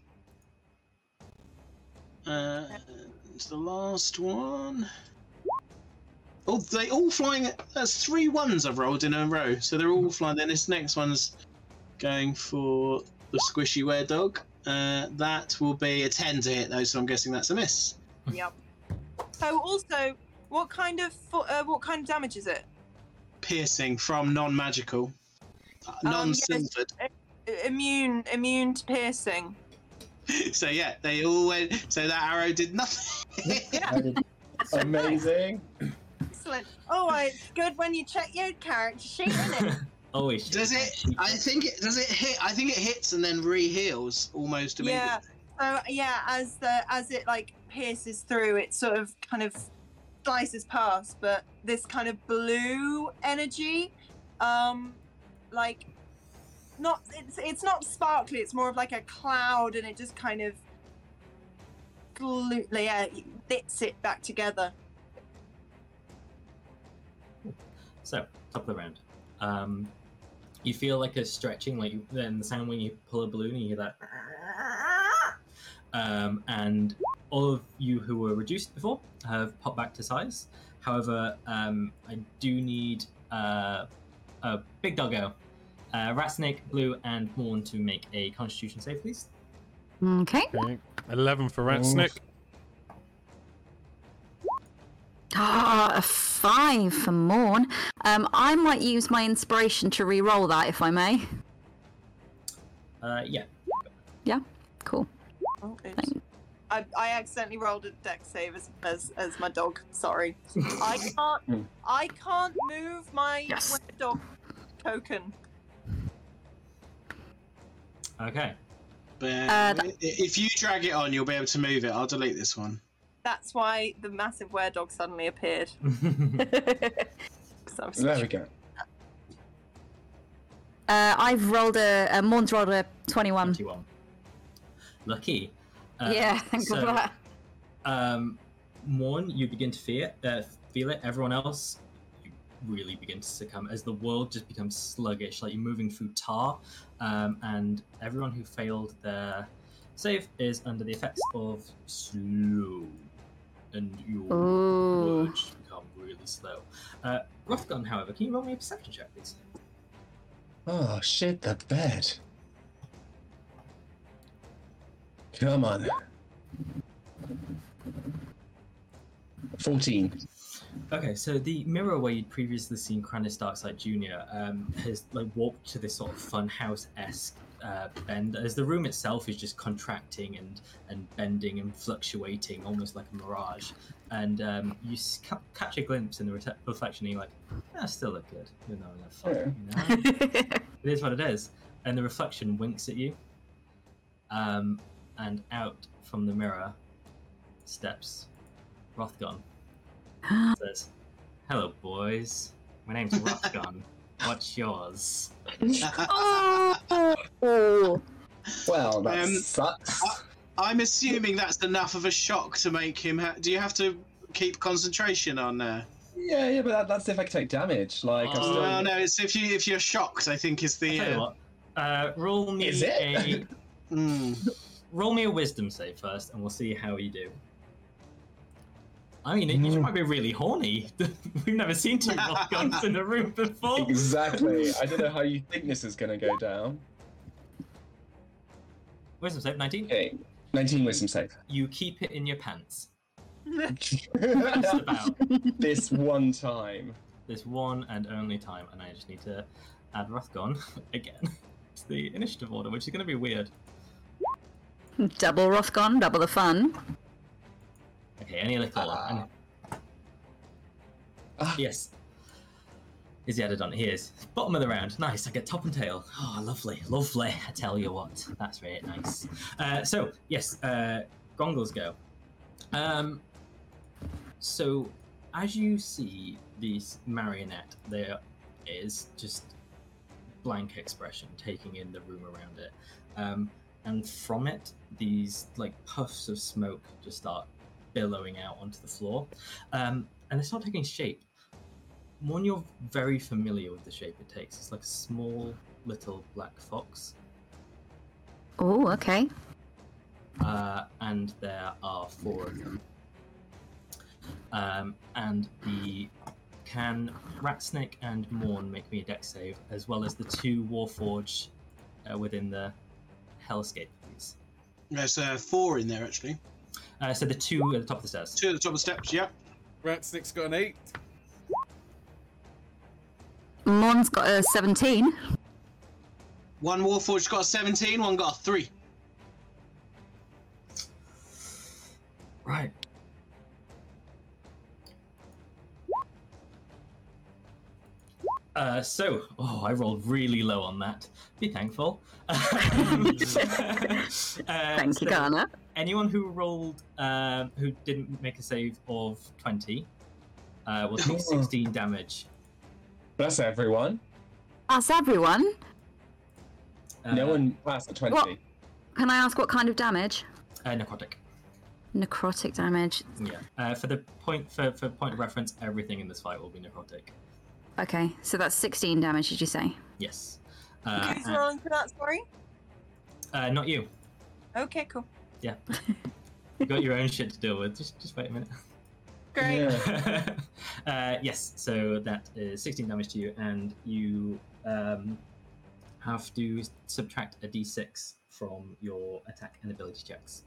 Uh, it's the last one. Oh, they all flying. That's three ones I've rolled in a row. So they're all flying. Then this next one's going for the squishy were dog. Uh, that will be a ten to hit though. So I'm guessing that's a miss. Yep. So also, what kind of fo- uh, what kind of damage is it? Piercing from non-magical, uh, non-silvered. I- Immune, immune to piercing. (laughs) so yeah, they all went. So that arrow did nothing. (laughs) Yeah, Amazing. excellent. Oh, it's good when you check your character sheet, isn't it? (laughs) Always. Does it? I think it does. It hit. I think it hits and then re-heals almost immediately. Yeah. So yeah, as the as it like pierces through, it sort of kind of slices past, but this kind of blue energy, um, like not it's it's not sparkly. It's more of like a cloud, and it just kind of glue, yeah, it back together. So, top of the round. Um, you feel like a stretching, like then the sound when you pull a balloon, and you hear that. Um, and all of you who were reduced before have popped back to size. However, um, I do need uh, a big doggo, uh, Ratsnick, blue, and morn to make a Constitution save, please. Okay. Okay. 11 for Ratsnick. Ah, a five for Morn. Um, I might use my inspiration to re-roll that if I may. Uh, yeah. Yeah. Cool. Oh, I, I accidentally rolled a dex save as, as, as my dog. Sorry. I (laughs) can't I can't move my Yes. dog token. Okay. But Uh, that- if you drag it on, you'll be able to move it. I'll delete this one. That's why the massive were dog suddenly appeared. (laughs) (laughs) I was There we go. Uh, I've rolled a, uh, Morn's rolled a 21. 21. Lucky. Uh, yeah, (laughs) thank God for that. Um, Morn, you begin to fear, uh, feel it. Everyone else, you really begin to succumb as the world just becomes sluggish, like you're moving through tar. Um, and everyone who failed their save is under the effects of slow, and your Ooh. words become really slow. Uh, Rothgon, however, can you roll me a perception check, please? Oh shit, the bed. Come on. 14. Okay, so the mirror where you'd previously seen Kranis Darkseid Jr. Um, has like warped to this sort of funhouse esque uh, bend, as the room itself is just contracting and and bending and fluctuating, almost like a mirage. And um, you ca- catch a glimpse in the rete- reflection, and you're like, "I still look good, even though I'm a fuck." You know? (laughs) it is what it is. And the reflection winks at you. Um, and out from the mirror steps Rothgon says, "Hello, boys. My name's Rothgon. (laughs) What's yours?" oh, (laughs) Well, that Um, sucks. I'm assuming that's enough of a shock to make him. Ha- Do you have to keep concentration on there? Yeah, yeah, but that, that's if I can take damage. Like, I'm Oh, still. No, no. It's if you if you're shocked. I think is the. Tell you Uh, what. Uh, roll me Is it? a (laughs) mm. roll me a wisdom save first, and we'll see how you do. I mean, you mm. might be really horny. (laughs) We've never seen two (laughs) Rothgons in a room before. Exactly. (laughs) I don't know how you think this is going to go down. Wisdom save, nineteen. Okay, 19 wisdom save. You keep it in your pants. Just about. this one time. this one and only time, and I just need to add Rothgon again to the initiative order, which is going to be weird. double Rothgon, double the fun. Okay, any little one. Ah. And- Ah. Yes. Is he added on? He is. Bottom of the round. Nice. I get top and tail. Oh, lovely. Lovely. I tell you what. That's very nice. Uh, so, yes, uh, Grongle's go. Um, so, as you see this marionette, there is just blank expression taking in the room around it. Um, and from it, these like puffs of smoke just start billowing out onto the floor. Um, and it's not taking shape. One, you're very familiar with the shape it takes. It's like a small little black fox. Oh, okay. Uh, and there are four of them. Um, and the can Ratsnick and Morn make me a dex save, as well as the two Warforge uh, within the Hellscape, please. There's uh, four in there actually. Uh, so the two at the top of the stairs. Two at the top of the steps. Yep. Ratsnick's got an 8. Morn's got a 17. One Warforged got a 17. One got a three. Right. Uh, so, oh, I rolled really low on that. Be thankful. (laughs) Um, uh, (laughs) Thank you, so Garner. Anyone who rolled, um, who didn't make a save of 20, uh, will take (laughs) 16 damage. That's everyone. That's everyone. Uh, no one passed the 20. What? Can I ask what kind of damage? Uh, necrotic. Necrotic damage. Yeah. Uh, for the point for, for point of reference, everything in this fight will be necrotic. Okay, so that's 16 damage, did you say? Yes. Uh, Who's and- rolling for that, sorry? uh, not you. Okay, cool. Yeah. (laughs) you got your own shit to deal with. Just, just wait a minute. Great. Yeah. (laughs) uh, yes, so that is 16 damage to you, and you um, have to subtract a d6 from your attack and ability checks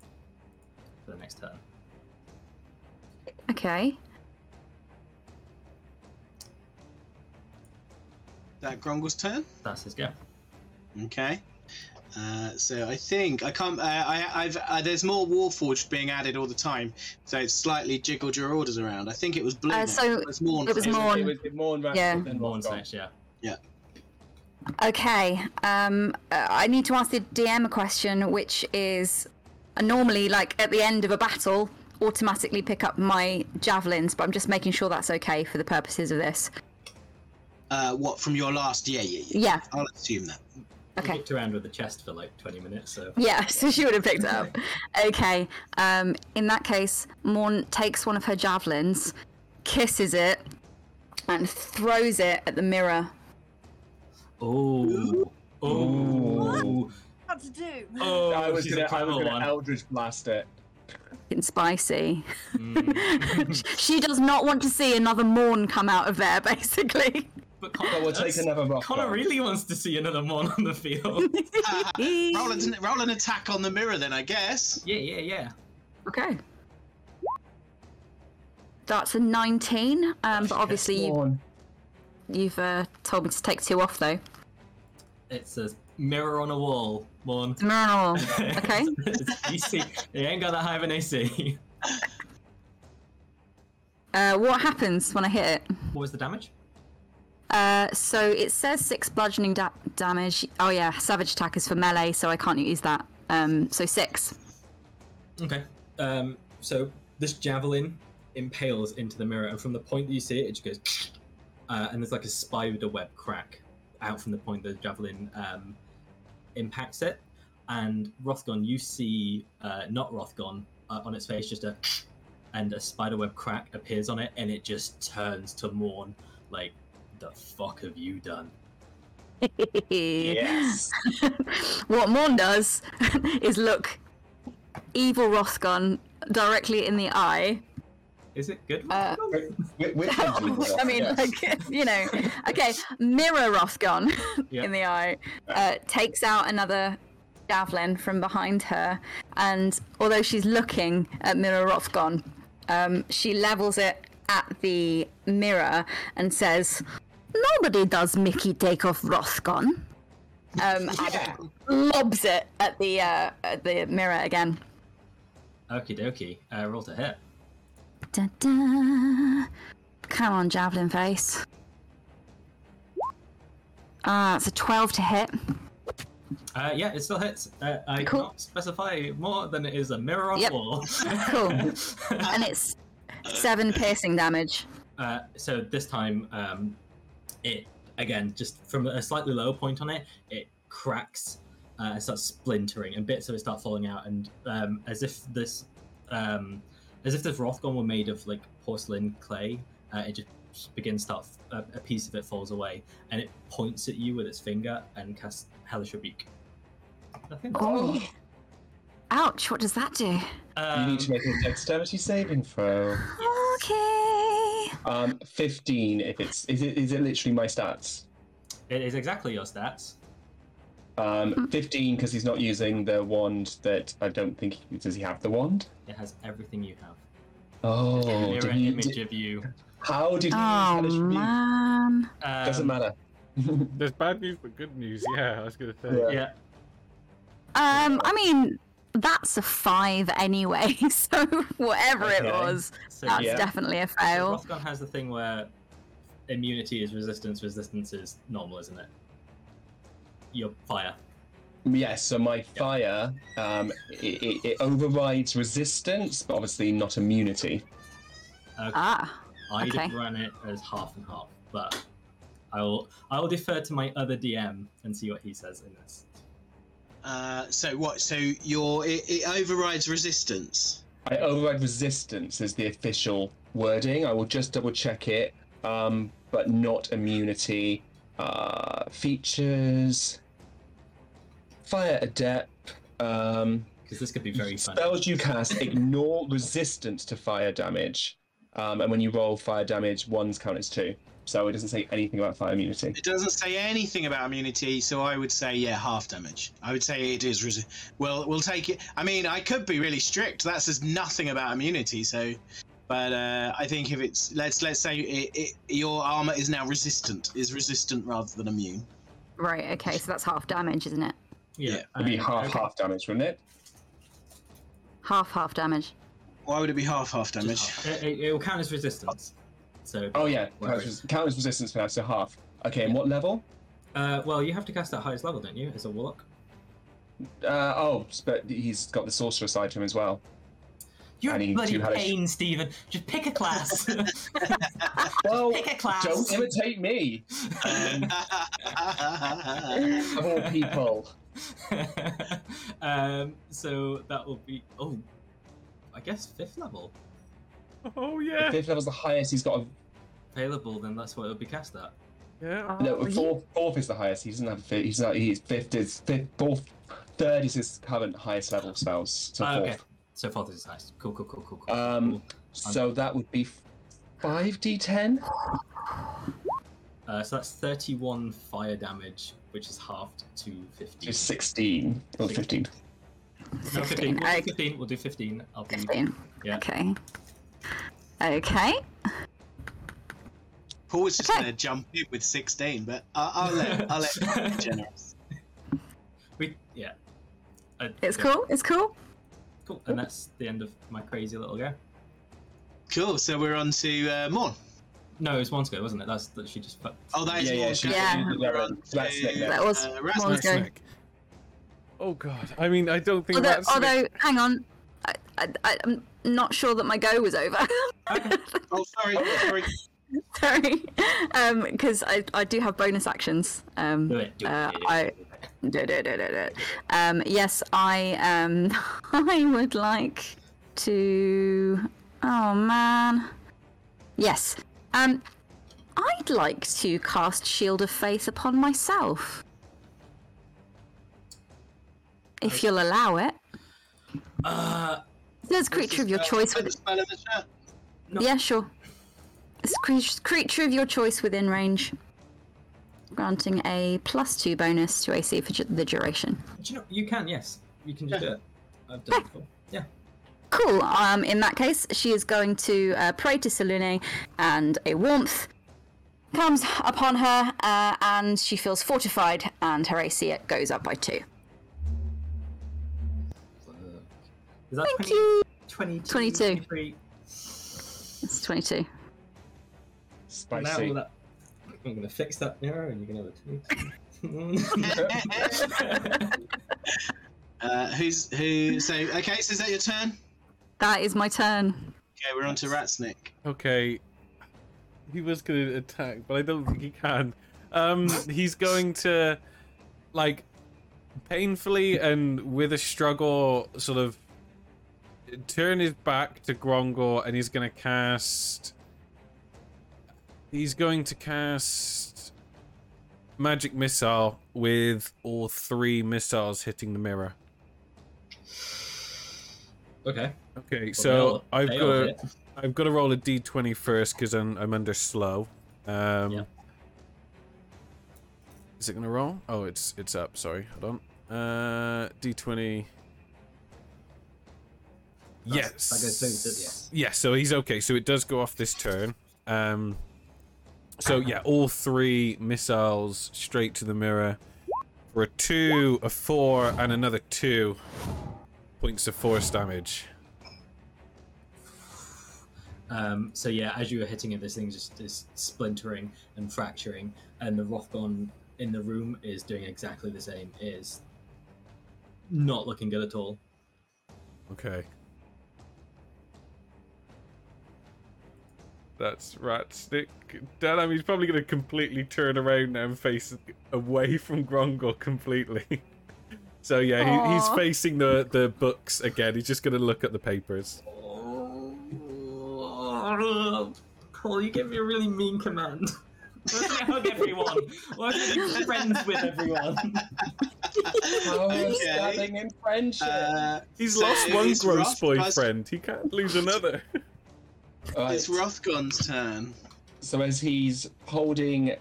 for the next turn. Okay. That Grongle's turn. That's his go. Okay. Uh, so I think I can't. Uh, I, I've uh, there's more Warforged being added all the time, so it's slightly jiggled your orders around. I think it was blue. Uh, so it was Morn. it was first. Morn. It was it Morn Yeah. then Morn's Rothgon. next, yeah. Okay. Um, uh, I need to ask the DM a question, which is uh, normally like at the end of a battle, automatically pick up my javelins, but I'm just making sure that's okay for the purposes of this. Uh, what from your last? Yeah, yeah, yeah. Yeah. I'll assume that. I Okay. kicked around with the chest for like 20 minutes, so. Yeah, (laughs) so she would have picked it up. Okay. Um, in that case, Morn takes one of her javelins, kisses it, and throws it at the mirror. Oh. Oh. What to do? Oh, I was gonna, a I was clever gonna one. Eldritch blast it. It's spicy. Mm. (laughs) she does not want to see another Morn come out of there, (laughs) basically. But But we'll take another rock. Connor bomb. really wants to see another Mon on the field. (laughs) Uh, roll, an, roll an attack on the mirror, then I guess. yeah, yeah, yeah. Okay. That's a 19, um, but obviously you, Morn. you've uh, told me to take two off, though. It's a mirror on a wall, Mon. The mirror on the wall. (laughs) Okay. (laughs) you see, it ain't got that high of an AC. Uh, what happens when I hit it? What was the damage? Uh, so it says six bludgeoning da- damage. Oh yeah, savage attack is for melee, so I can't use that. Um, so six. Okay. Um, so this javelin impales into the mirror, and from the point that you see it, it just goes, (sniffs) uh, and there's like a spider web crack out from the point the javelin um, impacts it. And Rothgon, you see uh, not Rothgon uh, on its face, just a, (sniffs) and a spider web crack appears on it, and it just turns to Morn, like, the fuck have you done? Yes. (laughs) what Morn does (laughs) is look evil Rothgon directly in the eye. Is it good? Uh, Rothgon? Wh- Which one's? I mean, Yes. like, (laughs) you know, okay, mirror Rothgon Yeah. in the eye, uh, takes out another javelin from behind her, and although she's looking at mirror Rothgon, um, she levels it at the mirror and says, "Nobody does Mickey take off Rothgon." Um, Yeah. lobs it at the uh, at the mirror again. Okie dokie. Uh, roll to hit. Da-da. Come on, javelin face. Ah, it's a 12 to hit. Uh, yeah, it still hits. Uh, I Cool. cannot specify more than it is a mirror on Yep. wall. (laughs) Cool. (laughs) And it's 7 piercing damage. uh, so this time, um, it again just from a slightly lower point on it, it cracks uh, and starts splintering, and bits of it start falling out, and um, as if this, um, as if this Rothgon were made of like porcelain clay, uh, it just begins to start. A, a piece of it falls away, and it points at you with its finger and casts Hellish Rebuke. Nothing. Oh. Ouch, what does that do? You Um, need to make a dexterity saving throw. Okay. Um, 15 if it's is it is it literally my stats? It is exactly your stats. Um, 15 because he's not using the wand that I don't think he, does he have the wand? It has everything you have. Oh, Mirror did he, image did- of you. how did he Oh, use Hellish Rebuke? man. Um, Doesn't matter. There's bad news but good news. (laughs) Yeah, I was gonna say. Yeah. Yeah. Um, I mean, that's a 5 anyway, (laughs) so whatever it was, So, that's Yeah. definitely a so fail. Rothgon has the thing where immunity is resistance, resistance is normal, isn't it? Your fire. Yes, so my fire um, it, it, it overrides resistance, but obviously not immunity. Okay. Ah, I'd okay. run it as half and half, but I will I will defer to my other DM and see what he says in this. Uh, so what? So your it, it overrides resistance. I override resistance is the official wording. I will just double check it. Um, but not immunity. Uh, features. Fire adept. Um, Because this could be very fun. spells you cast ignore resistance to fire damage, um, and when you roll fire damage, one's count as two. So it doesn't say anything about fire immunity. It doesn't say anything about immunity, so I would say yeah, half damage. I would say it is. Resi- well, we'll take it. I mean, I could be really strict. That says nothing about immunity. So, but uh, I think if it's let's let's say it, it, your armor is now resistant, is resistant rather than immune. Right. Okay. So that's half damage, isn't it? Yeah, It'd be half okay. half damage, wouldn't it? Half half damage. Why would it be half half damage? half. It, it, it will count as resistance. So, Oh yeah, Whatever. counters, counters resistance for now, so half. Okay, and what level? uh, well, you have to cast at highest level, don't you, as a warlock? Uh, oh, but he's got the sorcerer side to him as well. You're And he- bloody you had a- pain, Stephen. Just pick a class. Well, (laughs) (laughs) pick a class. don't imitate me, um, of all people. (laughs) um, so that will be oh, I guess fifth level (laughs) Oh The yeah. fifth level's the highest he's got. Available. Then that's what it'll be cast at. Yeah. no, Oh, fourth, fourth is the highest. He doesn't have fifth. He's not. He's fifth is fifth. Fourth, third is his current highest level spells. So fourth. okay. So fourth is highest. Cool, cool, cool, cool, cool. Um, cool. So that would be five d10. Uh, so that's thirty-one fire damage, which is halved to fifteen. Is 16 or 15. No, 15. 15. We'll do 15. We'll do 15. I'll be. 15. Yeah. Okay. Okay. Paul was just Okay. gonna jump in with sixteen, but I, I'll let I'll let him be generous. (laughs) We yeah. Uh, It's yeah, cool. It's cool. Cool. And that's the end of my crazy little go. Cool. So we're on to uh, Morn. No, it was one to go, wasn't it? That's that she just. fu- Oh, that is Yeah, yeah, Morn's she- go. Yeah. We're on to, That was uh, Morn's go. Oh god. I mean, I don't think Although, Ratsnick- although, hang on. I, I, I'm not sure that my go was over. (laughs) Oh, sorry. sorry. Sorry, um, because I, I do have bonus actions. Um, Do it. Do it. uh, do it, I do it. do, do, do, do, do. Um, yes, I um, (laughs) I would like to. Oh man. Yes. Um, I'd like to cast Shield of Faith upon myself. If you'll allow it. Uh, There's a creature of your choice Put with the spell in the chat. No. Yeah, sure. It's a cre- creature of your choice within range, granting a plus two bonus to AC for ju- the duration. do you know you can? Yes, you can just do it. I've done it before. Yeah. Cool. Um, in that case, she is going to uh, pray to Selûne, and a warmth comes upon her, uh, and she feels fortified, and her AC goes up by two. Is that Thank 20, you. 22, 22. 23? It's twenty-two. Spicy. That, I'm gonna fix that error, and you can have a 22. (laughs) Uh, who's who? So okay, so is that your turn? That is my turn. Okay, we're on to Ratsnick. Okay. He was going to attack, but I don't think he can. Um, (laughs) he's going to, like, painfully and with a struggle, sort of turn his back to Grongor, and he's going to cast. He's going to cast magic missile with all three missiles hitting the mirror. okay. Okay, Well, so I've got to. I've got to roll a d20 first because I'm I'm under slow. Um, Yeah. Is it gonna roll? Oh, it's it's up. Sorry, hold on. Uh, d20. Yes. that goes through, does- Yeah. So he's okay. So it does go off this turn. Um. So yeah, all three missiles straight to the mirror for a two, a four, and another two points of force damage. Um, so yeah, as you were hitting it, this thing just is splintering and fracturing, and the Rothgon in the room is doing exactly the same. It is not looking good at all. Okay. That's Ratsnick. Damn, he's probably going to completely turn around now and face away (laughs) from Grongor completely. (laughs) so yeah, he, he's facing the, the books again. He's just going to look at the papers. Paul, you gave me a really mean command. What if we hug everyone? What if we be friends with everyone? Power of Okay. stabbing in friendship. Uh, He's So lost one gross Roth- boyfriend. He can't lose another. (laughs) Right. It's Rothgon's turn. So as he's holding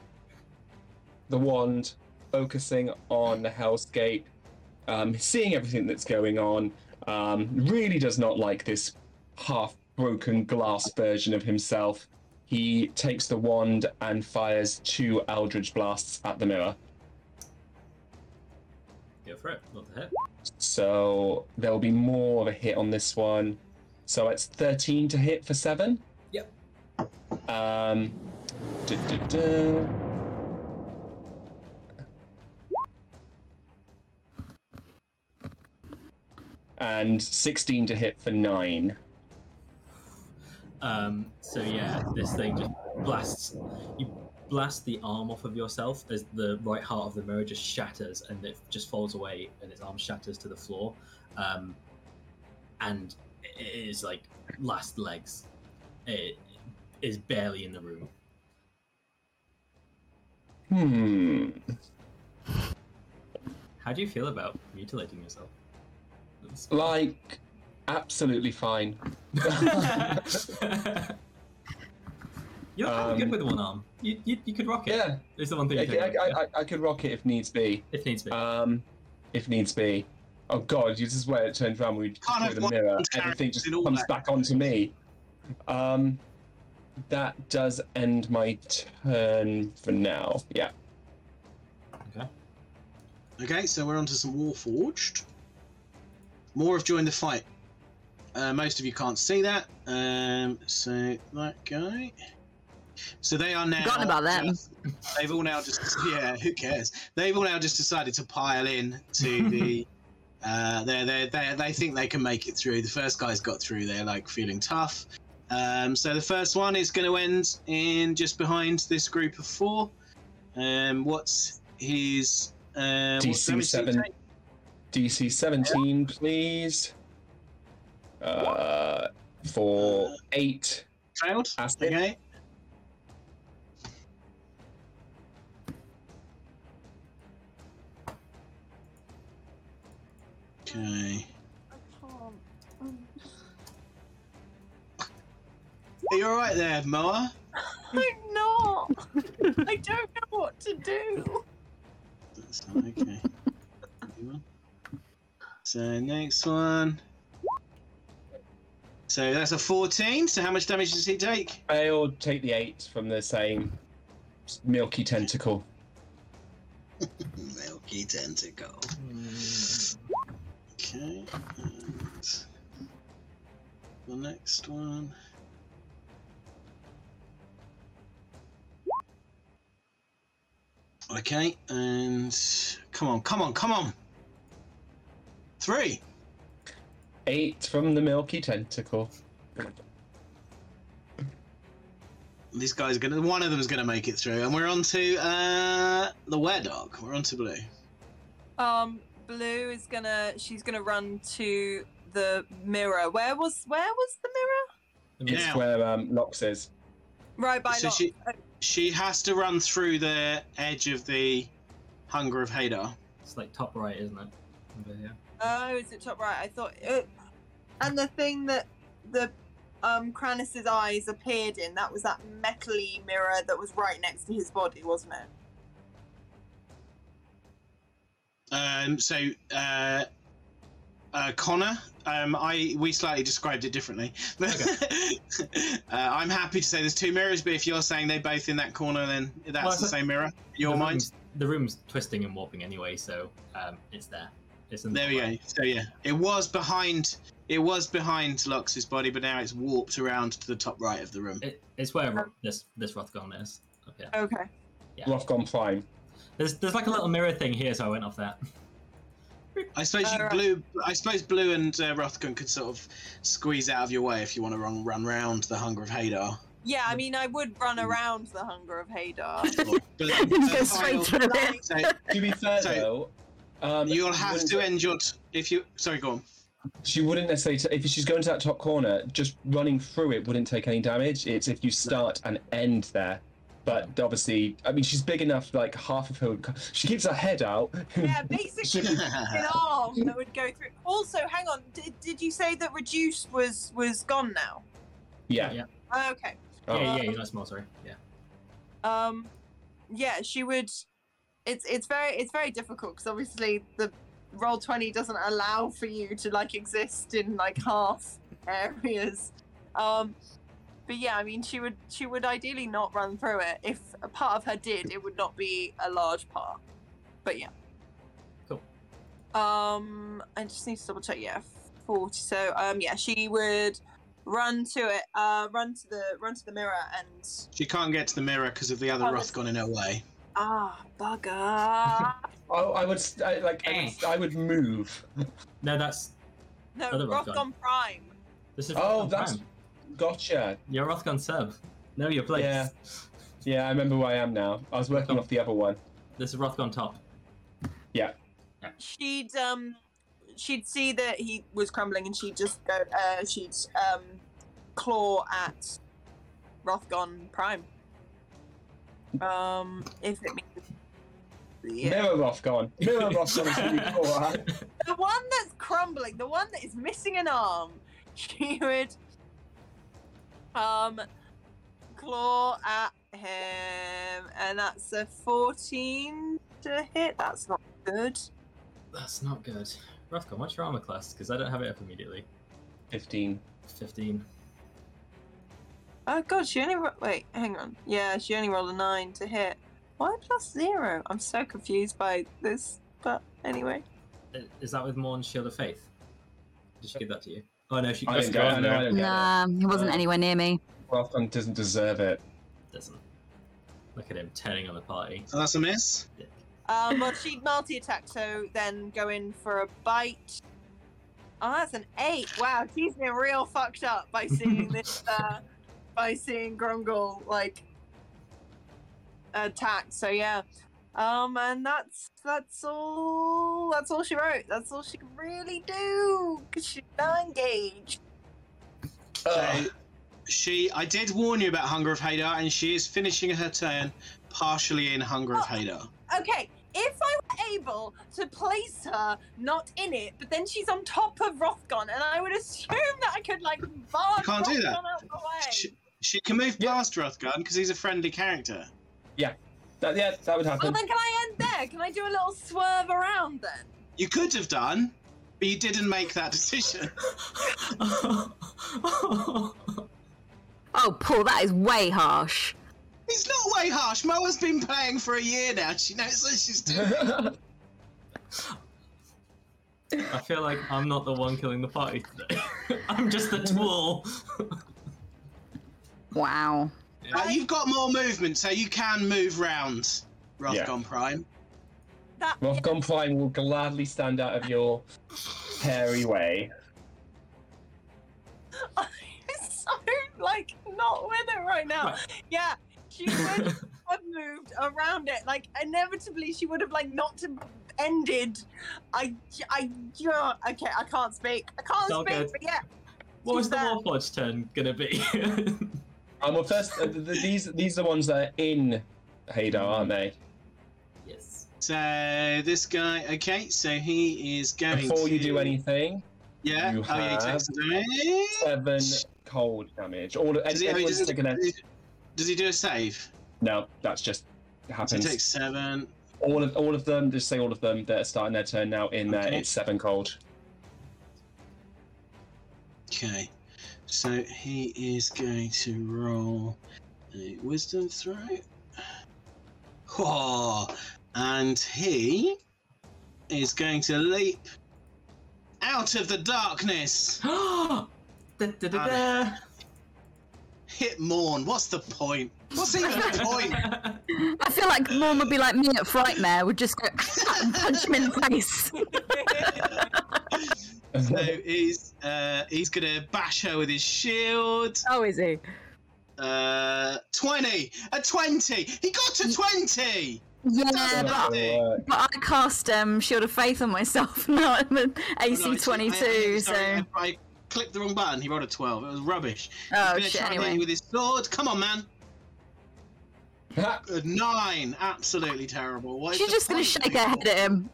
the wand, focusing on the Hellscape, um, seeing everything that's going on, um, really does not like this half broken glass version of himself. He takes the wand and fires two Eldritch blasts at the mirror. Go for it. Love to hit. So there'll be more of a hit on this one. So it's 13 to hit for 7. Yep. Um. duh, duh, duh. And 16 to hit for 9. Um, so yeah, this thing just blasts. You blast the arm off of yourself as the right heart of the mirror just shatters and it just falls away and its arm shatters to the floor. Um, and it is like last legs. It is barely in the room. Hmm. How do you feel about mutilating yourself? Like, absolutely fine. (laughs) You're of good Um, with one arm. You, you, you could rock it. yeah, It's the one thing I, I, I, I could rock it if needs be. if needs be. Um, if needs be. Oh god, this is where it turns around when we Can't have the mirror. Everything just comes that. back onto me. Um, that does end my turn for now. Yeah. okay. Okay, so we're on to some Warforged. More have joined the fight. Uh, most of you can't see that. Um, so that guy. So they are now. Forgotten about them. just- they've all now just (laughs) yeah. Who cares? They've all now just decided to pile in to the. (laughs) Uh, they they they they think they can make it through. The first guys got through. They're like feeling tough. Um, so the first one is going to end in just behind this group of four. Um, what's his uh, DC damage seven. DC 17, please. Uh, for eight Failed. acid. Okay. Okay. Are you alright there, Moa? (laughs) I'm not. I don't know what to do. That's not okay. so next one. So that's a 14. So how much damage does he take? I'll take the eight from the same milky tentacle. (laughs) Milky tentacle. Hmm. Okay. And the next one. Okay, and come on, come on, come on. Three. Eight from the milky tentacle. This guys gonna. One of them's gonna make it through, and we're on to uh, the were dog. We're on to blue. Um, Blue is gonna. She's gonna run to the mirror. Where was? Where was the mirror? It's Now. where um, Lox is. Right by So Lot. she- She has to run through the edge of the hunger of Hadar. It's like top right, isn't it? Over here. Oh, is it top right? I thought. It... And the thing that the um Kranis's eyes appeared in that was that metally mirror that was right next to his body, wasn't it? Um, so, uh, uh, Connor, um, I we slightly described it differently. (laughs) uh, I'm happy to say there's two mirrors, but if you're saying they're both in that corner, then that's Well, the same mirror. Your the mind. Room's, the room's twisting and warping anyway, so um, it's there. It's in the There we top go. So yeah, it was behind. It was behind Lox's body, but now it's warped around to the top right of the room. It, it's where Ro- this this Rothgon is. Up here. Okay. Yeah. Rothgon Prime. There's there's like a little mirror thing here, so I went off that. I suppose you blue. I suppose blue and uh, Rothgon could sort of squeeze out of your way if you want to run run round the hunger of Hadar. Yeah, I mean, I would run around the hunger of Hadar. (laughs) But (laughs) Just go straight final- through it. so (laughs) To be fair So, though, um, you'll have to end your. T- if you sorry, go on. She wouldn't necessarily. T- if she's going to that top corner, just running through it wouldn't take any damage. It's if you start and end there, but obviously, I mean, she's big enough. Like half of her, would she keeps her head out. Yeah, basically an arm that would go through. Also, hang on. Did, did you say that reduced was was gone now? yeah. Yeah. Okay. Oh. Yeah, yeah, you're not small, sorry. Yeah. Um, yeah, she would. It's it's very it's very difficult because obviously the Roll20 doesn't allow for you to like exist in like half areas. Um, but yeah, I mean, she would she would ideally not run through it. If a part of her did, it would not be a large part. But yeah. Cool. Um, I just need to double check. Yeah, forty. So um, yeah, she would run to it. Uh, run to the run to the mirror and She can't get to the mirror because of the other Oh, that's- Rothgon in her way. Ah, bugger. I, (laughs) I would s- I, like. I would, I would move. No, that's no, Other Rothgon. Rothgon Prime. this is Oh, Rothgon that's- Prime. Gotcha. You're Rothgon sub. Know your place. Yeah. Yeah, I remember where I am now. I was working off the other one. This is Rothgon top. Yeah. She'd um, she'd see that he was crumbling, and she'd just go. Uh, she'd um, claw at Rothgon Prime. Um, if it means. Yeah. Mirror Rothgon. Mirror (laughs) Rothgon is really cool. huh? The one that's crumbling, the one that is missing an arm, (laughs) she would um claw at him, and that's a fourteen to hit. That's not good. That's not good. Rothgon, what's your armor class? Because I don't have it up immediately. 15. 15. Oh god, she only ro- wait. Hang on. Yeah, she only rolled a nine to hit. Why plus zero? I'm so confused by this. But anyway, Is that with Morn's Shield of Faith? Did she give that to you? Oh no, she I Let's didn't go get it. on No, I there. didn't get Nah, he wasn't Uh, anywhere near me. it. Rothgon doesn't deserve it. Doesn't. Look at him turning on the party. So that's a miss. um, well, she'd multi attack, so then go in for a bite. Oh, that's an eight. Wow, she's been real fucked up by seeing (laughs) this. uh By seeing Grongle like attack. So yeah. Um, and that's that's all. That's all she wrote. That's all she can really do. Cause she's not engaged. So she, I did warn you about Hunger of Hadar, and she is finishing her turn partially in Hunger of Hadar. Okay, if I were able to place her not in it, but then she's on top of Rothgon, and I would assume that I could like barge can't do Rothgon that. out the way. She, she can move Yeah. past Rothgon because he's a friendly character. That, yeah, that would happen. Well, happen. then can I end there? Can I do a little swerve around then? You could have done, but you didn't make that decision. (laughs) Oh, Paul, that is way harsh. It's not way harsh. Moa's been playing for a year now. She knows what she's doing. (laughs) I feel like I'm not the one killing the party today. (laughs) I'm just the tool. Wow. Uh, you've got more movement, so you can move round Rothgon Yeah. Prime. That Rothgon Prime will gladly stand out of your hairy way. (laughs) I'm so like not with it right now. Yeah, she would have (laughs) moved around it. Like inevitably, she would have like not ended. I, I, yeah. Okay, I can't speak. I can't It's speak. good. But yeah, what was the She's there. Warforged turn gonna be? (laughs) Um, well, first, uh, th- th- these these are the ones that are in Hadar, aren't they? yes. So this guy, okay, so he is going. Before you do anything, yeah, you oh yeah, he have takes damage. seven cold damage. All of, Does he, oh, he everyone's doesn't- taken a, does he do a save? no, that's just So he happens. takes seven. All of all of them, just say all of them that are starting their turn now in there. It's seven cold. Okay, so he is going to roll a wisdom throw. Oh, and he is going to leap out of the darkness. (gasps) da, da, da, da. Hit Morn. What's the point? What's even the point? (laughs) I feel like Morn would be like me at Frightmare, would just go and punch him in the face. (laughs) (laughs) So (laughs) he's uh, he's gonna bash her with his shield. Oh, is he? Uh, twenty, a twenty. He got to twenty. Yeah, but, but I cast um, Shield of Faith on myself. Now I'm an Oh, no, AC it's- 22, I- I- so. I, I clicked the wrong button. He rolled a twelve. It was rubbish. Oh, He's gonna shit, try and you anyway. with his sword. Come on, man. (laughs) Nine. Absolutely terrible. What is She's just gonna shake her head at him.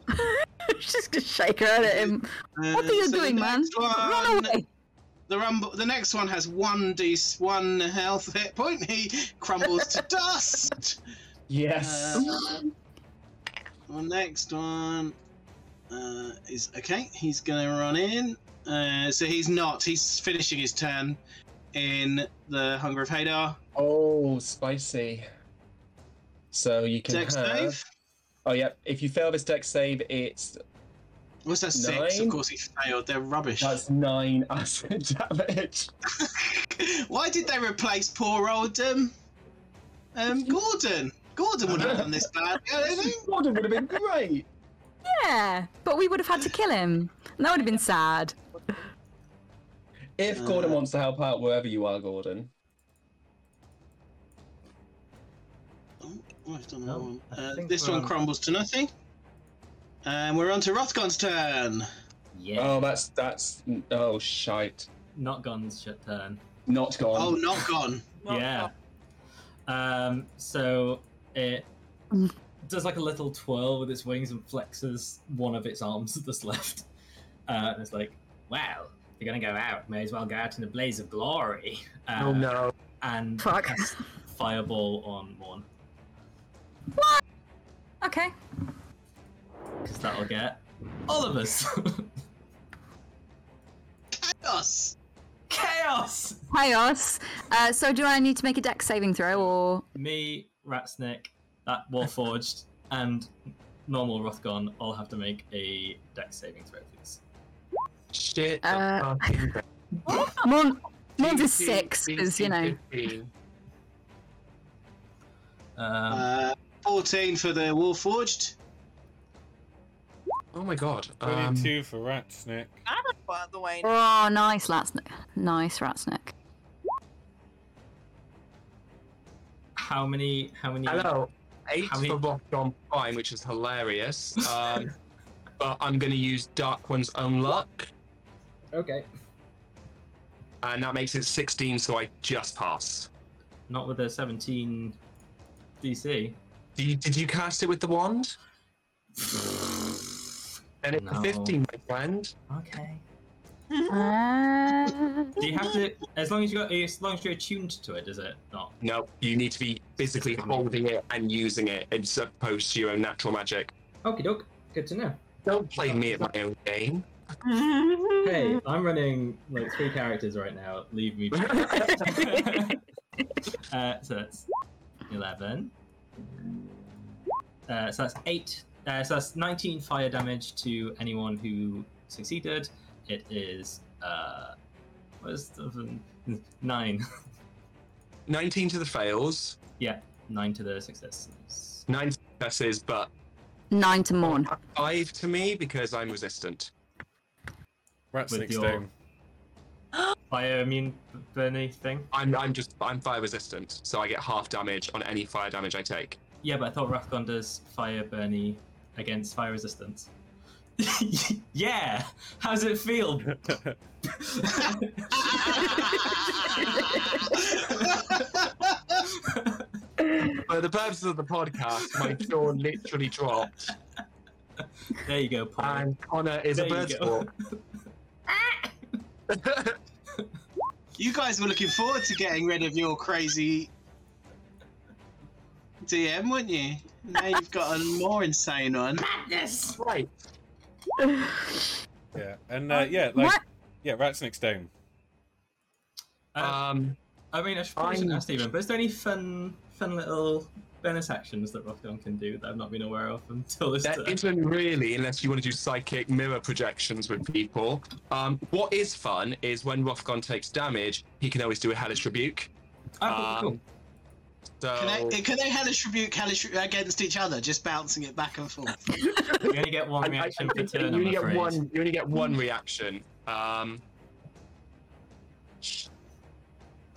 (laughs) She's just gonna shake her head at him. What Uh, are you so doing, man? next Run away. The rumble. The next one has one d one health hit point. He crumbles to (laughs) dust. Yes. Uh, the next one uh, is okay. He's gonna run in. Uh, so he's not. He's finishing his turn in the Hunger of Hadar. oh, spicy. So you can Dex have. save. Oh yeah. If you fail this dex save, it's What's that? Six. Nine. Of course he failed. They're rubbish. that's nine (laughs) acid damage. (laughs) Why did they replace poor old um, um Gordon? Gordon wouldn't have done this bad. I don't think. (laughs) Gordon would have been great. Yeah, but we would have had to kill him. And that would have been sad. If Gordon Uh, wants to help out wherever you are, Gordon. Oh, I've done No, one. Uh, this one on- crumbles to nothing. And we're on to Rothgon's turn. Yeah. Oh, that's that's oh shite. Not Gon's shit turn. Not gone. Oh, not gone. (laughs) yeah. Um. So it does like a little twirl with its wings and flexes one of its arms (laughs) that's left. Uh, and it's like, well, if you're gonna go out, may as well go out in a blaze of glory. Uh, Oh no. And Fuck. fireball on one Okay. because that'll get all of us. Chaos. Chaos. Chaos. Uh, so do I need to make a dex saving throw or Me, Ratsnick, that Warforged, and normal Rothgon all have to make a dex saving throw, please. Shit. the Uh, fucking (laughs) bed. Mon is six, because you know. Um, Uh, 14 for the Warforged. Oh my god. Um, 22 for Ratsnick. By the way, Oh, nice, Ratsnick. Nice, Ratsnick. how many? How many? hello. Eight How many- for Rothgon Prime, which is hilarious. (laughs) Um, but I'm going to use Dark One's own luck, Okay. and that makes it 16, so I just pass. Not with a 17 DC. Did you, did you cast it with the wand? And it's No. 15, my friend. Okay. Uh, Do you have to? As long as you got, as long as you're attuned to it, is it not? No, you need to be physically holding it and using it as opposed to your own natural magic. Okay, doke. Good to know. Don't play me at my own game. (laughs) Hey, I'm running like three characters right now. Leave me. (laughs) (laughs) uh, so that's eleven. Uh, so that's eight. Uh, so that's 19 fire damage to anyone who succeeded. It is uh, what is the (laughs) nine? 19 to the fails, yeah, nine to the successes. 9 successes, but nine to Morn. 5 to me because I'm resistant. Ratsnick's your- down. Fire immune burny thing. I'm I'm just I'm fire resistant, so I get half damage on any fire damage I take. Yeah, but I thought Rothgon does fire burny against fire resistance. (laughs) yeah, how's it feel? (laughs) For the purposes of the podcast, my jaw literally dropped, there you go, Paul. and Connor is a There you bird go. (laughs) sport. You guys were looking forward to getting rid of your crazy DM, weren't you? Now you've got a more insane one. Madness! right. Yeah, and uh, yeah, like What? yeah, Ratsnick's down. Uh, Um, I mean, I should probably I'm- ask Stephen, but is there any fun, fun little bonus actions that Rothgon can do that I've not been aware of until this There turn? isn't really, unless you want to do psychic mirror projections with people. Um, what is fun is when Rothgon takes damage, he can always do a hellish rebuke. Oh, cool, Um, So Can they, can they hellish rebuke hellish re- against each other, just bouncing it back and forth? (laughs) You only get one I- I- reaction I per think turn, you I'm only get afraid. one. You only get one reaction. Um,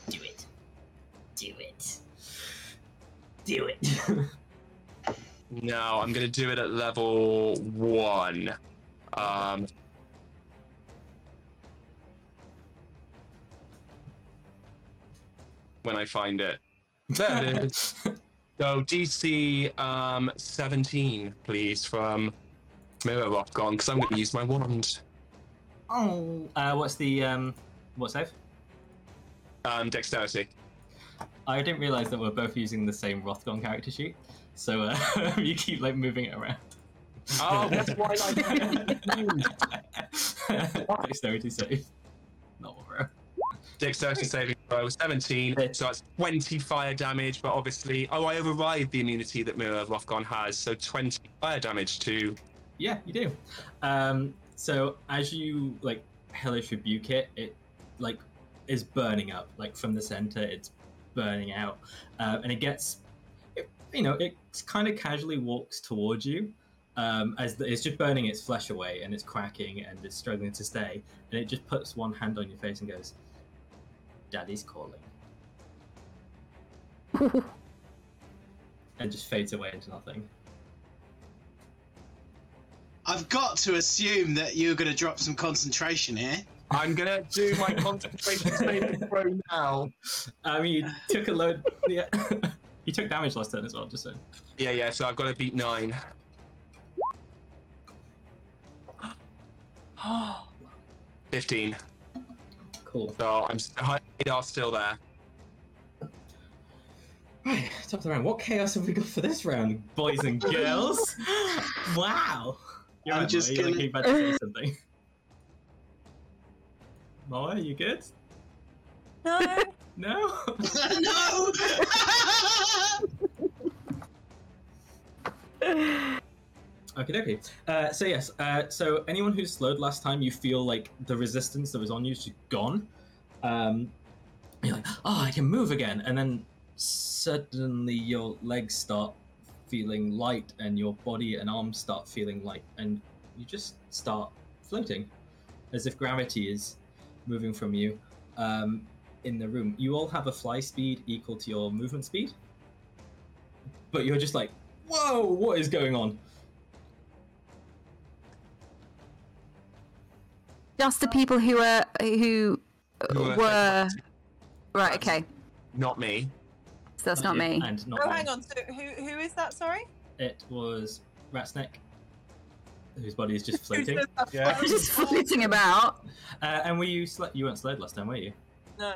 Do it. Do it. Do it. (laughs) no, I'm gonna do it at level one. Um, when I find it. There it is. (laughs) So DC um, 17, please, from Mirror Rothgon, because I'm going to use my wand. Oh, uh, what's the um, what save? Um, dexterity. I didn't realize that we're both using the same Rothgon character sheet, so uh, (laughs) you keep like moving it around. Oh, that's why I (laughs) Dexterity save. Not what we're. Dexterity saving throw 17, so that's 20 fire damage, but obviously, oh, I override the immunity that Mirror of Rothgon has, so 20 fire damage to. Yeah, you do. Um, so as you like hellish rebuke it, it like is burning up. Like from the center, it's burning out, uh, and it gets, it, you know, it kind of casually walks towards you. Um, as the, it's just burning its flesh away and it's cracking and it's struggling to stay, and it just puts one hand on your face and goes, "Daddy's calling," (laughs) and just fades away into nothing. I've got to assume that you're going to drop some concentration here. I'm going to do my concentration saving throw now. I mean, you took a load. Yeah, (laughs) you took damage last turn as well. Just so. Yeah, yeah, so I've got to beat 9. (gasps) Fifteen. Cool. So I'm s- Hadar still there. Right, top of the round. What chaos have we got for this round, boys and girls? (laughs) wow. You're I'm just Moa, you're gonna- looking about to say something. Moa, you good? No. (laughs) No. no! (laughs) Okay, okay. Uh, so yes, uh, so anyone who's slowed last time, you feel like the resistance that was on you is just gone. Um, you're like, oh, I can move again, and then suddenly your legs start feeling light, and your body and arms start feeling light, and you just start floating, as if gravity is moving from you um, in the room. You all have a fly speed equal to your movement speed, but you're just like, whoa, what is going on? Just the people who were who Who were were right. Okay, Not me. so that's not you, me. And not Oh, me. hang on. So who who is that? Sorry. It was Ratsnick, whose body is just (laughs) floating. Yeah. Just floating about. uh, and were you sl- you weren't slowed last time, were you? No.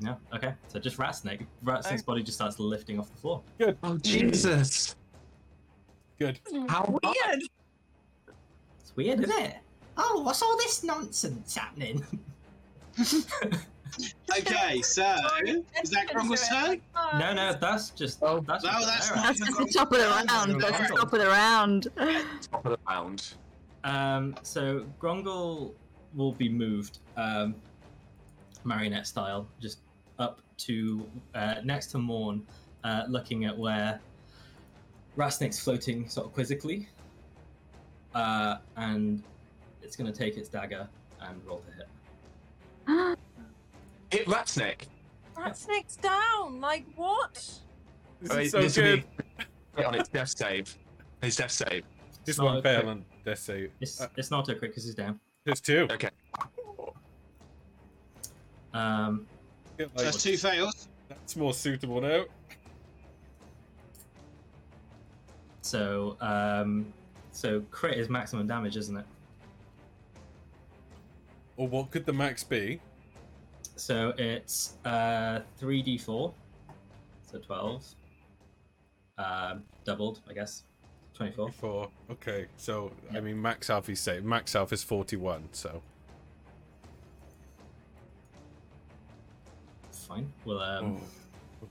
No. Okay. So just Ratsnick. Ratsnick's Oh. body just starts lifting off the floor. Good. Oh, Jesus. Good. How Weird. It's weird, isn't it? Oh, what's all this nonsense happening? (laughs) (laughs) okay, so is that Grongle's turn? No, no, that's just Oh. that's No, just that's That's just the top of the round. That's the top of the round. top of the round? Um, so Grongle will be moved, um, marionette style, just up to uh, next to Morn, uh, looking at where Ratsnick's floating sort of quizzically, uh, and it's going to take its dagger and roll to hit. (gasps) (gasps) Hit Ratsnick. That snake's down. Like what? This Oh, is so needs to be- good. Hit on its death save. His death save. Just not one a fail on death save. It's, Uh, it's not a crit because he's down. There's two. Okay. Um, Yeah, So like, that's two fails. that's more suitable now. so um, so crit is maximum damage, isn't it? Or what could the max be? So it's uh, 3d4, so 12. Um, doubled, I guess. 24. Four. Okay, so I mean max health is safe. Max health is forty-one. So Fine. Well, um,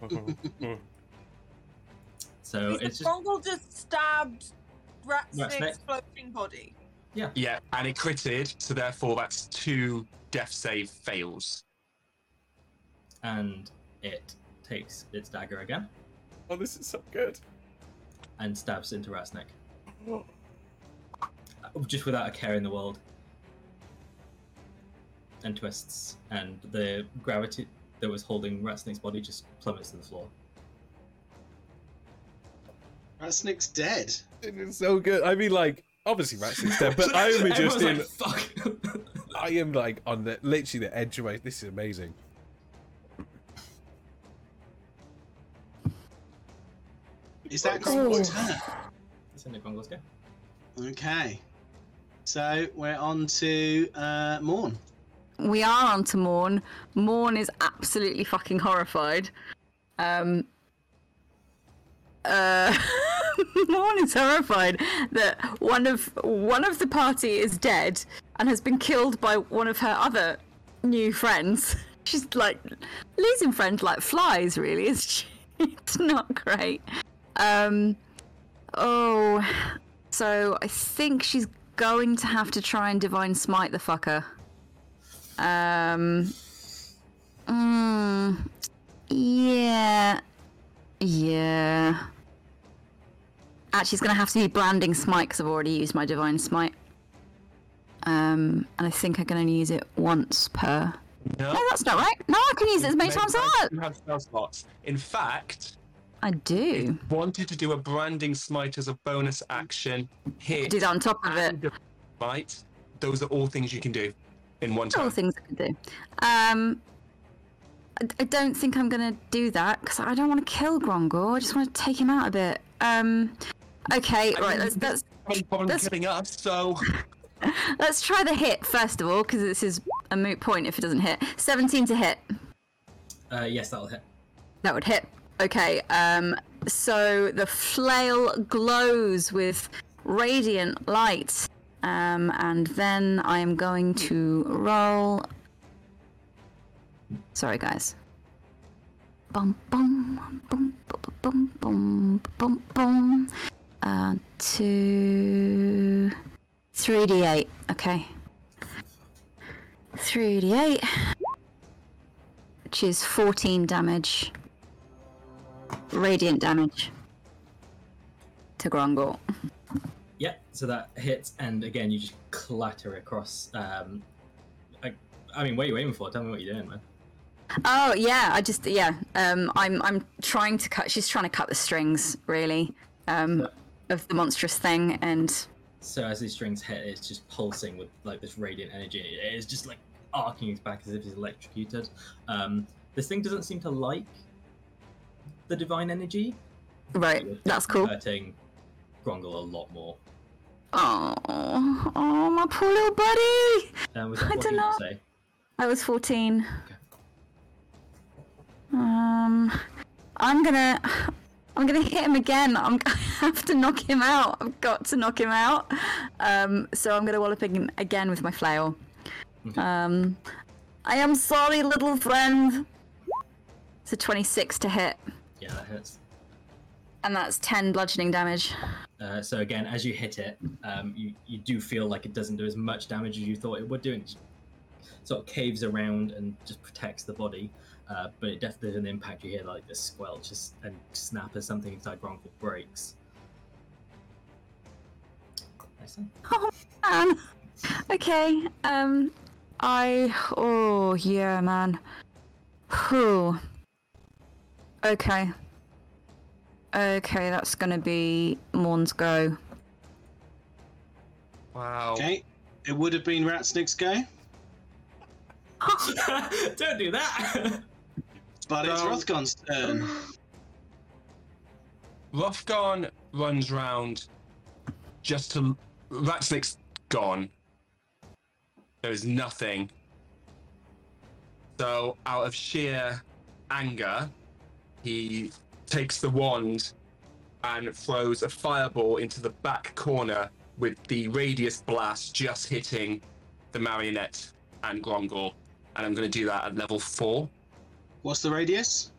Oh. (laughs) so He's it's just. Grongle just stabbed Rat Rat floating body. Yeah. Yeah, and it critted, so therefore that's two death save fails. And it takes its dagger again oh, this is so good. and stabs into Ratsnick. Uh, just without a care in the world. And twists, and the gravity that was holding Ratsnick's body just plummets to the floor. Ratsnick's dead. It is so good. I mean, like obviously Rat's dead, but (laughs) I am just in. like, fuck. (laughs) I am like on the literally the edge of my. This is amazing. Is that Oh. Grongle's turn? It's in the Grongle's go. Okay. So we're on to uh, Morn. We are on to Morn. Morn is absolutely fucking horrified. Um. Uh, (laughs) Morn is horrified that one of one of the party is dead and has been killed by one of her other new friends. (laughs) She's like losing friends like flies, really. Is (laughs) she? It's not great. Um. Oh, so I think she's going to have to try and divine smite the fucker. Um. Mm, yeah. Yeah. Actually, it's going to have to be branding smite because I've already used my divine smite. Um, and I think I can only use it once per. No. No, that's not right. No, I can use it as many times as I want. You have spell slots. In fact, I do. wanted to do a branding smite as a bonus action. Hit Do that on top of it. Right. Those are all things you can do in one All things I can do. Um, I, I don't think I'm gonna do that because I don't want to kill Grongor. I just want to take him out a bit. Um, okay, right. Let's let's No problem that's- killing us, so (laughs) let's try the hit first of all because this is a moot point if it doesn't hit. 17 to hit. Uh, yes, that'll hit. That would hit. Okay. Um, so the flail glows with radiant light. Um, and then I am going to roll. Sorry, guys. Bum bum bum bum bum bum bum bum. Uh, two, three d eight. Okay. Three d eight, which is fourteen damage. Radiant damage to Grongor. Yeah, So that hits, and again, you just clatter across. Um, I, I mean, what are you aiming for? Tell me what you're doing, man. Oh yeah, I just yeah. Um, I'm I'm trying to cut. She's trying to cut the strings really. Um, of the monstrous thing, and So as these strings hit, it's just pulsing with like this radiant energy. It is just like arcing his back as if he's electrocuted. Um, this thing doesn't seem to like the divine energy. right, You're that's cool. Hurting Grongle a lot more. Oh, oh, my poor little buddy. Um, was that I what dunno. say? I was 14. Okay. Um, I'm gonna, I'm gonna hit him again. I'm, I (laughs) have to knock him out. I've got to knock him out. Um, so I'm gonna wallop him again with my flail. Okay. Um, I am sorry, little friend. It's a 26 to hit, Yeah, that hits. and that's 10 bludgeoning damage. Uh, so again, as you hit it, um, you you do feel like it doesn't do as much damage as you thought it would do. It sort of caves around and just protects the body. Uh, but it definitely does an impact. You hear like this squelch and snap as something inside Grongle breaks. (laughs) Oh man. Okay. Um, I. Oh yeah, man. Whew. Okay. Okay, that's gonna be Morn's go. wow. Okay. It would have been Ratsnick's go, (laughs) Don't do that. but it's No. Rothgon's turn. (sighs) Rothgon runs round just to. Ratsnick's gone. There's nothing. So, out of sheer anger, he takes the wand and throws a fireball into the back corner with the radius blast just hitting the marionette and Grongor. And I'm going to do that at level 4. What's the radius?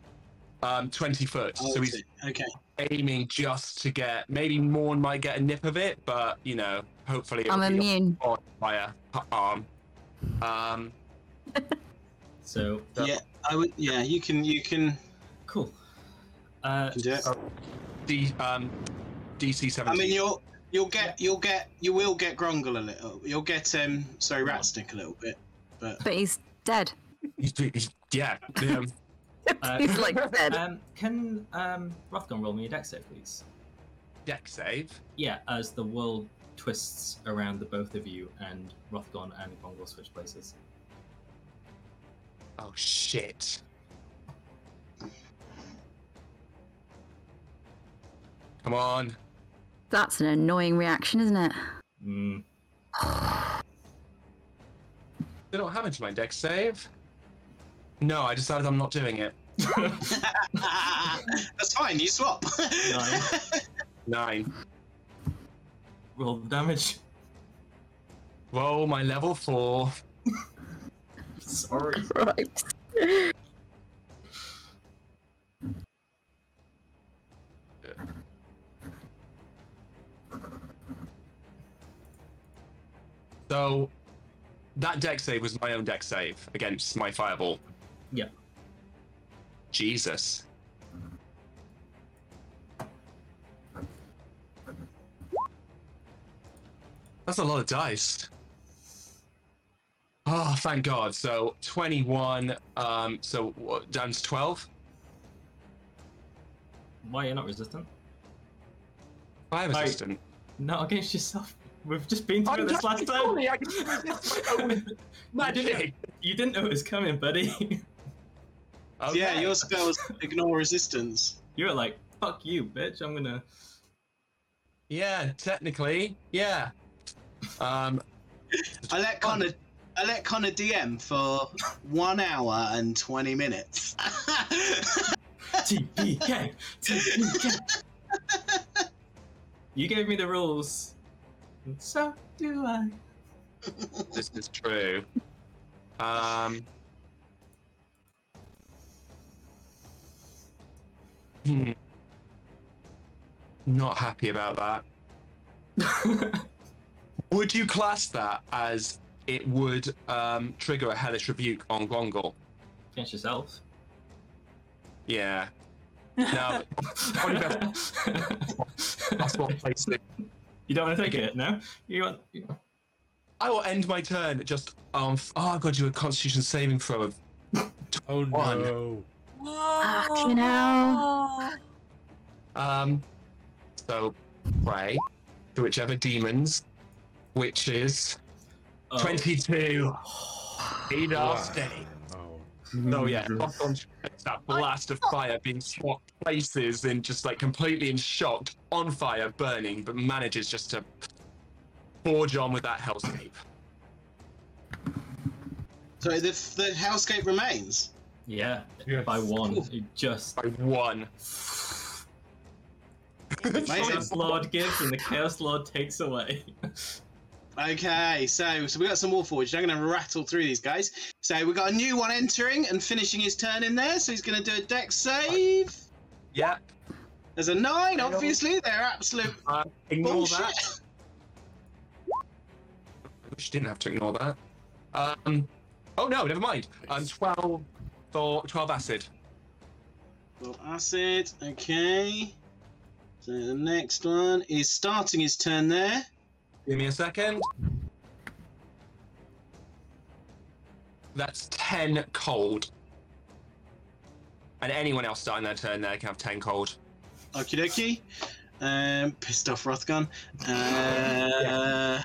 Um, 20 foot. Oh, so he's okay. aiming just to get maybe Morn might get a nip of it, but you know, hopefully I'm it'll be immune. on fire arm. Um, (laughs) so Yeah, I would. Yeah, you can. You can, cool. Uh, can. D um, DC I mean, you'll you'll get you'll get you will get Grongle a little. You'll get um sorry Ratsnick a little bit, but But he's dead. He's, he's, yeah. Um, (laughs) uh, he's like dead. um, can um, Rothgon roll me a dex save, please? dex save. Yeah, as the world twists around the both of you, and Rothgon and Grongle switch places. Oh shit. Come on. That's an annoying reaction, isn't it? (sighs) Mm. don't happen to my dex save? No, I decided I'm not doing it. (laughs) That's fine. You swap. (laughs) Nine. Nine. Roll the damage. Roll my level four. (laughs) Sorry. Right. So that dex save was my own dex save against my fireball. Yep. Jesus. That's a lot of dice. Oh, thank God. So 21, um, so what, down to 12? Why you're not resistant? Five Hi. assistant. Not against yourself. We've just been through I'm this last time. tell you, I can resist my magic. You didn't know it was coming, buddy. (laughs) Yeah, Okay. your spells ignore resistance. you were like, "Fuck you, bitch! I'm gonna." Yeah, technically, yeah. Um, (laughs) I let Connor. I let Connor DM for (laughs) one hour and twenty minutes. TPK. TPK. you gave me the rules. And So do I. this is true. Um. Hmm. Not happy about that. (laughs) Would you class that as it would um, trigger a hellish rebuke on Grongle? Against yourself. Yeah. No, (laughs) Probably (laughs) that's what placed it. You don't want to take it, no? You want? I will end my turn just um. Oh god, you a Constitution saving throw of (laughs) Oh One. no. you know. Um, so pray to whichever demons, which is Oh. 22. Eight Wow. off steady. Oh. So yeah, it's that blast of fire being swapped places and just like completely in shock, on fire, burning, but manages just to forge on with that hellscape. so the the hellscape remains. Yeah, Yes. by one. You just. By one. (laughs) the Chaos Lord gives and the Chaos Lord takes away. (laughs) Okay, so so we got some Warforged. I'm going to rattle through these guys. So we got a new one entering and finishing his turn in there. So he's going to do a dex save. Yeah. There's a nine, obviously. They're absolute Uh, ignore bullshit. that. I wish you didn't have to ignore that. Um. Oh no, never mind. Um, twelve for twelve acid. Well, acid. Okay. So the next one is starting his turn there. Give me a second. That's 10 cold. And anyone else starting their turn there can have 10 cold. Okie dokie. Um, pissed off Rothgon. Uh,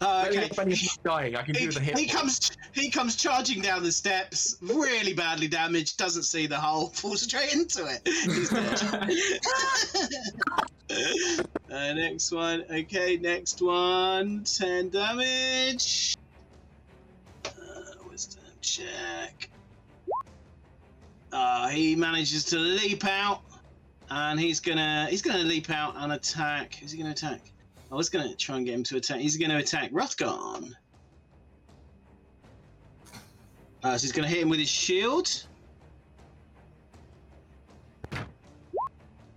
oh, okay. If anyone's dying, I can He, do the hit. he comes he comes charging down the steps, really badly damaged, doesn't see the hole, (laughs) falls straight into it. (laughs) Uh, next one. Okay, next one. 10 damage. Uh, wisdom check. Uh, he manages to leap out, and he's gonna he's gonna leap out and attack. Is he gonna attack? I was gonna try and get him to attack. He's gonna attack Rothgon. Uh, so he's gonna hit him with his shield.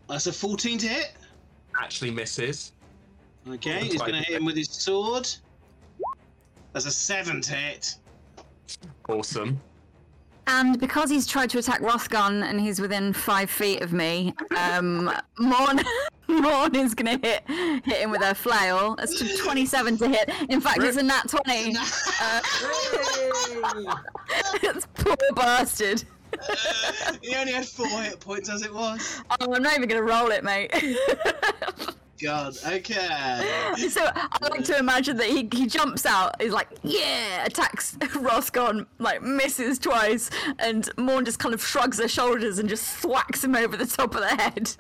That's a 14 to hit. Actually misses. Okay, he's gonna hit him with his sword. That's a seven to hit. Awesome. And because he's tried to attack Rothgon and he's within five feet of me, um, (laughs) Morn, (laughs) Morn is going to hit hit him with a flail. That's 27 to hit. In fact, it's a nat 20. (laughs) Uh, it's poor bastard. he only had four hit points as it was. Oh, I'm not even going to roll it, mate. God. Okay. (laughs) so I like to imagine that he, he jumps out, he's like, yeah, attacks (laughs) Rothgon, like misses twice, and Morn just kind of shrugs her shoulders and just thwacks him over the top of the head.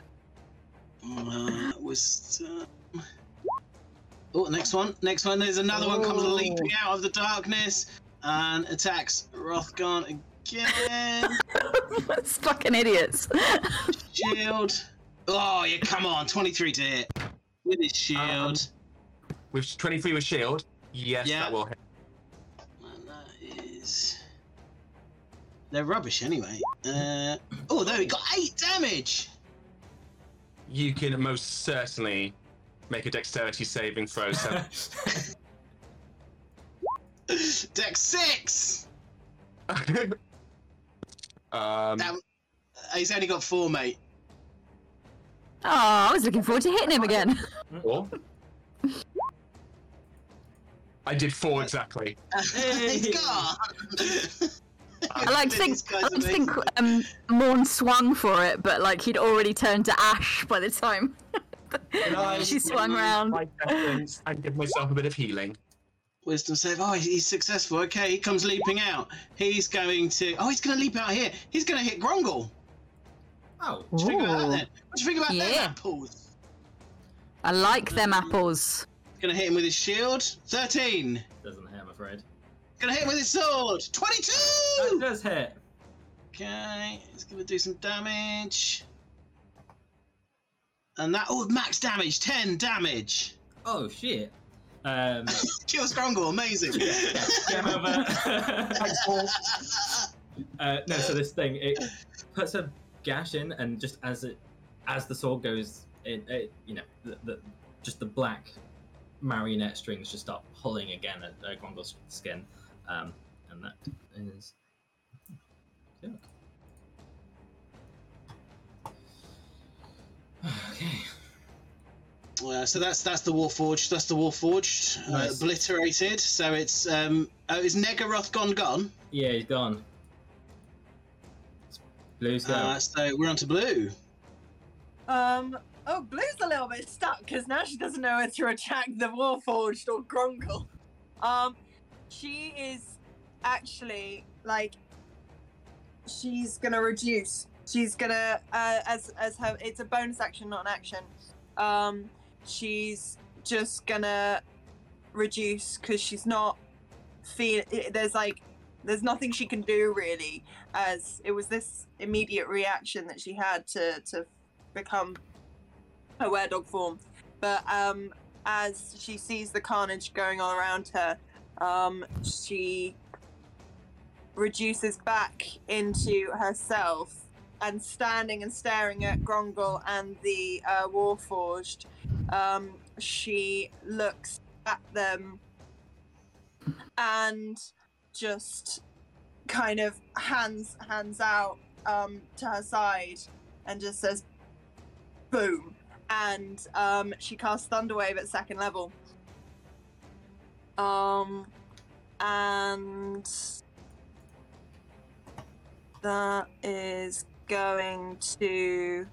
Uh, wisdom. Oh, next one. Next one. There's another one comes Oh. leaping out of the darkness and attacks Rothgon again. (laughs) It's fucking idiots. shield. Oh, yeah, come on. 23 to hit. With his shield. With 23 with shield, yes, Yeah. that will hit. And that is. They're rubbish anyway. Uh, oh, there we got 8 damage. You can most certainly make a dexterity saving throw. So (laughs) Dex 6. (laughs) um, That, he's only got 4, mate. Oh, I was looking forward to hitting him again. four. I did four exactly. he's. I like to think, This guy's I like to think um, Morn swung for it, but like he'd already turned to ash by the time (laughs) she swung round. Five and give myself a bit of healing. Wisdom save. Oh, he's successful. Okay, he comes leaping out. He's going to. Oh, he's going to leap out here. He's going to hit Grongle. Oh, What do you think about that then? What do you think about them apples? I like them apples. Going to hit him with his shield. 13. doesn't hit, I'm afraid. Going to hit him with his sword. 22! That does hit. Okay, he's going to do some damage. And that. Oh, max damage. 10 damage. Oh shit. Um, (laughs) Kills Grongle. Amazing. (laughs) game over. (laughs) uh, no, so this thing it puts a gash in, and just as it as the sword goes, it, it you know the, the just the black marionette strings just start pulling again at uh, Grongle's skin, um, and that is. Yeah. Okay. Uh, (sighs) so that's that's the Warforged. That's the war forged. Nice. obliterated. So it's um. Oh, is Negaroth gone? Gone. Yeah, he's gone. Blue's go. Uh, so we're on to blue. Um. Oh, Blue's a little bit stuck because now she doesn't know whether to attack the Warforged or Grongle. Um, she is actually like she's gonna reduce. She's gonna uh, as as her. It's a bonus action, not an action. Um, she's just gonna reduce because she's not feel. There's like there's nothing she can do really as it was this immediate reaction that she had to to become her were-dog form. But um as she sees the carnage going on around her um she reduces back into herself and standing and staring at Grongle and the uh, Warforged, um, she looks at them and just kind of hands hands out um, to her side and just says boom. And um, she casts thunderwave at second level. Um and that is going to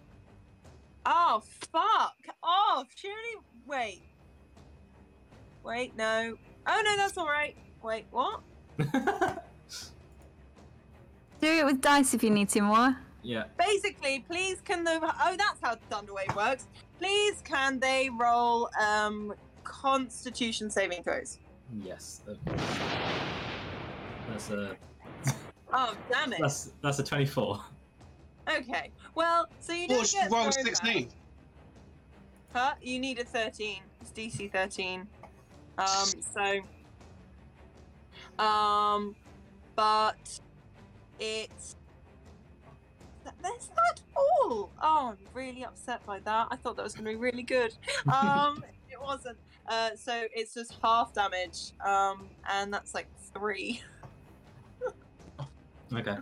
oh fuck off. Surely wait. Wait no. Oh no that's all right. Wait what Do it with dice if you need to more. yeah. basically, please can the oh that's how Thunderwave works. Please can they roll um Constitution saving throws? Yes. That's a Oh damn it! that's that's a twenty-four. Okay, well so you don't get roll thrown back. 16. Huh? You need a thirteen. It's DC thirteen. Um so um but it's that's not all. Oh, I'm really upset by that. I thought that was going to be really good. (laughs) Um, it wasn't. Uh, so it's just half damage. Um, and that's like three. Okay.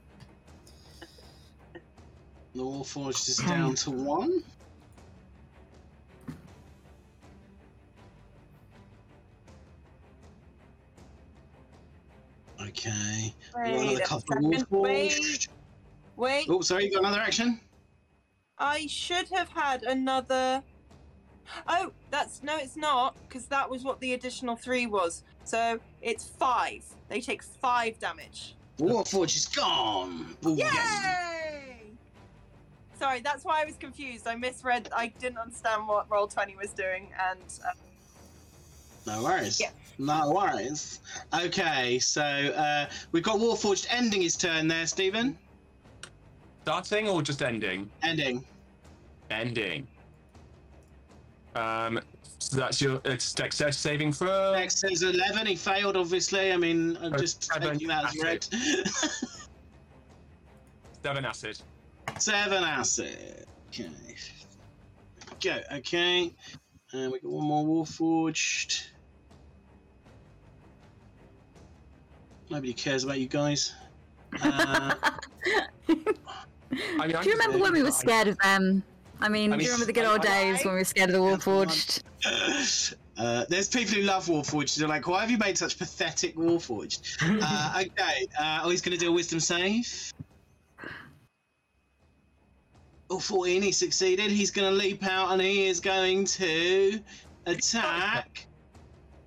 The Warforged is down to one. Okay. Wait Another a couple of. Wait, wait. Oh, sorry, you got another action? I should have had another. Oh, that's no, it's not because that was what the additional three was. So it's five. They take five damage. Warforged is gone. Ooh, yes. Yay! Sorry, that's why I was confused. I misread. I didn't understand what Roll20 was doing, and uh, No worries. Yeah. No worries. Okay, so uh, we've got Warforged ending his turn there, Stephen. Starting or just ending? Ending. Ending. Um, so that's your it's dexterity saving throw. Next is 11. He failed, obviously. I mean, I'm Oh, just seven, taking that as read. (laughs) Seven acid. Seven acid. Okay. Go. Okay. And we got one more Warforged. Nobody cares about you guys. Uh, (laughs) I mean, do you remember when we were scared of them? I mean, I do you remember the good old I- days when we were scared of the Warforged? (sighs) uh, there's people who love Warforged. They're like, why have you made such pathetic Warforged? (laughs) Uh, okay. Uh, oh, he's going to do a wisdom save. Oh, 14, he succeeded. He's going to leap out and he is going to attack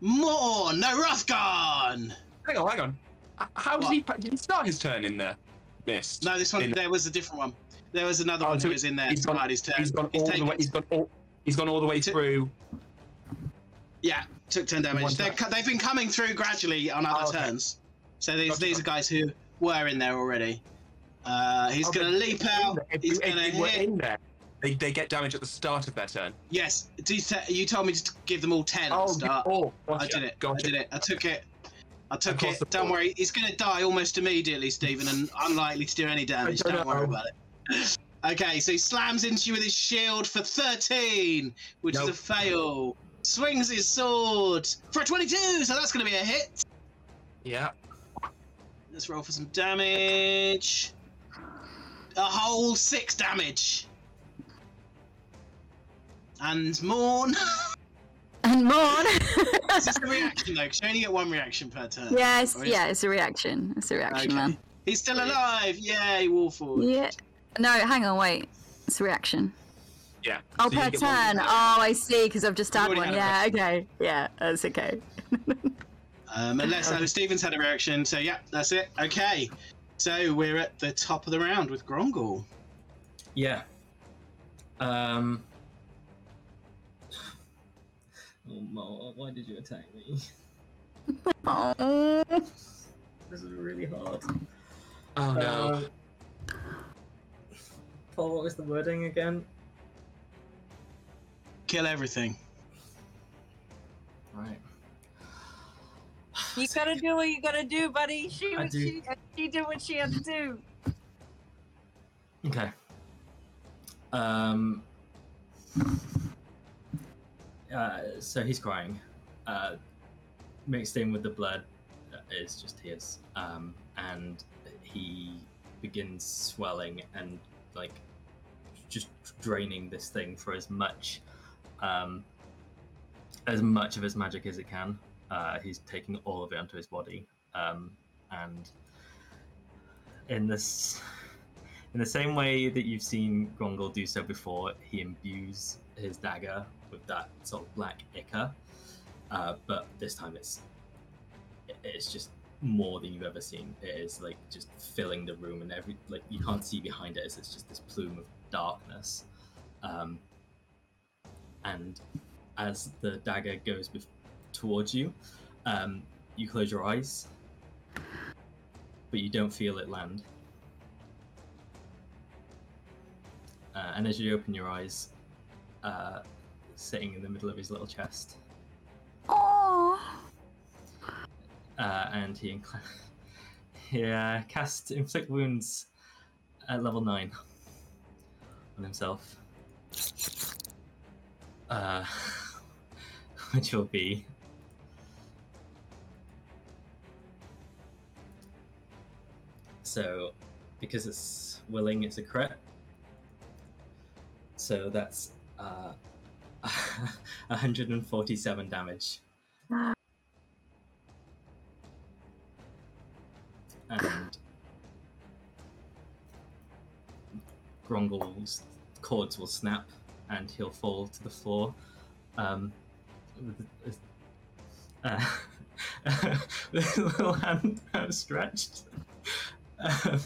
Morn. No, Rothgon! Hang on, hang on. How did What? he? Did he start his turn in there? Missed. No, this one, In- there was a different one. There was another Oh, one so who was in there. he's gone- his turn. He's gone He's all the way. He's gone all. He's gone all the way Took- through. Yeah, took 10 damage. One They're, time. cu- they've been coming through gradually on other Oh, okay. turns. So these, Gotcha. these are guys who were in there already. Uh, he's Okay, going to leap out. If, He's going to hit. in there, they, they get damage at the start of their turn. Yes, you, told me to give them all 10 at Oh, the start. oh, I did it. Gotcha. I did it. I took it. I took it. Don't board. worry. He's going to die almost immediately, Stephen, and unlikely to do any damage. don't Don't worry about it. (laughs) Okay, so he slams into you with his shield for 13, which Nope. is a fail. Swings his sword for a 22, so that's going to be a hit. Yeah. Let's roll for some damage. A whole six damage. And Morn. (laughs) And (laughs) more. this a reaction though, because you only get one reaction per turn. yes, Or is- yeah, it's a reaction. It's a reaction, Okay. man. He's still alive! Yay, Warforged. Yeah. No, hang on, wait. It's a reaction. Yeah. Oh, So per get one- turn. Oh, I see, because I've just You've had one. Yeah, okay. Yeah, that's okay. (laughs) Um, unless oh, Stevens had a reaction, so yeah, that's it. Okay. So we're at the top of the round with Grongle. Yeah. Um. Oh, Mo, why did you attack me? Oh. (laughs) This is really hard. Oh no. Um, Paul, what was the wording again? Kill everything. Right. you gotta do what you gotta do, buddy. She I was do. she, she did what she had to do. Okay. Um. Uh, so he's crying. Uh, mixed in with the blood is just tears. Um, and he begins swelling and like just draining this thing for as much, um, as much of his magic as it can. Uh, he's taking all of it onto his body. Um, and in this in the same way that you've seen Grongle do so before, he imbues his dagger with that sort of black ichor, uh, but this time it's it's just more than you've ever seen. It is like just filling the room, and every like you can't see behind it. It's, it's just this plume of darkness, um, and as the dagger goes bef- towards you, um, you close your eyes, but you don't feel it land. Uh, and as you open your eyes, uh, sitting in the middle of his little chest, Oh. uh, and he incl- (laughs) he uh, cast inflict wounds at level nine on himself, uh, (laughs) which will be so because it's willing, it's a crit. So that's uh, 147 damage. And Grongle's cords will snap and he'll fall to the floor. Um, (laughs) uh, with (laughs) little hand outstretched. Um,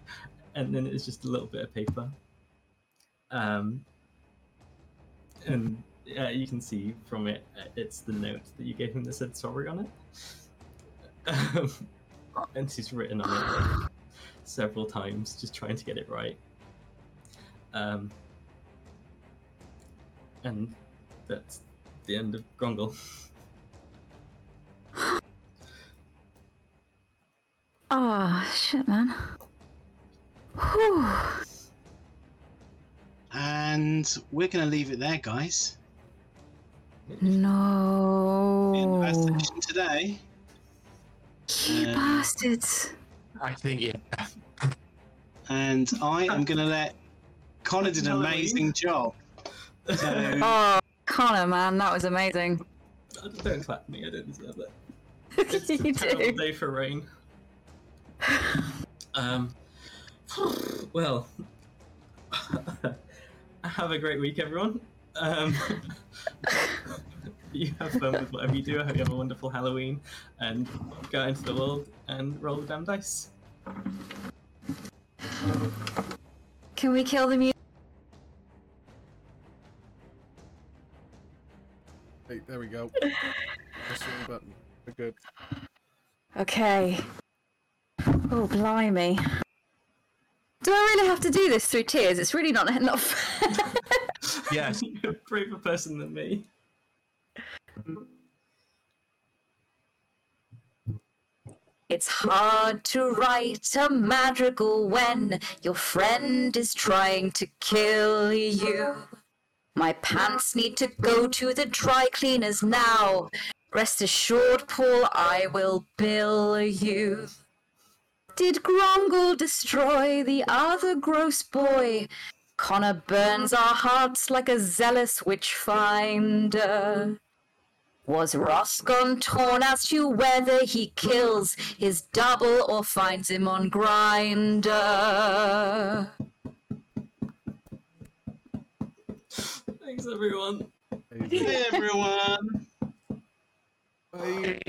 (laughs) and then it's just a little bit of paper. Um, and uh, you can see from it, uh, it's the note that you gave him that said sorry on it. Um, and he's written on it like, several times, just trying to get it right. Um, and that's the end of Grongle. Oh, shit, man. Whew. And we're going to leave it there, guys. No. The end session today. You Uh, bastards. I think yeah. And I am going to let Connor did an Halloween. amazing job. So, (laughs) Oh, Connor, man, that was amazing. Don't clap me, I don't deserve it. (laughs) It's a you terrible do. day for rain. (laughs) Um, well, (laughs) have a great week, everyone. Um, (laughs) you have fun with whatever you do. I hope you have a wonderful Halloween and go out into the world and roll the damn dice. Can we kill the music? Hey, there we go. Press the button. We're good. Okay. Oh, blimey. Do I really have to do this through tears? It's really not enough. (laughs) Yes. (laughs) You're a braver person than me. It's hard to write a madrigal when your friend is trying to kill you. My pants need to go to the dry cleaners now. Rest assured, Paul, I will bill you. Did Grongle destroy the other gross boy? Connor burns our hearts like a zealous witch finder. Was Rothgon torn as to whether he kills his double or finds him on grinder? Thanks, everyone. Hey, hey, everyone. bye.